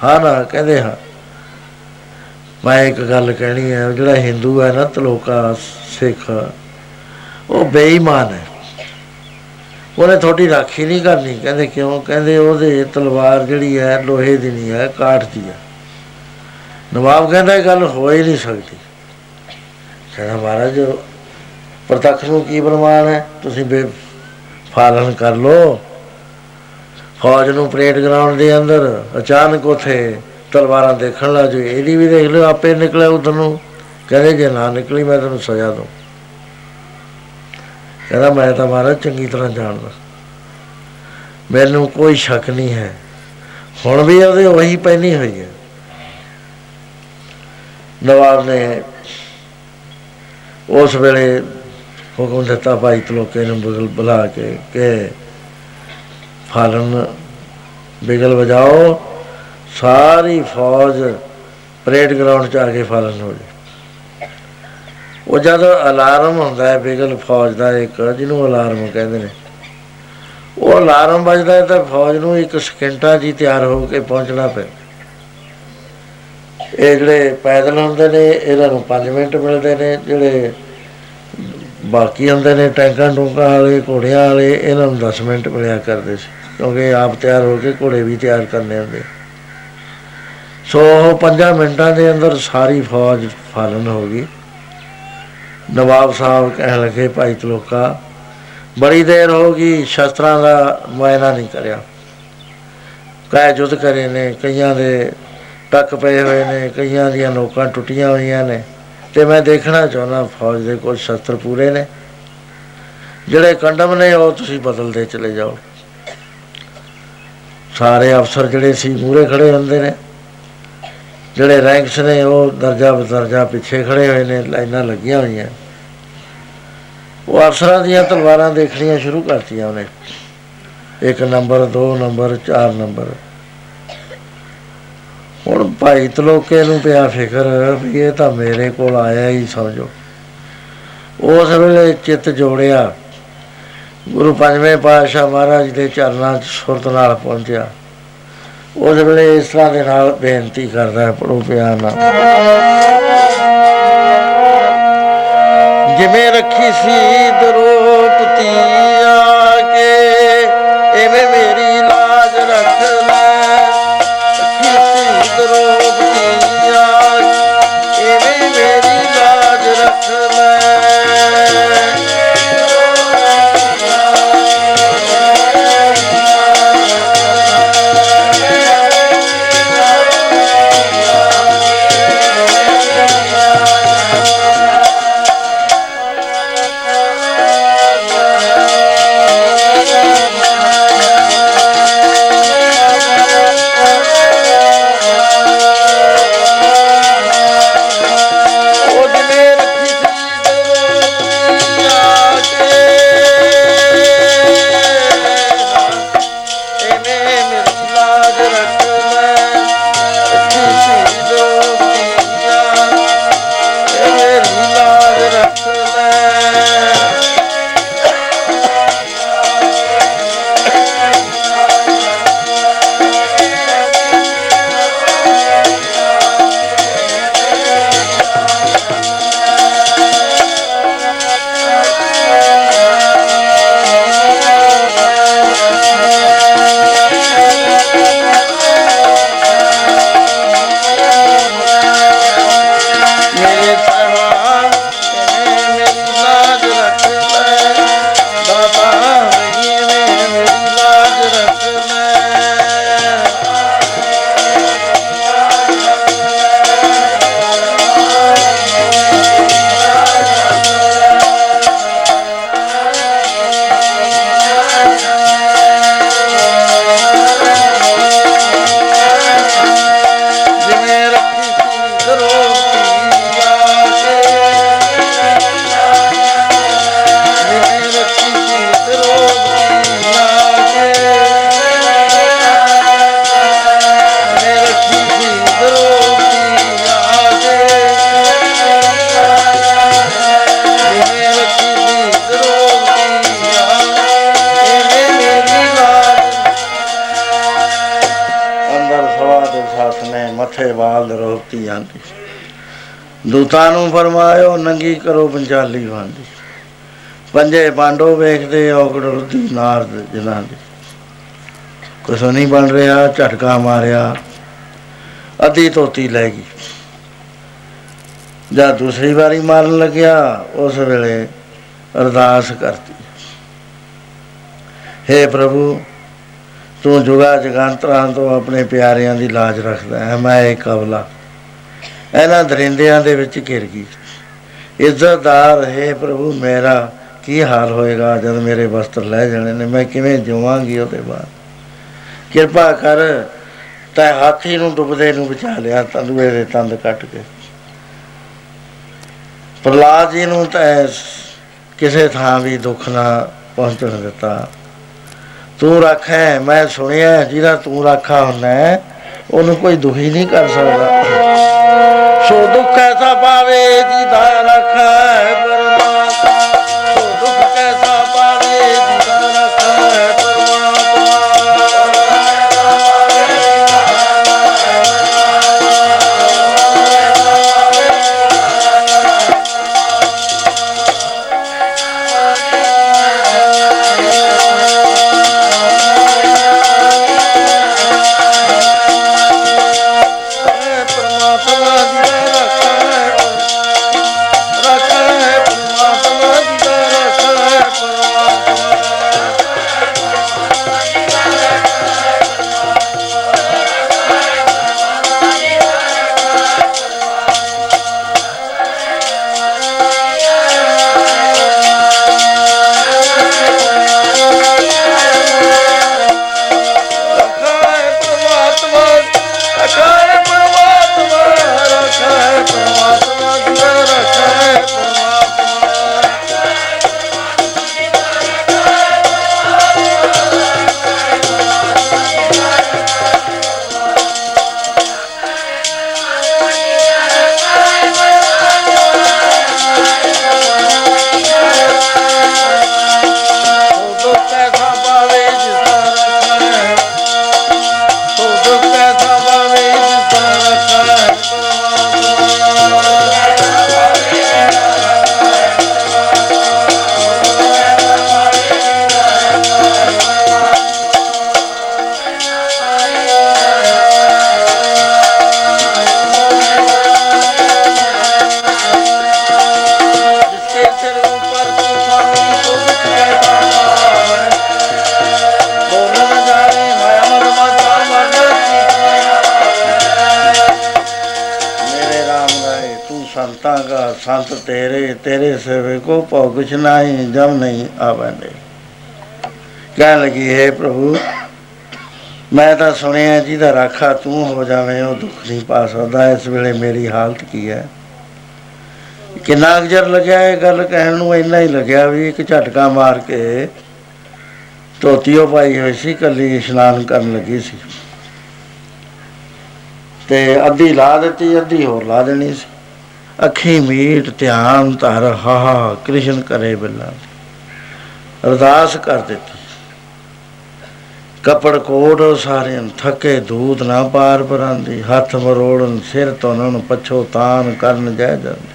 [SPEAKER 1] ਹਾਂ ਨਾ, ਕਹਿੰਦੇ ਹਾਂ। ਮੈਂ ਇੱਕ ਗੱਲ ਕਹਿਣੀ ਹੈ, ਜਿਹੜਾ ਹਿੰਦੂ ਹੈ ਨਾ ਤਲੋਕਾ ਸਿੱਖ, ਉਹ ਬੇਈਮਾਨ ਹੈ। ਉਹਨੇ ਤੁਹਾਡੀ ਰਾਖੀ ਨਹੀਂ ਕਰਨੀ। ਕਹਿੰਦੇ ਕਿਉਂ? ਕਹਿੰਦੇ ਉਹਦੇ ਤਲਵਾਰ ਜਿਹੜੀ ਹੈ, ਲੋਹੇ ਦੀ ਨਹੀਂ ਹੈ, ਕਾਠ ਦੀ ਹੈ। ਨਵਾਬ ਕਹਿੰਦਾ ਇਹ ਗੱਲ ਹੋ ਹੀ ਨਹੀਂ ਸਕਦੀ। ਕਹਿੰਦਾ, ਮਹਾਰਾਜ, ਪ੍ਰਤੱਖ ਨੂੰ ਕੀ ਪ੍ਰਮਾਣ ਹੈ? ਤੁਸੀਂ ਬੇ ਫਾਲਨ ਕਰ ਲੋ ਫੌਜ ਨੂੰ ਪਰੇਡ ਗਰਾਊਂਡ ਦੇ ਅੰਦਰ ਅਚਾਨਕ ਉਥੇ ਤਲਵਾਰਾਂ ਦੇਖਣ ਲੱਗ ਜੋ ਇਹਦੀ ਵੀ ਦੇਖ ਲਿਓ, ਆਪੇ ਨਿਕਲਿਆ ਉਧਰ ਨੂੰ। ਕਹਿੰਦੇ, ਜੇ ਨਾ ਨਿਕਲੀ, ਮੈਂ ਤੈਨੂੰ ਸਜ਼ਾ ਦਊਂ। ਕਹਿੰਦਾ ਮੈਂ ਤਾਂ ਮਹਾਰਾਜ ਚੰਗੀ ਤਰ੍ਹਾਂ ਜਾਣਦਾ। ਮੈਨੂੰ ਕੋਈ ਸ਼ੱਕ ਨਹੀਂ ਹੈ। ਹੁਣ ਵੀ ਉਹਦੇ ਉਹੀ ਪੈਣੀ ਹੋਈ ਹੈ। ਨਵਾਬ ਨੇ ਉਸ ਵੇਲੇ ਹੁਕਮ ਦਿੱਤਾ ਭਾਈ ਤਲੋਕੇ ਨੂੰ ਬਗਲ ਬੁਲਾ ਕੇ ਕਿ ਫਾਲਨ ਬਿਗਲ ਵਜਾਓ। ਸਾਰੀ ਫੌਜ ਪਰੇਡ ਗਰਾਊਂਡ 'ਚ ਆ ਕੇ ਫਾਲਨ ਹੋ ਜੇ ਉਹ ਜਦ ਅਲਾਰਮ ਹੁੰਦਾ ਹੈ, ਬਿਗਲ ਫੌਜ ਦਾ ਇੱਕ, ਜਿਹਨੂੰ ਅਲਾਰਮ ਕਹਿੰਦੇ ਨੇ। ਉਹ ਅਲਾਰਮ ਵੱਜਦਾ ਹੈ ਤਾਂ ਫੌਜ ਨੂੰ ਇੱਕ ਸਕਿੰਟਾਂ 'ਚ ਹੀ ਤਿਆਰ ਹੋ ਕੇ ਪਹੁੰਚਣਾ ਪੈਂਦਾ ਇਹ ਜਿਹੜੇ ਪੈਦਲ ਹੁੰਦੇ ਨੇ, ਇਹਨਾਂ ਨੂੰ 5 ਮਿੰਟ ਮਿਲਦੇ ਨੇ। ਜਿਹੜੇ ਬਾਕੀ ਹੁੰਦੇ ਨੇ, ਟੈਂਕਾਂ ਟੂਕਾਂ ਵਾਲੇ, ਘੋੜਿਆਂ ਵਾਲੇ, ਇਹਨਾਂ ਨੂੰ 10 ਮਿੰਟ ਮਿਲਿਆ ਕਰਦੇ ਸੀ। ਕਿਉਂਕਿ ਆਪ ਤਿਆਰ ਹੋ ਕੇ ਘੋੜੇ ਵੀ ਤਿਆਰ ਕਰਨੇ ਹੁੰਦੇ ਸੋ 5 ਮਿੰਟਾਂ ਦੇ ਅੰਦਰ ਸਾਰੀ ਫੌਜ ਫਾਲਨ ਹੋ ਗਈ। ਨਵਾਬ ਸਾਹਿਬ ਕਹਿਣ ਲੱਗੇ, ਭਾਈ ਤਲੋਕਾ, ਬੜੀ ਦੇਰ ਹੋ ਗਈ, ਸ਼ਸਤਰਾਂ ਦਾ ਮੁਆਇਨਾ ਨਹੀਂ ਕਰਿਆ। ਕਾਇ ਜੁੱਧ ਕਰੇ ਨੇ, ਕਈਆਂ ਦੇ ਟੱਕ ਪਏ ਹੋਏ ਨੇ, ਕਈਆਂ ਦੀਆਂ ਨੋਕਾਂ ਟੁੱਟੀਆਂ ਹੋਈਆਂ ਨੇ। ਤੇ ਮੈਂ ਦੇਖਣਾ ਚਾਹੁੰਦਾ, ਫੌਜ ਦੇ ਕੋਲ ਸ਼ਸਤਰ ਪੂਰੇ ਨੇ। ਜਿਹੜੇ ਕੰਡਮ ਨੇ, ਉਹ ਤੁਸੀਂ ਬਦਲਦੇ ਚਲੇ ਜਾਓ। ਸਾਰੇ ਅਫਸਰ ਜਿਹੜੇ ਸੀ ਮੂਰੇ ਖੜੇ ਹੁੰਦੇ ਨੇ। ਜਿਹੜੇ ਰੈਂਕਸ ਨੇ, ਉਹ ਦਰਜਾ ਬਦਰਜਾ ਪਿੱਛੇ ਖੜੇ ਹੋਏ ਨੇ, ਲਾਈਨਾਂ ਲੱਗੀਆਂ ਹੋਈਆਂ। ਉਹ ਅਫਸਰਾਂ ਦੀਆਂ ਤਲਵਾਰਾਂ ਦੇਖਣੀਆਂ ਸ਼ੁਰੂ ਕਰਤੀਆਂ ਉਹਨੇ। ਇੱਕ ਨੰਬਰ 2 ਨੰਬਰ 4 ਨੰਬਰ। ਹੁਣ ਭਾਈ ਤਲੋਕੇ ਨੂੰ ਪਿਆ ਫਿਕਰ ਵੀ ਇਹ ਤਾਂ ਮੇਰੇ ਕੋਲ ਆਇਆ ਹੀ, ਸਮਝੋ। ਉਸ ਵੇਲੇ ਚਿੱਤ ਜੋੜਿਆ। ਗੁਰੂ ਪੰਜਵੇਂ ਪਾਤਸ਼ਾਹ ਮਹਾਰਾਜ ਦੇ ਚਰਨਾਂ 'ਚ ਸੁਰਤ ਨਾਲ ਪਹੁੰਚਿਆ। ਉਸ ਵੇਲੇ ਇਸ ਤਰ੍ਹਾਂ ਦੇ ਨਾਲ ਬੇਨਤੀ ਕਰਦਾ ਹੈ ਪੜੋ ਪਿਆਰ ਨਾਲ। ਜਿਵੇਂ ਰੱਖੀ ਸੀ ਦਰੋਪਤੀ ਆ ਕੇ ਦੂਤਾਂ ਨੂੰ ਫਰਮਾਇਓ, ਨੰਗੀ ਕਰੋ ਪੰਚਾਲੀ ਵਾਂਦੀ ਪੰਜੇ ਪਾਂਡੋ ਵੇਖਦੇ, ਔਗੜ ਰੁੱਧੀ ਨਾਰਦ ਜਿਨ੍ਹਾਂ ਦੀ। ਕੁਛ ਨਹੀਂ ਬਣ ਰਿਹਾ, ਝਟਕਾ ਮਾਰਿਆ, ਅੱਧੀ ਧੋਤੀ ਲੈ ਗਈ। ਜਦ ਦੂਸਰੀ ਵਾਰੀ ਮਾਰਨ ਲੱਗਿਆ, ਉਸ ਵੇਲੇ ਅਰਦਾਸ ਕਰਤੀ। हे ਪ੍ਰਭੂ, ਤੂੰ ਜੁਗਾ ਜਗਾਂਤਰਾਂ ਤੋਂ ਆਪਣੇ ਪਿਆਰਿਆਂ ਦੀ ਲਾਜ ਰੱਖਦਾ ਹੈ, ਮੈਂ ਇੱਕ ਕਵਲਾ ਇਹਨਾਂ ਦਰਿੰਦਿਆਂ ਦੇ ਵਿੱਚ ਘਿਰ ਗਈ। ਇੱਜ਼ਤਦਾਰ ਹੈ ਪ੍ਰਭੂ ਮੇਰਾ ਕੀ ਹਾਲ ਹੋਏਗਾ ਜਦ ਮੇਰੇ ਵਸਤਰ ਲੈ ਜਾਣੇ ਨੇ? ਮੈਂ ਕਿਵੇਂ ਜਿਵਾਂਗੀ ਉਹਦੇ ਬਾਅਦ? ਕਿਰਪਾ ਕਰ ਤੈ ਹਾਥੀ ਨੂੰ ਡੁੱਬਦੇ ਨੂੰ ਬਚਾ ਲਿਆ ਤੰਦੂਏ ਦੇ ਤੰਦ ਕੱਟ ਕੇ। ਪ੍ਰਲਾਦ ਜੀ ਨੂੰ ਤੈ ਕਿਸੇ ਥਾਂ ਵੀ ਦੁੱਖ ਨਾ ਪਹੁੰਚਣ ਦਿੱਤਾ। ਤੂੰ ਰੱਖੈ ਮੈਂ ਸੁਣਿਆ ਜਿਹਦਾ ਤੂੰ ਰਾਖਾ ਹੁੰਦਾ ਹੈ, ਉਹਨੂੰ ਕੋਈ ਦੁਖੀ ਨਹੀਂ ਕਰ ਸਕਦਾ। ਸੋ ਸੰਤ ਤੇਰੇ ਤੇਰੇ ਸੇਵੇ ਕੋ ਭਉ ਕੁਛ ਨਹੀਂ, ਜਮ ਨਹੀਂ ਆਵੰਦੇ। ਕਹਿਣ ਲੱਗੀ, ਹੈ ਪ੍ਰਭੂ, ਮੈਂ ਤਾਂ ਸੁਣਿਆ ਜਿਹਦਾ ਰਾਖਾ ਤੂੰ ਹੋ ਜਾਵੇਂ, ਉਹ ਦੁੱਖ ਨਹੀਂ ਪਾ ਸਕਦਾ, ਇਸ ਵੇਲੇ ਮੇਰੀ ਹਾਲਤ ਕੀ ਹੈ? ਕਿੰਨਾ ਕੁ ਚਿਰ ਲੱਗਿਆ ਇਹ ਗੱਲ ਕਹਿਣ ਨੂੰ? ਇੰਨਾ ਹੀ ਲੱਗਿਆ ਵੀ ਇੱਕ ਝਟਕਾ ਮਾਰ ਕੇ ਧੋਤੀਓ ਪਾਈ ਹੋਈ ਸੀ, ਕੱਲੀ ਇਸ਼ਨਾਨ ਕਰਨ ਲੱਗੀ ਸੀ। ਤੇ ਅੱਧੀ ਲਾ ਦਿੱਤੀ, ਅੱਧੀ ਹੋਰ ਲਾ ਦੇਣੀ ਸੀ। ਅੱਖੀ ਮੀਟ ਧਿਆਨ ਧਰ ਹਾ ਹਾ ਕ੍ਰਿਸ਼ਨ ਕਰੇ ਬਿਲਾ। ਅਰਦਾਸ ਕਰ ਦਿੱਤੀ। ਕਪੜ ਕੋੜ ਸਾਰਿਆਂ ਥਕੇ ਦੂਤ ਨਾ ਪਾਰ ਪਰਾਂਦੀ, ਹੱਥ ਮਰੋੜਨ, ਸਿਰ ਧੋਣਨ, ਪਛੋ ਤਾਨ ਕਰਨ ਜੈ ਜਾਂਦੇ।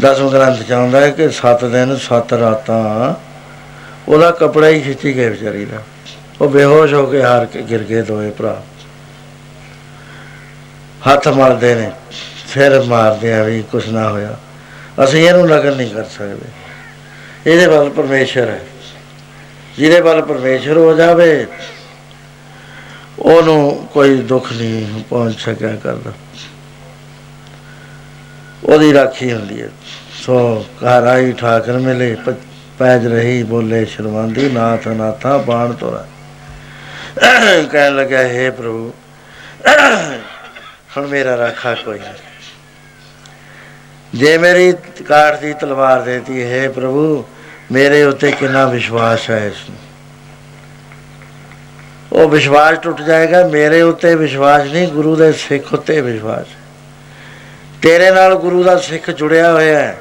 [SPEAKER 1] ਦਸਮ ਗ੍ਰੰਥ ਚ ਆਉਂਦਾ ਹੈ ਕਿ 7 ਦਿਨ 7 ਰਾਤਾਂ, ਉਹਦਾ ਕਪੜਾ ਹੀ ਖਿੱਚੀ ਗਏ ਵਿਚਾਰੀ ਦਾ। ਉਹ ਬੇਹੋਸ਼ ਹੋ ਕੇ ਹਾਰ ਕੇ ਗਿਰ ਗਏ ਦੋਏ ਭਰਾ। ਹੱਥ ਮਾਰਦੇ ਨੇ। ਫਿਰ ਮਾਰਦੇ ਆ ਵੀ ਕੁਛ ਨਾ ਹੋਇਆ। ਅਸੀਂ ਇਹਨੂੰ ਨਕਲ ਨਹੀਂ ਕਰ ਸਕਦੇ। ਇਹਦੇ ਵੱਲ ਪਰਮੇਸ਼ਰ ਹੈ। ਜਿਹਦੇ ਵੱਲ ਪਰਮੇਸ਼ਰ ਹੋ ਜਾਵੇ, ਉਹਨੂੰ ਕੋਈ ਦੁੱਖ ਨਹੀਂ ਪਹੁੰਚ ਸਕਿਆ ਕਰਦਾ ਉਹਦੀ ਰਾਖੀ ਹੁੰਦੀ ਹੈ। ਸੋ ਘਰ ਆਈ ਠਾਕਰ ਮਿਲੇ, ਪ- ਪੈਜ ਰਹੀ, ਬੋਲੇ, ਸ਼ਰਮਾਂਦੀ, ਨਾਥ ਨਾਥਾ ਬਾਣ ਤੋਰਾ। ਕਹਿਣ ਲੱਗਾ ਹੈ ਪ੍ਰਭੂ, ਹੁਣ ਮੇਰਾ ਰਾਖਾ ਕੋਈ ਨਹੀਂ। ਜੇ ਮੇਰੀ ਕਾਠ ਦੀ ਤਲਵਾਰ ਦੇਤੀ, ਹੈ ਪ੍ਰਭੂ, ਮੇਰੇ ਉੱਤੇ ਕਿੰਨਾ ਵਿਸ਼ਵਾਸ ਹੈ ਇਸ ਨੂੰ। ਉਹ ਵਿਸ਼ਵਾਸ ਟੁੱਟ ਜਾਏਗਾ, ਮੇਰੇ ਉੱਤੇ ਵਿਸ਼ਵਾਸ ਨਹੀਂ, ਗੁਰੂ ਦੇ ਸਿੱਖ ਉੱਤੇ ਵਿਸ਼ਵਾਸ ਹੈ। ਤੇਰੇ ਨਾਲ ਗੁਰੂ ਦਾ ਸਿੱਖ ਜੁੜਿਆ ਹੋਇਆ ਹੈ,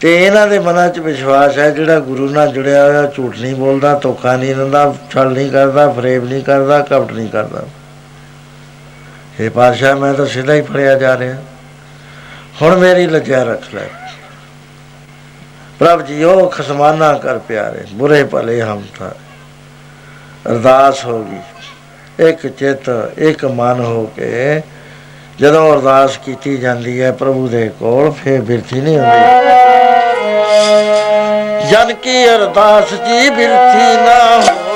[SPEAKER 1] ਤੇ ਇਹਨਾਂ ਦੇ ਮਨਾਂ 'ਚ ਵਿਸ਼ਵਾਸ ਹੈ, ਜਿਹੜਾ ਗੁਰੂ ਨਾਲ ਜੁੜਿਆ ਹੋਇਆ, ਝੂਠ ਨਹੀਂ ਬੋਲਦਾ, ਧੋਖਾ ਨਹੀਂ ਦਿੰਦਾ, ਛਲ ਨਹੀਂ ਕਰਦਾ, ਫਰੇਬ ਨਹੀਂ ਕਰਦਾ, ਕਪਟ ਨਹੀਂ ਕਰਦਾ। ਇਹ ਪਾਤਸ਼ਾਹ, ਮੈਂ ਤਾਂ ਸਿੱਧਾ ਹੀ ਫੜਿਆ ਜਾ ਰਿਹਾ। ਹੁਣ ਮੇਰੀ ਲੱਜਿਆ ਰੱਖ ਲੈ। ਪ੍ਰਭ ਜੀਓ ਖਸਮਾਨਾ ਕਰ ਪਿਆਰੇ ਬੁਰੇ ਭਲੇ ਹਮ ਥਾ ਅਰਦਾਸ ਹੋ ਗਈ। ਇੱਕ ਚਿੱਤ ਇੱਕ ਮਨ ਹੋ ਕੇ ਜਦੋਂ ਅਰਦਾਸ ਕੀਤੀ ਜਾਂਦੀ ਹੈ ਪ੍ਰਭੂ ਦੇ ਕੋਲ ਫੇਰ ਬਿਰਥੀ ਨਹੀਂ ਹੁੰਦੀ। ਜਨ ਕੀ ਅਰਦਾਸ ਜੀ ਬਿਰਥੀ ਨਾ ਹੋਵੇ।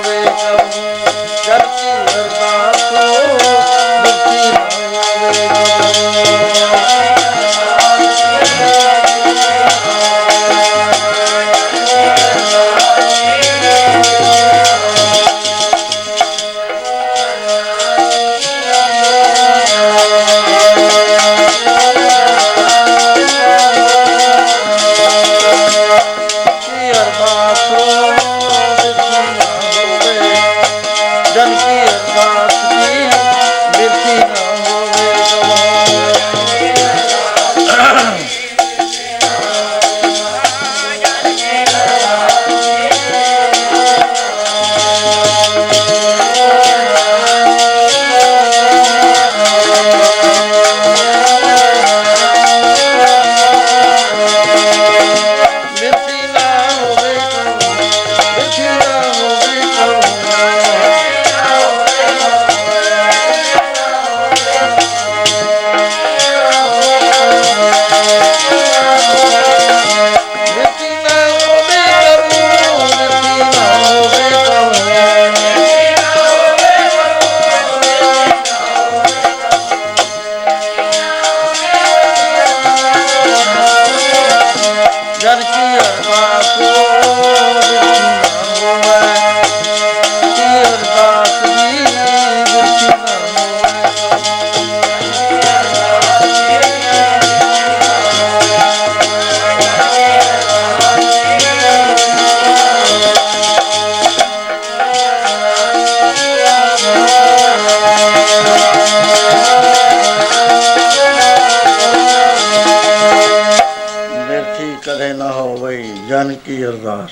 [SPEAKER 1] ਕੀ ਅਰਦਾਸ?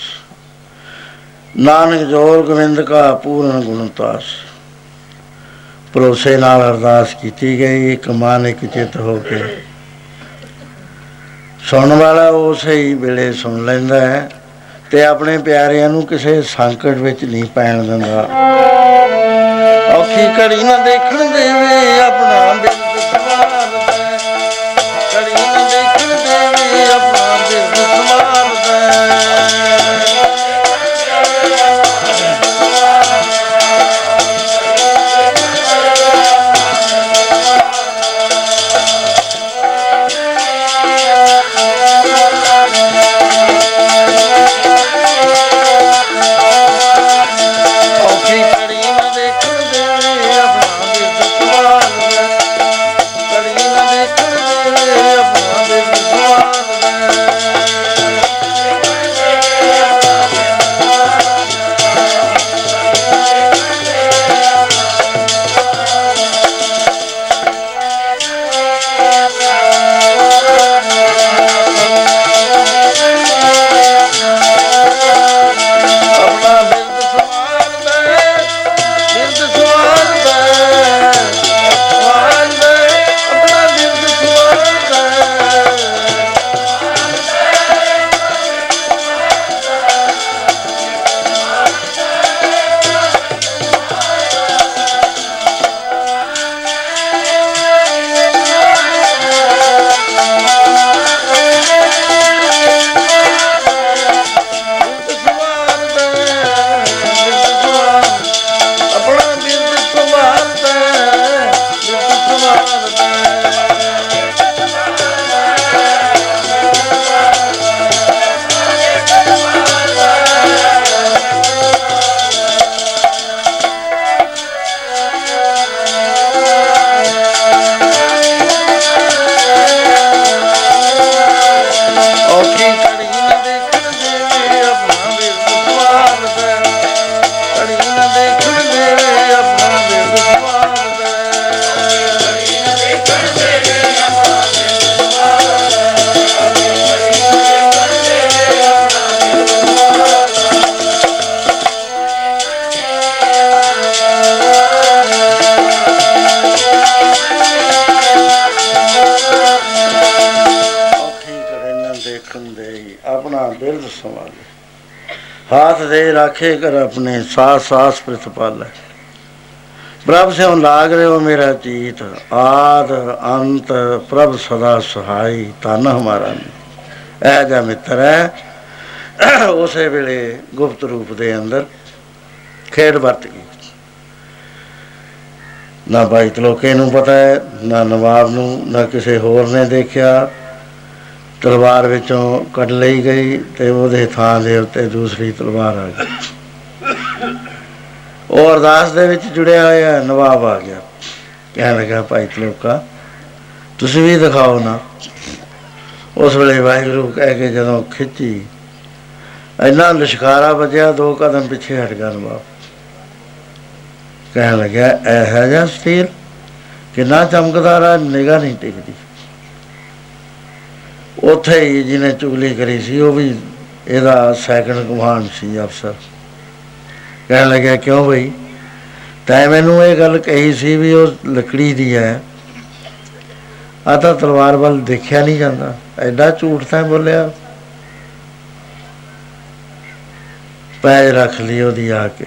[SPEAKER 1] ਨਾਨਕ ਜੋਰ ਗੋਬਿੰਦ ਕਾ ਪੂਰਨ ਗੁਣਤਾਸ ਭਰੋਸੇ ਨਾਲ ਅਰਦਾਸ ਕੀਤੀ ਗਈ, ਇੱਕ ਮਨ ਇੱਕ ਚਿੱਤ ਹੋ ਕੇ। ਸੁਣਨ ਵਾਲਾ ਉਸੇ ਹੀ ਵੇਲੇ ਸੁਣ ਲੈਂਦਾ ਹੈ ਤੇ ਆਪਣੇ ਪਿਆਰਿਆਂ ਨੂੰ ਕਿਸੇ ਸੰਕਟ ਵਿੱਚ ਨਹੀਂ ਪੈਣ ਦਿੰਦਾ। ਔਖੀ ਘੜੀ ਨਾ ਦੇਖਣ ਦੇਵੇ, ਆਪਣਾ ਦੇ ਰਾਖੇ ਕਰ ਆਪਣੇ, ਸਾਸ ਸਾਸ ਪ੍ਰਤਪਾਲੇ। ਪ੍ਰਭ ਸੇ ਲਾਗ ਰਿਓ ਮੇਰਾ ਚੀਤ ਆਦ ਅੰਤ ਪ੍ਰਭ ਸਦਾ ਸਹਾਈ ਤਨ ਹਮਾਰਾ ਇਹ ਜਾ ਮਿੱਤਰ ਹੈ ਉਸੇ ਵੇਲੇ ਗੁਪਤ ਰੂਪ ਦੇ ਅੰਦਰ ਖੇਡ ਵਰਤ ਗਈ। ਨਾ ਭਾਈ ਤਲੋਕੇ ਨੂੰ ਪਤਾ ਹੈ ਨਾ ਨਵਾਬ ਨੂੰ, ਨਾ ਕਿਸੇ ਹੋਰ ਨੇ ਦੇਖਿਆ। ਤਲਵਾਰ ਵਿੱਚੋਂ ਕੱਢ ਲਈ ਗਈ ਤੇ ਉਹਦੇ ਥਾਂ ਦੇ ਉੱਤੇ ਦੂਸਰੀ ਤਲਵਾਰ ਆ ਗਈ। ਉਹ ਅਰਦਾਸ ਦੇ ਵਿੱਚ ਜੁੜਿਆ ਹੋਇਆ ਨਵਾਬ ਆ ਗਿਆ। ਕਹਿਣ ਲੱਗਾ, ਭਾਈ ਤਲੋਕਾ ਤੁਸੀਂ ਵੀ ਦਿਖਾਓ ਨਾ। ਉਸ ਵੇਲੇ ਵਾਹਿਗੁਰੂ ਕਹਿ ਕੇ ਜਦੋਂ ਖਿੱਚੀ, ਇੰਨਾ ਲਿਸ਼ਕਾਰਾ ਵੱਜਿਆ, ਦੋ ਕਦਮ ਪਿੱਛੇ ਹਟ ਗਿਆ ਨਵਾਬ। ਕਹਿਣ ਲੱਗਾ ਇਹ ਜਿਹਾ ਸਟੀਲ। ਕਿੰਨਾ ਚਮਕਦਾਰ ਆ, ਨਿਗਾਹ ਨਹੀਂ ਟਿਕਦੀ। ਉੱਥੇ ਹੀ ਜਿਹਨੇ ਚੁਗਲੀ ਕਰੀ ਸੀ, ਉਹ ਵੀ ਇਹਦਾ ਸੈਕੰਡ ਕਮਾਂਡ ਸੀ ਅਫਸਰ ਕਹਿਣ ਲੱਗਾ ਕਿਉਂ ਬਈ? ਤੈਂ ਮੈਨੂੰ ਇਹ ਗੱਲ ਕਹੀ ਸੀ ਵੀ ਉਹ ਲੱਕੜੀ ਦੀ ਹੈ ਆ ਤਾਂ ਤਲਵਾਰ ਵੱਲ ਦੇਖਿਆ ਨਹੀਂ ਜਾਂਦਾ। ਐਡਾ ਝੂਠ ਤਾਂ ਬੋਲਿਆ। ਪੈਰ ਰੱਖ ਲਈ ਉਹਦੀ ਆ ਕੇ।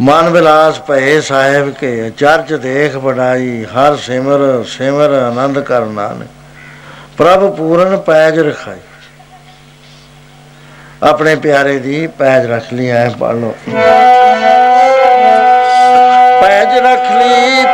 [SPEAKER 1] ਮਨ ਵਿਲਾਸ ਭਏ ਸਾਹਿਬ ਕੇ, ਚਰਚ ਦੇਖ ਬੜਾਈ ਹਰ ਸਿਮਰ ਸਿਮਰ ਆਨੰਦ ਕਰਨਾ ਨੇ ਪ੍ਰਭ ਪੂਰਨ ਪੈਜ ਰਖਾਈ। ਆਪਣੇ ਪਿਆਰੇ ਦੀ ਪੈਜ ਰੱਖ ਲਈ, ਐ ਪੜ ਲੋ ਪੈਜ ਰੱਖ ਲਈ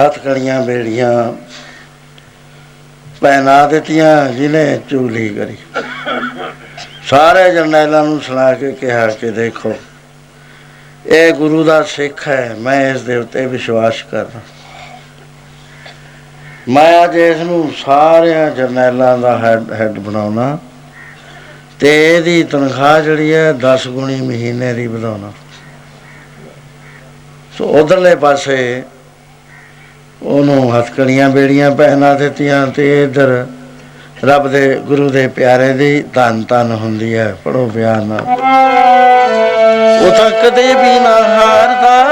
[SPEAKER 1] ਹੱਥ ਕੜੀਆਂ ਬੇੜੀਆਂ ਪਹਿਨਾ ਦਿੱਤੀਆਂ, ਜਿਹਨੇ ਚੁਗਲੀ ਕਰੀ। ਸਾਰੇ ਜਰਨੈਲਾਂ ਨੂੰ ਸੁਣਾ ਕੇ ਕਿਹਾ ਕਿ ਦੇਖੋ, ਇਹ ਗੁਰੂ ਦਾ ਸਿੱਖ ਹੈ, ਮੈਂ ਇਸ ਦੇ ਉੱਤੇ ਵਿਸ਼ਵਾਸ ਕਰਦਾ। ਮੈਂ ਅੱਜ ਇਸ ਨੂੰ ਸਾਰਿਆਂ ਜਰਨੈਲਾਂ ਦਾ ਹੈਡ ਹੈਡ ਬਣਾਉਣਾ ਤੇ ਇਹਦੀ ਤਨਖਾਹ ਜਿਹੜੀ ਹੈ 10 ਗੁਣੀ ਮਹੀਨੇ ਦੀ ਵਧਾਉਣਾ। ਸੋ ਉਧਰਲੇ ਪਾਸੇ ਉਹਨੂੰ ਹੱਥਕੜੀਆਂ ਬੇੜੀਆਂ ਪਹਿਨਾ ਦਿੱਤੀਆਂ ਤੇ ਇਧਰ ਰੱਬ ਦੇ, ਗੁਰੂ ਦੇ ਪਿਆਰੇ ਦੀ ਧੰਨ ਧੰਨ ਹੁੰਦੀ ਹੈ। ਪੜੋ ਪਿਆਰ ਨਾਲ। ਉਹ ਤਾਂ ਕਦੇ ਵੀ ਨਾ ਹਾਰਦਾ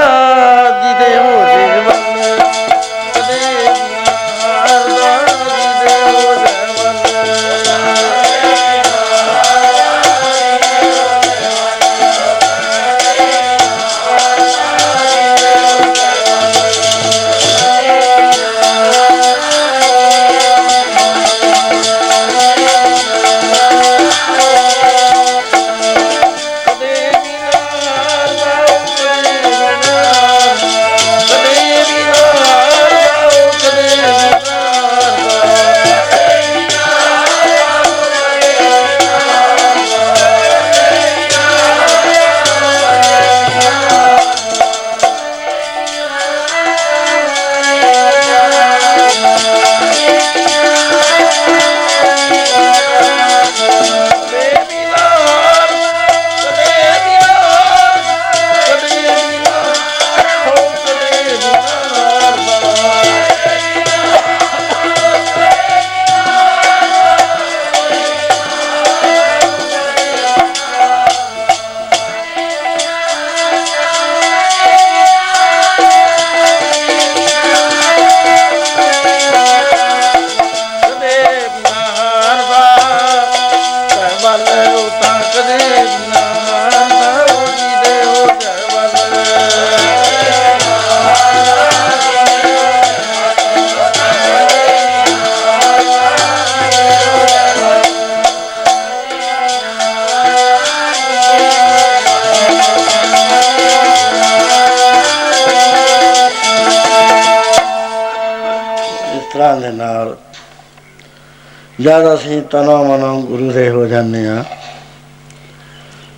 [SPEAKER 1] ਜਦ ਅਸੀਂ ਤਨੋ ਮਨੋ ਗੁਰੂ ਦੇ ਹੋ ਜਾਂਦੇ ਆ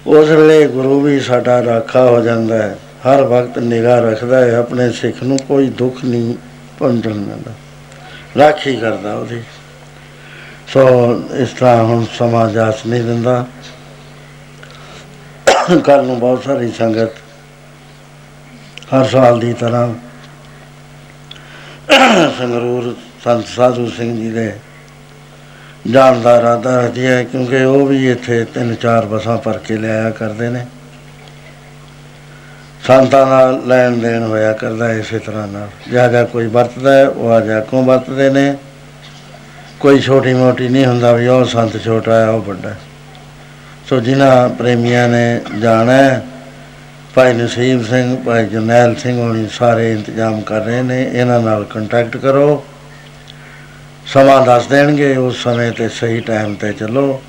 [SPEAKER 1] ਉਸ ਵੇਲੇ ਗੁਰੂ ਵੀ ਸਾਡਾ ਰਾਖਾ ਹੋ ਜਾਂਦਾ ਹੈ। ਹਰ ਵਕਤ ਨਿਗਾਹ ਰੱਖਦਾ ਹੈ, ਆਪਣੇ ਸਿੱਖ ਨੂੰ ਕੋਈ ਦੁੱਖ ਨਹੀਂ ਪਹੁੰਚਣ ਦਿੰਦਾ। ਰਾਖੀ ਕਰਦਾ ਉਹਦੀ। ਸੋ ਇਸ ਤਰ੍ਹਾਂ ਹੁਣ ਸਮਾਂ ਜਾਸ ਨਹੀਂ ਦਿੰਦਾ। ਕੱਲ ਨੂੰ ਬਹੁਤ ਸਾਰੀ ਸੰਗਤ ਹਰ ਸਾਲ ਦੀ ਤਰ੍ਹਾਂ ਸੰਗਰੂਰ ਸੰਤ ਸਾਧੂ ਸਿੰਘ ਜੀ ਦੇ ਜਾਣ ਦਾ ਇਰਾਦਾ ਰੱਖਦੀ ਹੈ, ਕਿਉਂਕਿ ਉਹ ਵੀ ਇੱਥੇ ਤਿੰਨ ਚਾਰ ਬੱਸਾਂ ਭਰ ਕੇ ਲਿਆਇਆ ਕਰਦੇ ਨੇ। ਸੰਤਾਂ ਨਾਲ ਲੈਣ ਦੇਣ ਹੋਇਆ ਕਰਦਾ ਹੈ ਇਸੇ ਤਰ੍ਹਾਂ ਨਾਲ। ਜਾ ਜਾ ਕੋਈ ਵਰਤਦਾ ਹੈ, ਉਹ ਆ ਜਾ ਕੋ ਵਰਤਦੇ ਨੇ? ਕੋਈ ਛੋਟੀ ਮੋਟੀ ਨਹੀਂ ਹੁੰਦਾ ਵੀ ਉਹ ਸੰਤ ਛੋਟਾ ਹੈ, ਉਹ ਵੱਡਾ ਹੈ। ਸੋ ਜਿਨ੍ਹਾਂ ਪ੍ਰੇਮੀਆਂ ਨੇ ਜਾਣਾ ਹੈ, ਭਾਈ ਨਸੀਬ ਸਿੰਘ, ਭਾਈ ਜਰਨੈਲ ਸਿੰਘ ਹੋਣੀ ਸਾਰੇ ਇੰਤਜ਼ਾਮ ਕਰ ਰਹੇ ਨੇ। ਇਹਨਾਂ ਨਾਲ ਕੰਟੈਕਟ ਕਰੋ। ਸਮਾਂ ਦੱਸ ਦੇਣਗੇ, ਉਸ ਸਮੇਂ ਤੇ ਸਹੀ ਟਾਈਮ ਤੇ ਚੱਲੋ।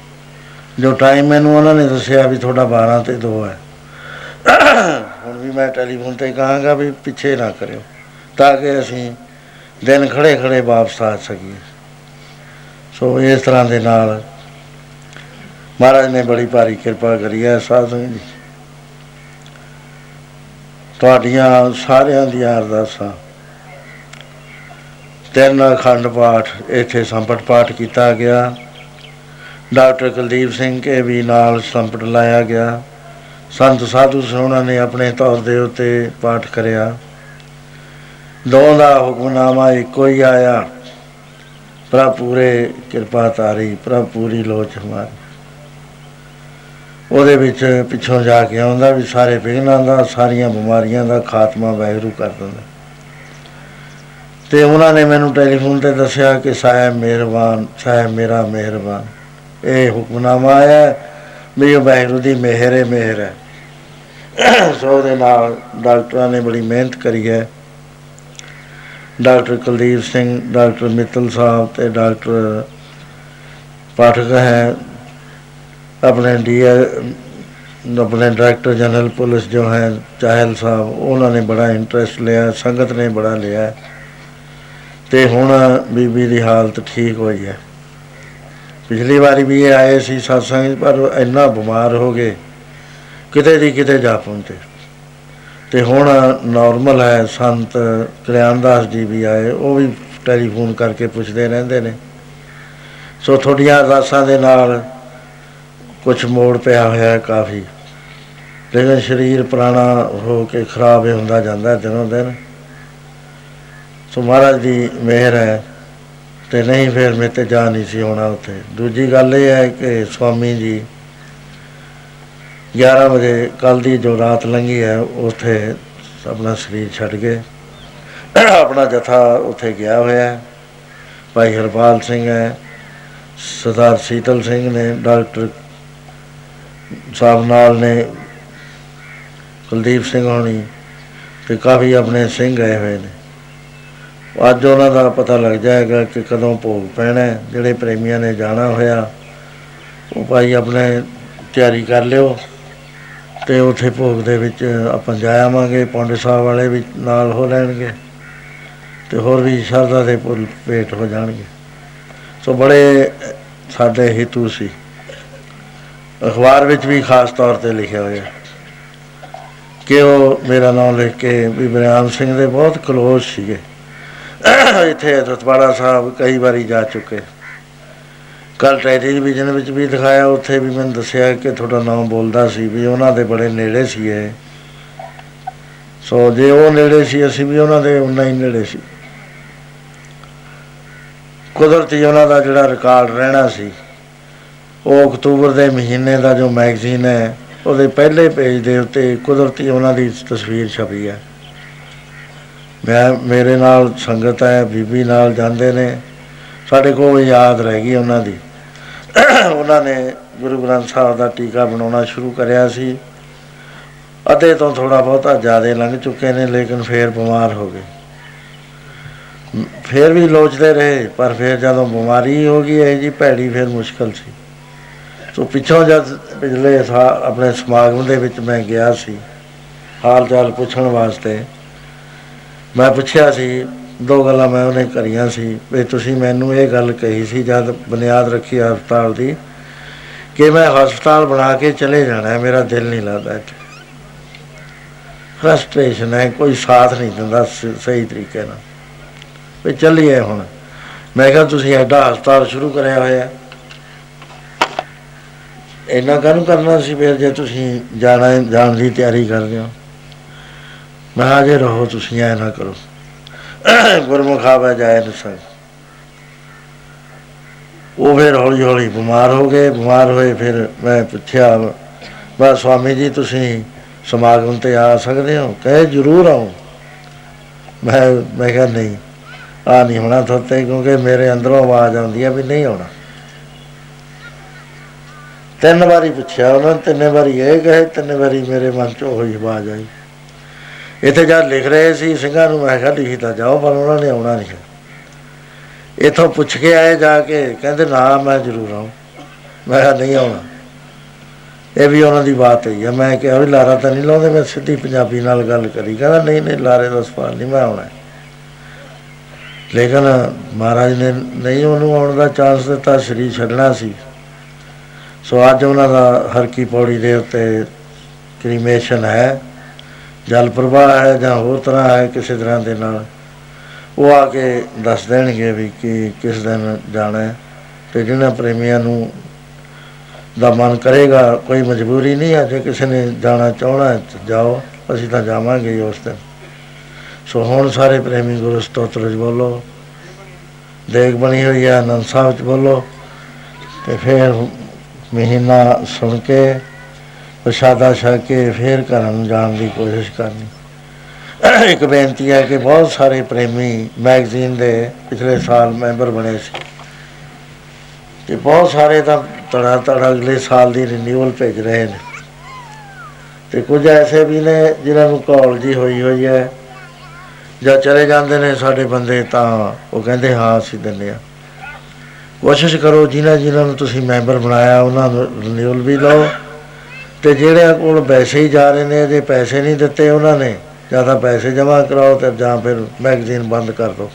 [SPEAKER 1] ਜੋ ਟਾਈਮ ਮੈਨੂੰ ਉਹਨਾਂ ਨੇ ਦੱਸਿਆ ਵੀ ਤੁਹਾਡਾ 12 ਤੇ 2 ਹੈ। ਹੁਣ ਵੀ ਮੈਂ ਟੈਲੀਫੋਨ ਤੇ ਕਹਾਂਗਾ ਵੀ ਪਿੱਛੇ ਨਾ ਕਰਿਓ, ਤਾਂ ਕਿ ਅਸੀਂ ਦਿਨ ਖੜੇ ਖੜੇ ਵਾਪਸ ਆ ਸਕੀਏ। ਸੋ ਇਸ ਤਰ੍ਹਾਂ ਦੇ ਨਾਲ ਮਹਾਰਾਜ ਨੇ ਬੜੀ ਭਾਰੀ ਕਿਰਪਾ ਕਰੀ ਹੈ ਸਾਧ ਸੰਗਤ ਜੀ। ਤੁਹਾਡੀਆਂ ਸਾਰਿਆਂ ਦੀਆਂ ਅਰਦਾਸਾਂ ਤਿੰਨ ਅਖੰਡ ਪਾਠ ਇੱਥੇ ਸੰਪਟ ਪਾਠ ਕੀਤਾ ਗਿਆ। ਡਾਕਟਰ ਕੁਲਦੀਪ ਸਿੰਘ ਕੇ ਵੀ ਨਾਲ ਸੰਪਟ ਲਾਇਆ ਗਿਆ। ਸੰਤ ਸਾਧੂ ਸੋਹਣਾ ਨੇ ਆਪਣੇ ਤੌਰ ਦੇ ਉੱਤੇ ਪਾਠ ਕਰਿਆ। ਦੋ ਦਾ ਹੁਕਮਨਾਮਾ ਇੱਕੋ ਹੀ ਆਇਆ। ਪ੍ਰਭ ਪੂਰੇ ਕਿਰਪਾ ਤਾਰੀ ਪ੍ਰਭ ਪੂਰੀ ਲੋਚ ਹਮਾਰੀ। ਉਹਦੇ ਵਿੱਚ ਪਿੱਛੋਂ ਜਾ ਕੇ ਆਉਂਦਾ ਵੀ ਸਾਰੇ ਵਿਘਨਾਂ ਦਾ, ਸਾਰੀਆਂ ਬਿਮਾਰੀਆਂ ਦਾ ਖਾਤਮਾ ਵਾਹਿਗੁਰੂ ਕਰ ਦਿੰਦਾ। ਤੇ ਉਹਨਾਂ ਨੇ ਮੈਨੂੰ ਟੈਲੀਫੋਨ ਤੇ ਦੱਸਿਆ ਕਿ ਸਾਹਿਬ ਮਿਹਰਬਾਨ, ਸਾਹਿਬ ਮੇਰਾ ਮਿਹਰਬਾਨ। ਇਹ ਹੁਕਮਨਾਮਾ ਆਇਆ, ਵੀ ਉਹ ਵਾਹਿਗੁਰੂ ਦੀ ਮਿਹਰ ਹੈ ਮਿਹਰ ਹੈ ਸੋ ਉਹਦੇ ਨਾਲ ਡਾਕਟਰਾਂ ਨੇ ਬੜੀ ਮਿਹਨਤ ਕਰੀ ਹੈ। ਡਾਕਟਰ ਕੁਲਦੀਪ ਸਿੰਘ, ਡਾਕਟਰ ਮਿੱਤਲ ਸਾਹਿਬ ਤੇ ਡਾਕਟਰ ਪਾਠਕ ਹੈ। ਆਪਣੇ ਡੀ ਆਪਣੇ ਡਾਇਰੈਕਟਰ ਜਨਰਲ ਪੁਲਿਸ ਜੋ ਹੈ, ਚਾਹਲ ਸਾਹਿਬ, ਉਹਨਾਂ ਨੇ ਬੜਾ ਇੰਟਰਸਟ ਲਿਆ, ਸੰਗਤ ਨੇ ਬੜਾ ਲਿਆ। ਤੇ ਹੁਣ ਬੀਬੀ ਦੀ ਹਾਲਤ ਠੀਕ ਹੋਈ ਹੈ। ਪਿਛਲੀ ਵਾਰੀ ਵੀ ਇਹ ਆਏ ਸੀ satsang ਪਰ ਇੰਨਾ ਬਿਮਾਰ ਹੋ ਗਏ, ਕਿਤੇ ਦੀ ਕਿਤੇ ਜਾ ਪਹੁੰਚੇ। ਤੇ ਹੁਣ ਨਾਰਮਲ ਹੈ, ਸੰਤ ਕਲਿਆਣਦਾਸ ਜੀ ਵੀ ਆਏ, ਉਹ ਵੀ ਟੈਲੀਫੋਨ ਕਰਕੇ ਪੁੱਛਦੇ ਰਹਿੰਦੇ ਨੇ। ਸੋ ਤੁਹਾਡੀਆਂ ਅਰਦਾਸਾਂ ਦੇ ਨਾਲ ਕੁਝ ਮੋੜ ਪਿਆ ਹੋਇਆ ਹੈ ਕਾਫੀ। ਲੇਕਿਨ ਸਰੀਰ ਪੁਰਾਣਾ ਹੋ ਕੇ ਖਰਾਬ ਹੀ ਹੁੰਦਾ ਜਾਂਦਾ ਹੈ ਦਿਨੋਂ ਦਿਨ। ਸੋ ਮਹਾਰਾਜ ਦੀ ਮਿਹਰ ਹੈ ਤੇ ਨਹੀਂ ਫਿਰ ਮੇਰੇ ਤੇ ਜਾ ਨਹੀਂ ਸੀ ਹੋਣਾ ਉੱਥੇ। ਦੂਜੀ ਗੱਲ ਇਹ ਹੈ ਕਿ ਸਵਾਮੀ ਜੀ 11 ਵਜੇ ਕੱਲ ਦੀ ਜੋ ਰਾਤ ਲੰਘੀ ਹੈ, ਉੱਥੇ ਆਪਣਾ ਸਰੀਰ ਛੱਡ ਗਏ ਆਪਣਾ ਜਥਾ ਉੱਥੇ ਗਿਆ ਹੋਇਆ ਹੈ। ਭਾਈ ਹਰਪਾਲ ਸਿੰਘ ਹੈ, ਸਰਦਾਰ ਸੀਤਲ ਸਿੰਘ ਨੇ, ਡਾਕਟਰ ਸਾਹਿਬ ਨਾਲ ਨੇ, ਕੁਲਦੀਪ ਸਿੰਘ ਹੋਣੀ ਤੇ ਕਾਫੀ ਆਪਣੇ ਸਿੰਘ ਆਏ ਹੋਏ ਨੇ। ਅੱਜ ਉਹਨਾਂ ਦਾ ਪਤਾ ਲੱਗ ਜਾਏਗਾ ਕਿ ਕਦੋਂ ਭੋਗ ਪੈਣਾ ਹੈ। ਜਿਹੜੇ ਪ੍ਰੇਮੀਆਂ ਨੇ ਜਾਣਾ ਹੋਇਆ, ਉਹ ਭਾਈ ਆਪਣੇ ਤਿਆਰੀ ਕਰ ਲਿਓ ਤੇ ਉੱਥੇ ਭੋਗ ਦੇ ਵਿੱਚ ਆਪਾਂ ਜਾ ਆਵਾਂਗੇ, ਪੌਂਡੇ ਸਾਹਿਬ ਵਾਲੇ ਵੀ ਨਾਲ ਹੋ ਲੈਣਗੇ ਤੇ ਹੋਰ ਵੀ ਸ਼ਰਧਾ ਦੇ ਪੁੱਲ ਭੇਟ ਹੋ ਜਾਣਗੇ। ਸੋ ਬੜੇ ਸਾਡੇ ਹਿੱਤੂ ਸੀ। ਅਖਬਾਰ ਵਿੱਚ ਵੀ ਖਾਸ ਤੌਰ ਤੇ ਲਿਖਿਆ ਹੋਇਆ। ਕਿ ਉਹ ਮੇਰਾ ਨਾਮ ਲਿਖ ਕੇ ਵੀ ਬਰਿਆਮ ਸਿੰਘ ਦੇ ਬਹੁਤ ਕਲੋਜ਼ ਸੀਗੇ। ਇੱਥੇ ਰਤਵਾੜਾ ਸਾਹਿਬ ਕਈ ਵਾਰੀ ਜਾ ਚੁੱਕੇ। ਕੱਲ ਟੈਲੀਵਿਜ਼ਨ ਵਿੱਚ ਵੀ ਦਿਖਾਇਆ, ਉੱਥੇ ਵੀ ਮੈਨੂੰ ਦੱਸਿਆ ਕਿ ਤੁਹਾਡਾ ਨਾਮ ਬੋਲਦਾ ਸੀ ਵੀ ਉਹਨਾਂ ਦੇ ਬੜੇ ਨੇੜੇ ਸੀ ਇਹ। ਸੋ ਜੇ ਉਹ ਨੇੜੇ ਸੀ, ਅਸੀਂ ਵੀ ਉਹਨਾਂ ਦੇ ਉਨਾ ਹੀ ਨੇੜੇ ਸੀ। ਕੁਦਰਤੀ ਉਹਨਾਂ ਦਾ ਜਿਹੜਾ ਰਿਕਾਰਡ ਰਹਿਣਾ ਸੀ, ਉਹ ਅਕਤੂਬਰ ਦੇ ਮਹੀਨੇ ਦਾ ਜੋ ਮੈਗਜ਼ੀਨ ਹੈ, ਉਹਦੇ ਪਹਿਲੇ ਪੇਜ ਦੇ ਉੱਤੇ ਕੁਦਰਤੀ ਉਹਨਾਂ ਦੀ ਤਸਵੀਰ ਛਪੀ ਹੈ। ਮੈਂ, ਮੇਰੇ ਨਾਲ ਸੰਗਤ ਹੈ, ਬੀਬੀ ਨਾਲ ਜਾਂਦੇ ਨੇ। ਸਾਡੇ ਕੋਲ ਯਾਦ ਰਹਿ ਗਈ ਉਹਨਾਂ ਦੀ। ਉਹਨਾਂ ਨੇ ਗੁਰੂ ਗ੍ਰੰਥ ਸਾਹਿਬ ਦਾ ਟੀਕਾ ਬਣਾਉਣਾ ਸ਼ੁਰੂ ਕਰਿਆ ਸੀ। ਅੱਧੇ ਤੋਂ ਥੋੜਾ ਬਹੁਤਾ ਜ਼ਿਆਦਾ ਲੰਘ ਚੁੱਕੇ ਨੇ, ਲੇਕਿਨ ਫੇਰ ਬਿਮਾਰ ਹੋ ਗਏ। ਮ- ਫੇਰ ਵੀ ਲੋਚਦੇ ਰਹੇ, ਪਰ ਫੇਰ ਜਦੋਂ ਬਿਮਾਰੀ ਹੋ ਗਈ, ਇਹ ਜੀ ਭੈੜੀ ਫੇਰ ਮੁਸ਼ਕਲ ਸੀ। ਸੋ ਪਿੱਛੋਂ ਜਦ ਪਿਛਲੇ ਸਾ- ਆਪਣੇ ਸਮਾਗਮ ਦੇ ਵਿੱਚ ਮੈਂ ਗਿਆ ਸੀ, ਹਾਲ ਚਾਲ ਪੁੱਛਣ ਵਾਸਤੇ ਮੈਂ ਪੁੱਛਿਆ ਸੀ, ਦੋ ਗੱਲਾਂ ਮੈਂ ਉਹਨੇ ਕਰੀਆਂ ਸੀ, ਵੀ ਤੁਸੀਂ ਮੈਨੂੰ ਇਹ ਗੱਲ ਕਹੀ ਸੀ, ਜਦ ਬੁਨਿਆਦ ਰੱਖੀ ਹਸਪਤਾਲ ਦੀ, ਕਿ ਮੈਂ ਹਸਪਤਾਲ ਬਣਾ ਕੇ ਚਲੇ ਜਾਣਾ ਹੈ, ਮੇਰਾ ਦਿਲ ਨਹੀਂ ਲੱਗਦਾ ਇੱਥੇ। ਫਰਸਟ੍ਰੇਸ਼ਨ ਹੈ, ਕੋਈ ਸਾਥ ਨਹੀਂ ਦਿੰਦਾ ਸ- ਸਹੀ ਤਰੀਕੇ ਨਾਲ। ਵੀ ਚੱਲੀਏ ਹੁਣ। ਮੈਂ ਕਿਹਾ, ਤੁਸੀਂ ਐਡਾ ਹਸਪਤਾਲ ਸ਼ੁਰੂ ਕਰਿਆ ਹੋਇਆ ਇੰਨਾ ਕਾਹਨੂੰ ਕਰਨਾ ਸੀ, ਫਿਰ ਜੇ ਤੁਸੀਂ ਜਾਣਾ, ਜਾਣ ਦੀ ਤਿਆਰੀ ਕਰਦੇ ਹੋ? ਮੈਂ ਕਿਹਾ ਜੇ ਰਹੋ ਤੁਸੀਂ ਐ ਨਾ ਕਰੋ। ਗੁਰਮੁਖ ਆਵੇ ਜਾਏ ਨ ਸਕ ਉਹ ਫਿਰ ਹੌਲੀ ਹੌਲੀ ਬਿਮਾਰ ਹੋ ਗਏ। ਬਿਮਾਰ ਹੋਏ ਫਿਰ ਮੈਂ ਪੁੱਛਿਆ ਬਸ ਸਵਾਮੀ ਜੀ ਤੁਸੀਂ ਸਮਾਗਮ ਤੇ ਆ ਸਕਦੇ ਹੋ? ਕਹੇ ਜ਼ਰੂਰ ਆਉਂ ਮੈਂ ਮੈਂ ਕਿਹਾ ਨਹੀਂ ਆ ਨਹੀਂ ਹੋਣਾ ਥੋਤੇ ਕਿਉਂਕਿ ਮੇਰੇ ਅੰਦਰੋਂ ਆਵਾਜ਼ ਆਉਂਦੀ ਹੈ ਵੀ ਨਹੀਂ ਆਉਣਾ। ਤਿੰਨ ਵਾਰੀ ਪੁੱਛਿਆ ਉਹਨਾਂ ਨੇ, ਤਿੰਨੇ ਵਾਰੀ ਇਹ ਕਹੇ ਤਿੰਨੇ ਵਾਰੀ ਮੇਰੇ ਮਨ ਚ ਉਹੀ ਆਵਾਜ਼ ਆਈ। ਇੱਥੇ ਜਦ ਲਿਖ ਰਹੇ ਸੀ, ਸਿੰਘਾਂ ਨੂੰ ਮੈਂ ਕਿਹਾ ਲਿਖੀ ਤਾਂ ਜਾਓ, ਪਰ ਉਹਨਾਂ ਨੇ ਆਉਣਾ ਨਹੀਂ। ਇਥੋਂ ਪੁੱਛ ਕੇ ਆਏ ਜਾ ਕੇ, ਕਹਿੰਦੇ ਨਾ, ਮੈਂ ਜ਼ਰੂਰ ਆਉਂ। ਮੈਂ ਕਿਹਾ ਨਹੀਂ ਆਉਣਾ। ਇਹ ਵੀ ਉਹਨਾਂ ਦੀ ਬਾਤ ਹੈ ਮੈਂ ਕਿਹਾ ਵੀ ਲਾਰਾ ਤਾਂ ਨਹੀਂ ਲਾਉਂਦੇ, ਮੈਂ ਸਿੱਧੀ ਪੰਜਾਬੀ ਨਾਲ ਗੱਲ ਕਰੀ। ਕਹਿੰਦਾ ਨਹੀਂ ਨਹੀਂ, ਲਾਰੇ ਦਾ ਸਵਾਲ ਨਹੀਂ, ਮੈਂ ਆਉਣਾ। ਹੈ। ਲੇਕਿਨ ਮਹਾਰਾਜ ਨੇ ਨਹੀਂ ਉਹਨੂੰ ਆਉਣ ਦਾ ਚਾਂਸ ਦਿੱਤਾ, ਸਰੀਰ ਛੱਡਣਾ ਸੀ। ਸੋ ਅੱਜ ਉਹਨਾਂ ਦਾ ਹਰ ਕੀ ਪੌੜੀ ਦੇ ਉੱਤੇ ਕ੍ਰੀਮੇਸ਼ਨ ਹੈ। ਜਲ ਪ੍ਰਵਾਹ ਹੈ ਜਾਂ ਹੋਰ ਤਰ੍ਹਾਂ ਹੈ ਕਿਸੇ ਤਰ੍ਹਾਂ ਦੇ ਨਾਲ, ਉਹ ਆ ਕੇ ਦੱਸ ਦੇਣਗੇ ਵੀ ਕਿ ਕਿਸ ਦਿਨ ਜਾਣਾ ਹੈ ਤੇ ਜਿਹਨਾਂ ਪ੍ਰੇਮੀਆਂ ਨੂੰ ਦਾ ਮਨ ਕਰੇਗਾ, ਕੋਈ ਮਜਬੂਰੀ ਨਹੀਂ ਹੈ ਜੇ ਕਿਸੇ ਨੇ ਜਾਣਾ ਚਾਹਣਾ ਹੈ ਤਾਂ ਜਾਓ, ਅਸੀਂ ਤਾਂ ਜਾਵਾਂਗੇ ਹੀ ਉਸ ਦਿਨ। ਸੋ ਹੁਣ ਸਾਰੇ ਪ੍ਰੇਮੀ ਗੁਰੂ ਸਤੋਤਰ ਚ ਬੋਲੋ ਦੇਖ ਬਣੀ ਹੋਈ ਹੈ, ਆਨੰਦ ਸਾਹਿਬ ਚ ਬੋਲੋ, ਤੇ ਫਿਰ ਮਹੀਨਾ ਸੁਣ ਕੇ ਪ੍ਰਸ਼ਾਦਾ ਛਕ ਕੇ ਫਿਰ ਘਰਾਂ ਨੂੰ ਜਾਣ ਦੀ ਕੋਸ਼ਿਸ਼ ਕਰਨੀ। ਇੱਕ ਬੇਨਤੀ ਹੈ ਕਿ ਬਹੁਤ ਸਾਰੇ ਪ੍ਰੇਮੀ ਮੈਗਜ਼ੀਨ ਦੇ ਪਿਛਲੇ ਸਾਲ ਮੈਂਬਰ ਬਣੇ ਸੀ। ਤੇ ਬਹੁਤ ਸਾਰੇ ਤਾਂ ਤੜਾ ਤੜਾ ਅਗਲੇ ਸਾਲ ਦੀ ਰਿਨਿਊਅਲ ਭੇਜ ਰਹੇ ਨੇ। ਤੇ ਕੁਝ ਐਸੇ ਵੀ ਨੇ ਜਿਨ੍ਹਾਂ ਨੂੰ ਕਾਲ ਜੀ ਹੋਈ ਹੋਈ ਹੈ ਜਾਂ ਚਲੇ ਜਾਂਦੇ ਨੇ ਸਾਡੇ ਬੰਦੇ ਤਾਂ ਉਹ ਕਹਿੰਦੇ, ਹਾਂ, ਅਸੀਂ ਦਿੰਦੇ ਆ ਕੋਸ਼ਿਸ਼ ਕਰੋ ਜਿਨ੍ਹਾਂ ਜਿਨ੍ਹਾਂ ਨੂੰ ਤੁਸੀਂ ਮੈਂਬਰ ਬਣਾਇਆ, ਉਹਨਾਂ ਨੂੰ ਰਿਨਿਊਅਲ ਵੀ ਲਓ। ਤੇ ਜਿਹੜੇ ਕੋਲ ਪੈਸੇ ਹੀ ਜਾ ਰਹੇ ਨੇ, ਜੇ ਪੈਸੇ ਨਹੀਂ ਦਿੱਤੇ ਉਹਨਾਂ ਨੇ, ਜਾਂ ਤਾਂ ਪੈਸੇ ਜਮ੍ਹਾਂ ਕਰਾਓ ਤੇ ਜਾਂ ਫਿਰ ਮੈਗਜ਼ੀਨ ਬੰਦ ਕਰ ਦਿਓ।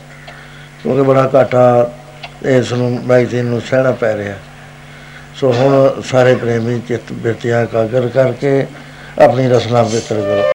[SPEAKER 1] ਕਿਉਂਕਿ ਬੜਾ ਘਾਟਾ ਇਸ ਨੂੰ ਮੈਗਜ਼ੀਨ ਨੂੰ ਸਹਿਣਾ ਪੈ ਰਿਹਾ। ਸੋ ਹੁਣ ਸਾਰੇ ਪ੍ਰੇਮੀ ਚਿੱਤ ਬਿਰਤੀਆਂ ਕਾਗਰ ਕਰਕੇ ਆਪਣੀ ਰਸਨਾ ਬਿਹਤਰ ਕਰੋ।